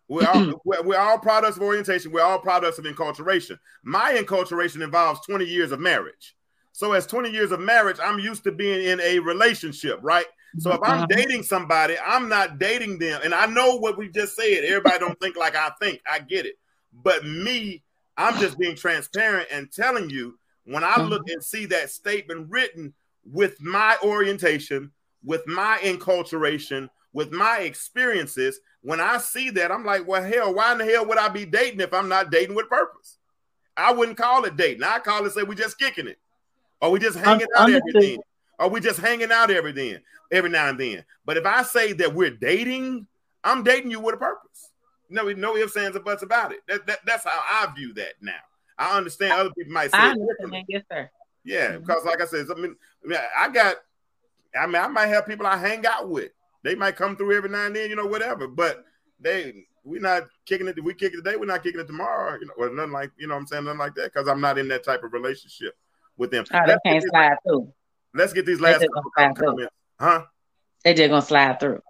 We're all we're, we're all products of orientation. We're all products of enculturation. My enculturation involves 20 years of marriage. So as 20 years of marriage, I'm used to being in a relationship, right? So if I'm Mhm. dating somebody, I'm not dating them. And I know what we just said. Everybody don't think like I think. I get it. But me, I'm just being transparent and telling you when I look and see that statement written with my orientation, with my enculturation, with my experiences, when I see that, I'm like, well, hell, why in the hell would I be dating if I'm not dating with purpose? I wouldn't call it dating. I call it say we just kicking it. Or we just hanging out every Understood. then. Or we just hanging out every then, every now and then. But if I say that we're dating, I'm dating you with a purpose. No, no ifs, ands, or buts about it. That, that, that's how I view that now. I understand other people might say I it differently. understand. Yes, sir. Yeah, mm-hmm. because like I said, I mean, I got, I mean, I might have people I hang out with. They might come through every now and then, you know, whatever. But they, we're not kicking it. We kick it today. We're not kicking it tomorrow. You know, or nothing like, you know, what I'm saying nothing like that because I'm not in that type of relationship with them. Oh, they let's, get can't these, slide through. let's get these last just couple gonna through. comments, huh? They just gonna slide through.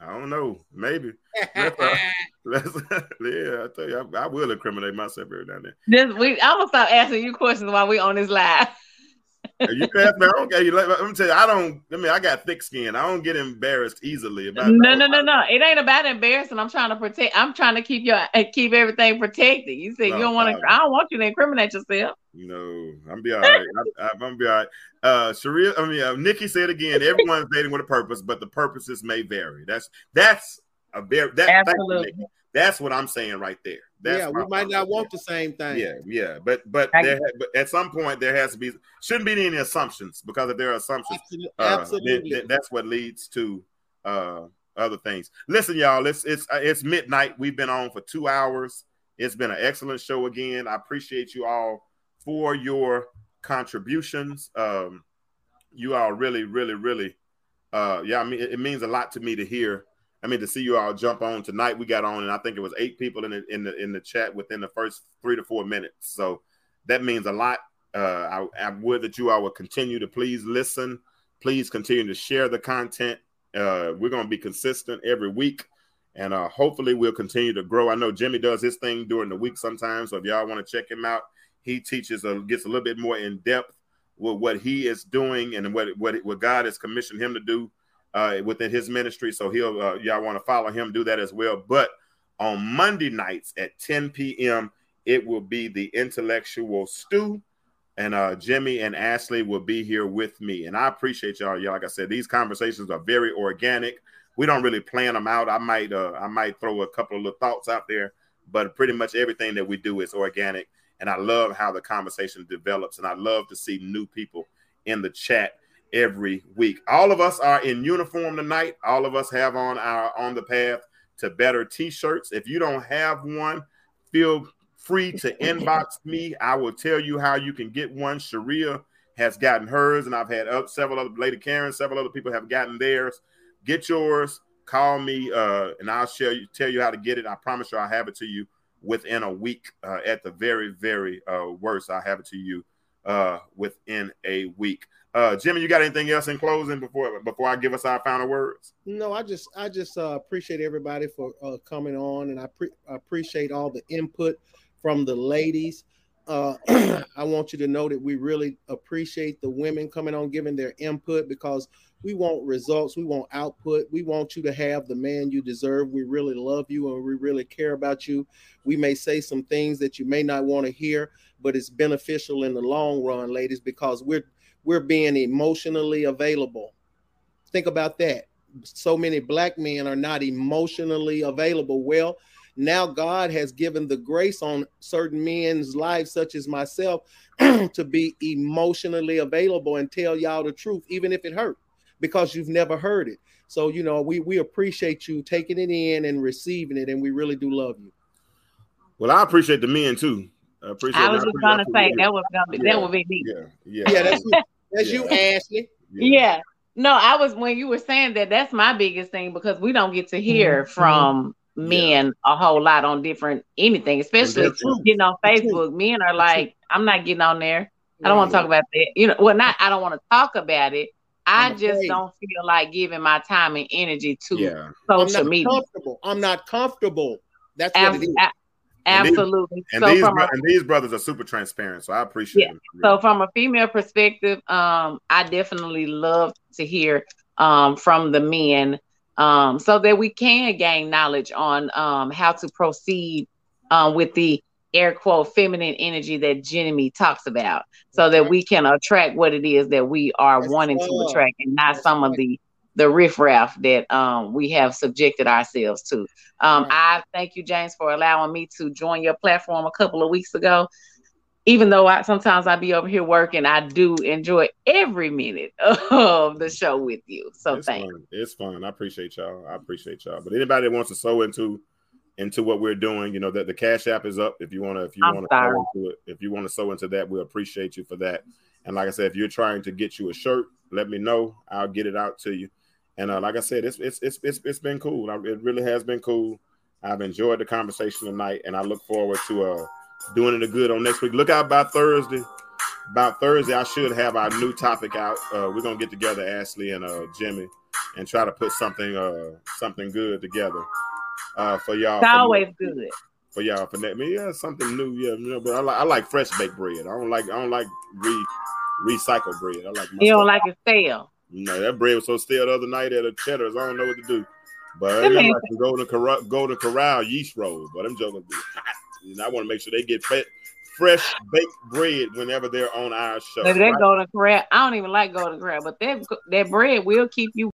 I don't know. Maybe. Let's, uh, let's, yeah, I tell you, I, I will incriminate myself every now and then. This we I'm gonna stop asking you questions while we on this live. You can ask me. I don't get you. Let, me tell you. I don't. I mean, I got thick skin. I don't get embarrassed easily about. No, no, no, no. It ain't about embarrassing. I'm trying to protect. I'm trying to keep your uh, keep everything protected. You said No you don't want to. I don't want you to incriminate yourself. No, I'm be all right. I, I, I'm gonna be all right. Uh, Sharia. I mean, uh, Nikki said again. Everyone's dating with a purpose, but the purposes may vary. That's that's a very that. Absolutely. Nikki. That's what I'm saying right there. That's yeah, we might point not right want the same thing. Yeah, yeah, but but there, but at some point there has to be shouldn't be any assumptions because if there are assumptions, Absolutely. uh, then- Absolutely. then that's what leads to uh, other things. Listen, y'all, it's it's uh, it's midnight. We've been on for two hours. It's been an excellent show again. I appreciate you all for your contributions. Um, you all really, really, really, uh, yeah. I mean, it, it means a lot to me to hear. I mean, to see you all jump on tonight. We got on, and I think it was eight people in the in the in the chat within the first three to four minutes. So that means a lot. Uh, I, I would that you all will continue to please listen. Please continue to share the content. Uh, we're going to be consistent every week, and uh, hopefully we'll continue to grow. I know Jimmy does his thing during the week sometimes, so if y'all want to check him out, he teaches a, gets a little bit more in depth with what he is doing and what what what God has commissioned him to do uh, within his ministry. So he'll uh, y'all want to follow him, do that as well. But on Monday nights at 10 p.m., it will be the intellectual stew and uh Jimmy and Ashley will be here with me. And I appreciate y'all. Y'all, like I said, these conversations are very organic. We don't really plan them out. I might uh I might throw a couple of little thoughts out there, but pretty much everything that we do is organic. And I love how the conversation develops, and I love to see new people in the chat every week. All of us are in uniform tonight. All of us have on our on the path to better t-shirts. If you don't have one, feel free to inbox me. I will tell you how you can get one. Sharia has gotten hers, and I've had up several other Lady Karen, several other people have gotten theirs. Get yours. Call me, uh, and I'll share you tell you how to get it. I promise you, I'll have it to you within a week. Uh, at the very, very uh, worst, I'll have it to you uh, within a week. Uh, Jimmy, you got anything else in closing before before I give us our final words? No, I just I just uh, appreciate everybody for uh, coming on, and I, pre- appreciate all the input from the ladies. Uh, I want you to know that we really appreciate the women coming on, giving their input because we want results, we want output, we want you to have the man you deserve. We really love you and we really care about you. We may say some things that you may not want to hear, but it's beneficial in the long run, ladies, because we're we're being emotionally available. Think about that so many black men are not emotionally available. Well, now God has given the grace on certain men's lives, such as myself, to be emotionally available and tell y'all the truth, even if it hurt, because you've never heard it. So you know, we we appreciate you taking it in and receiving it, and we really do love you. Well, I appreciate the men too. I appreciate. I was just appreciate- gonna say appreciate- that was gonna be Yeah. that would be me. Yeah, yeah, Yeah, that's you, that's you, Yeah. Ashley. Yeah. No, I was when you were saying that that's my biggest thing because we don't get to hear Mhm. from men a whole lot on different anything, especially that's true. getting on Facebook. Men are like, I'm not getting on there. I don't want to talk about that. You know, well, not I don't want to talk about it. I I'm just afraid. don't feel like giving my time and energy to Yeah, I'm social not media. comfortable. I'm not comfortable. That's what Ab- it is. A- And these- absolutely. and so these from a and these brothers are super transparent, so I appreciate Yeah. it. So from a female perspective, um, I definitely love to hear um, from the men um, so that we can gain knowledge on um, how to proceed um, with the air quote feminine energy that Jenny talks about so that we can attract what it is that we are That's wanting to attract and not That's some of the the riffraff that um, we have subjected ourselves to. Um. I thank you, James, for allowing me to join your platform a couple of weeks ago even though I sometimes I be over here working, I do enjoy every minute of the show with you. So it's thanks. fun. It's fun. I appreciate y'all. I appreciate y'all. But anybody that wants to sow into into what we're doing, you know, that the cash app is up. If you want to, if you want to sow into it, if you want to sow into that, we appreciate you for that. And like I said, if you're trying to get you a shirt, let me know. I'll get it out to you. And uh, like I said, it's it's it's it's, it's been cool. It really has been cool. I've enjoyed the conversation tonight, and I look forward to uh doing it a good on next week. Look out by Thursday. About Thursday, I should have our new topic out. Uh, we're gonna get together, Ashley and uh, Jimmy, and try to put something uh something good together uh for y'all. It's for- always good. for y'all for that. I mean, yeah, something new, yeah. You know, but I like I like fresh baked bread. I don't like I don't like re recycled bread. I like You don't stuff- like it stale. Know, that bread was so stale the other night at a Cheddar's. I don't know what to do. But I like the Golden Corral, Golden Corral yeast rolls. But them jokers be hot. And I want to make sure they get fe- fresh baked bread whenever they're on our show. Maybe that right? to corral. I don't even like Golden Corral, but that that bread will keep you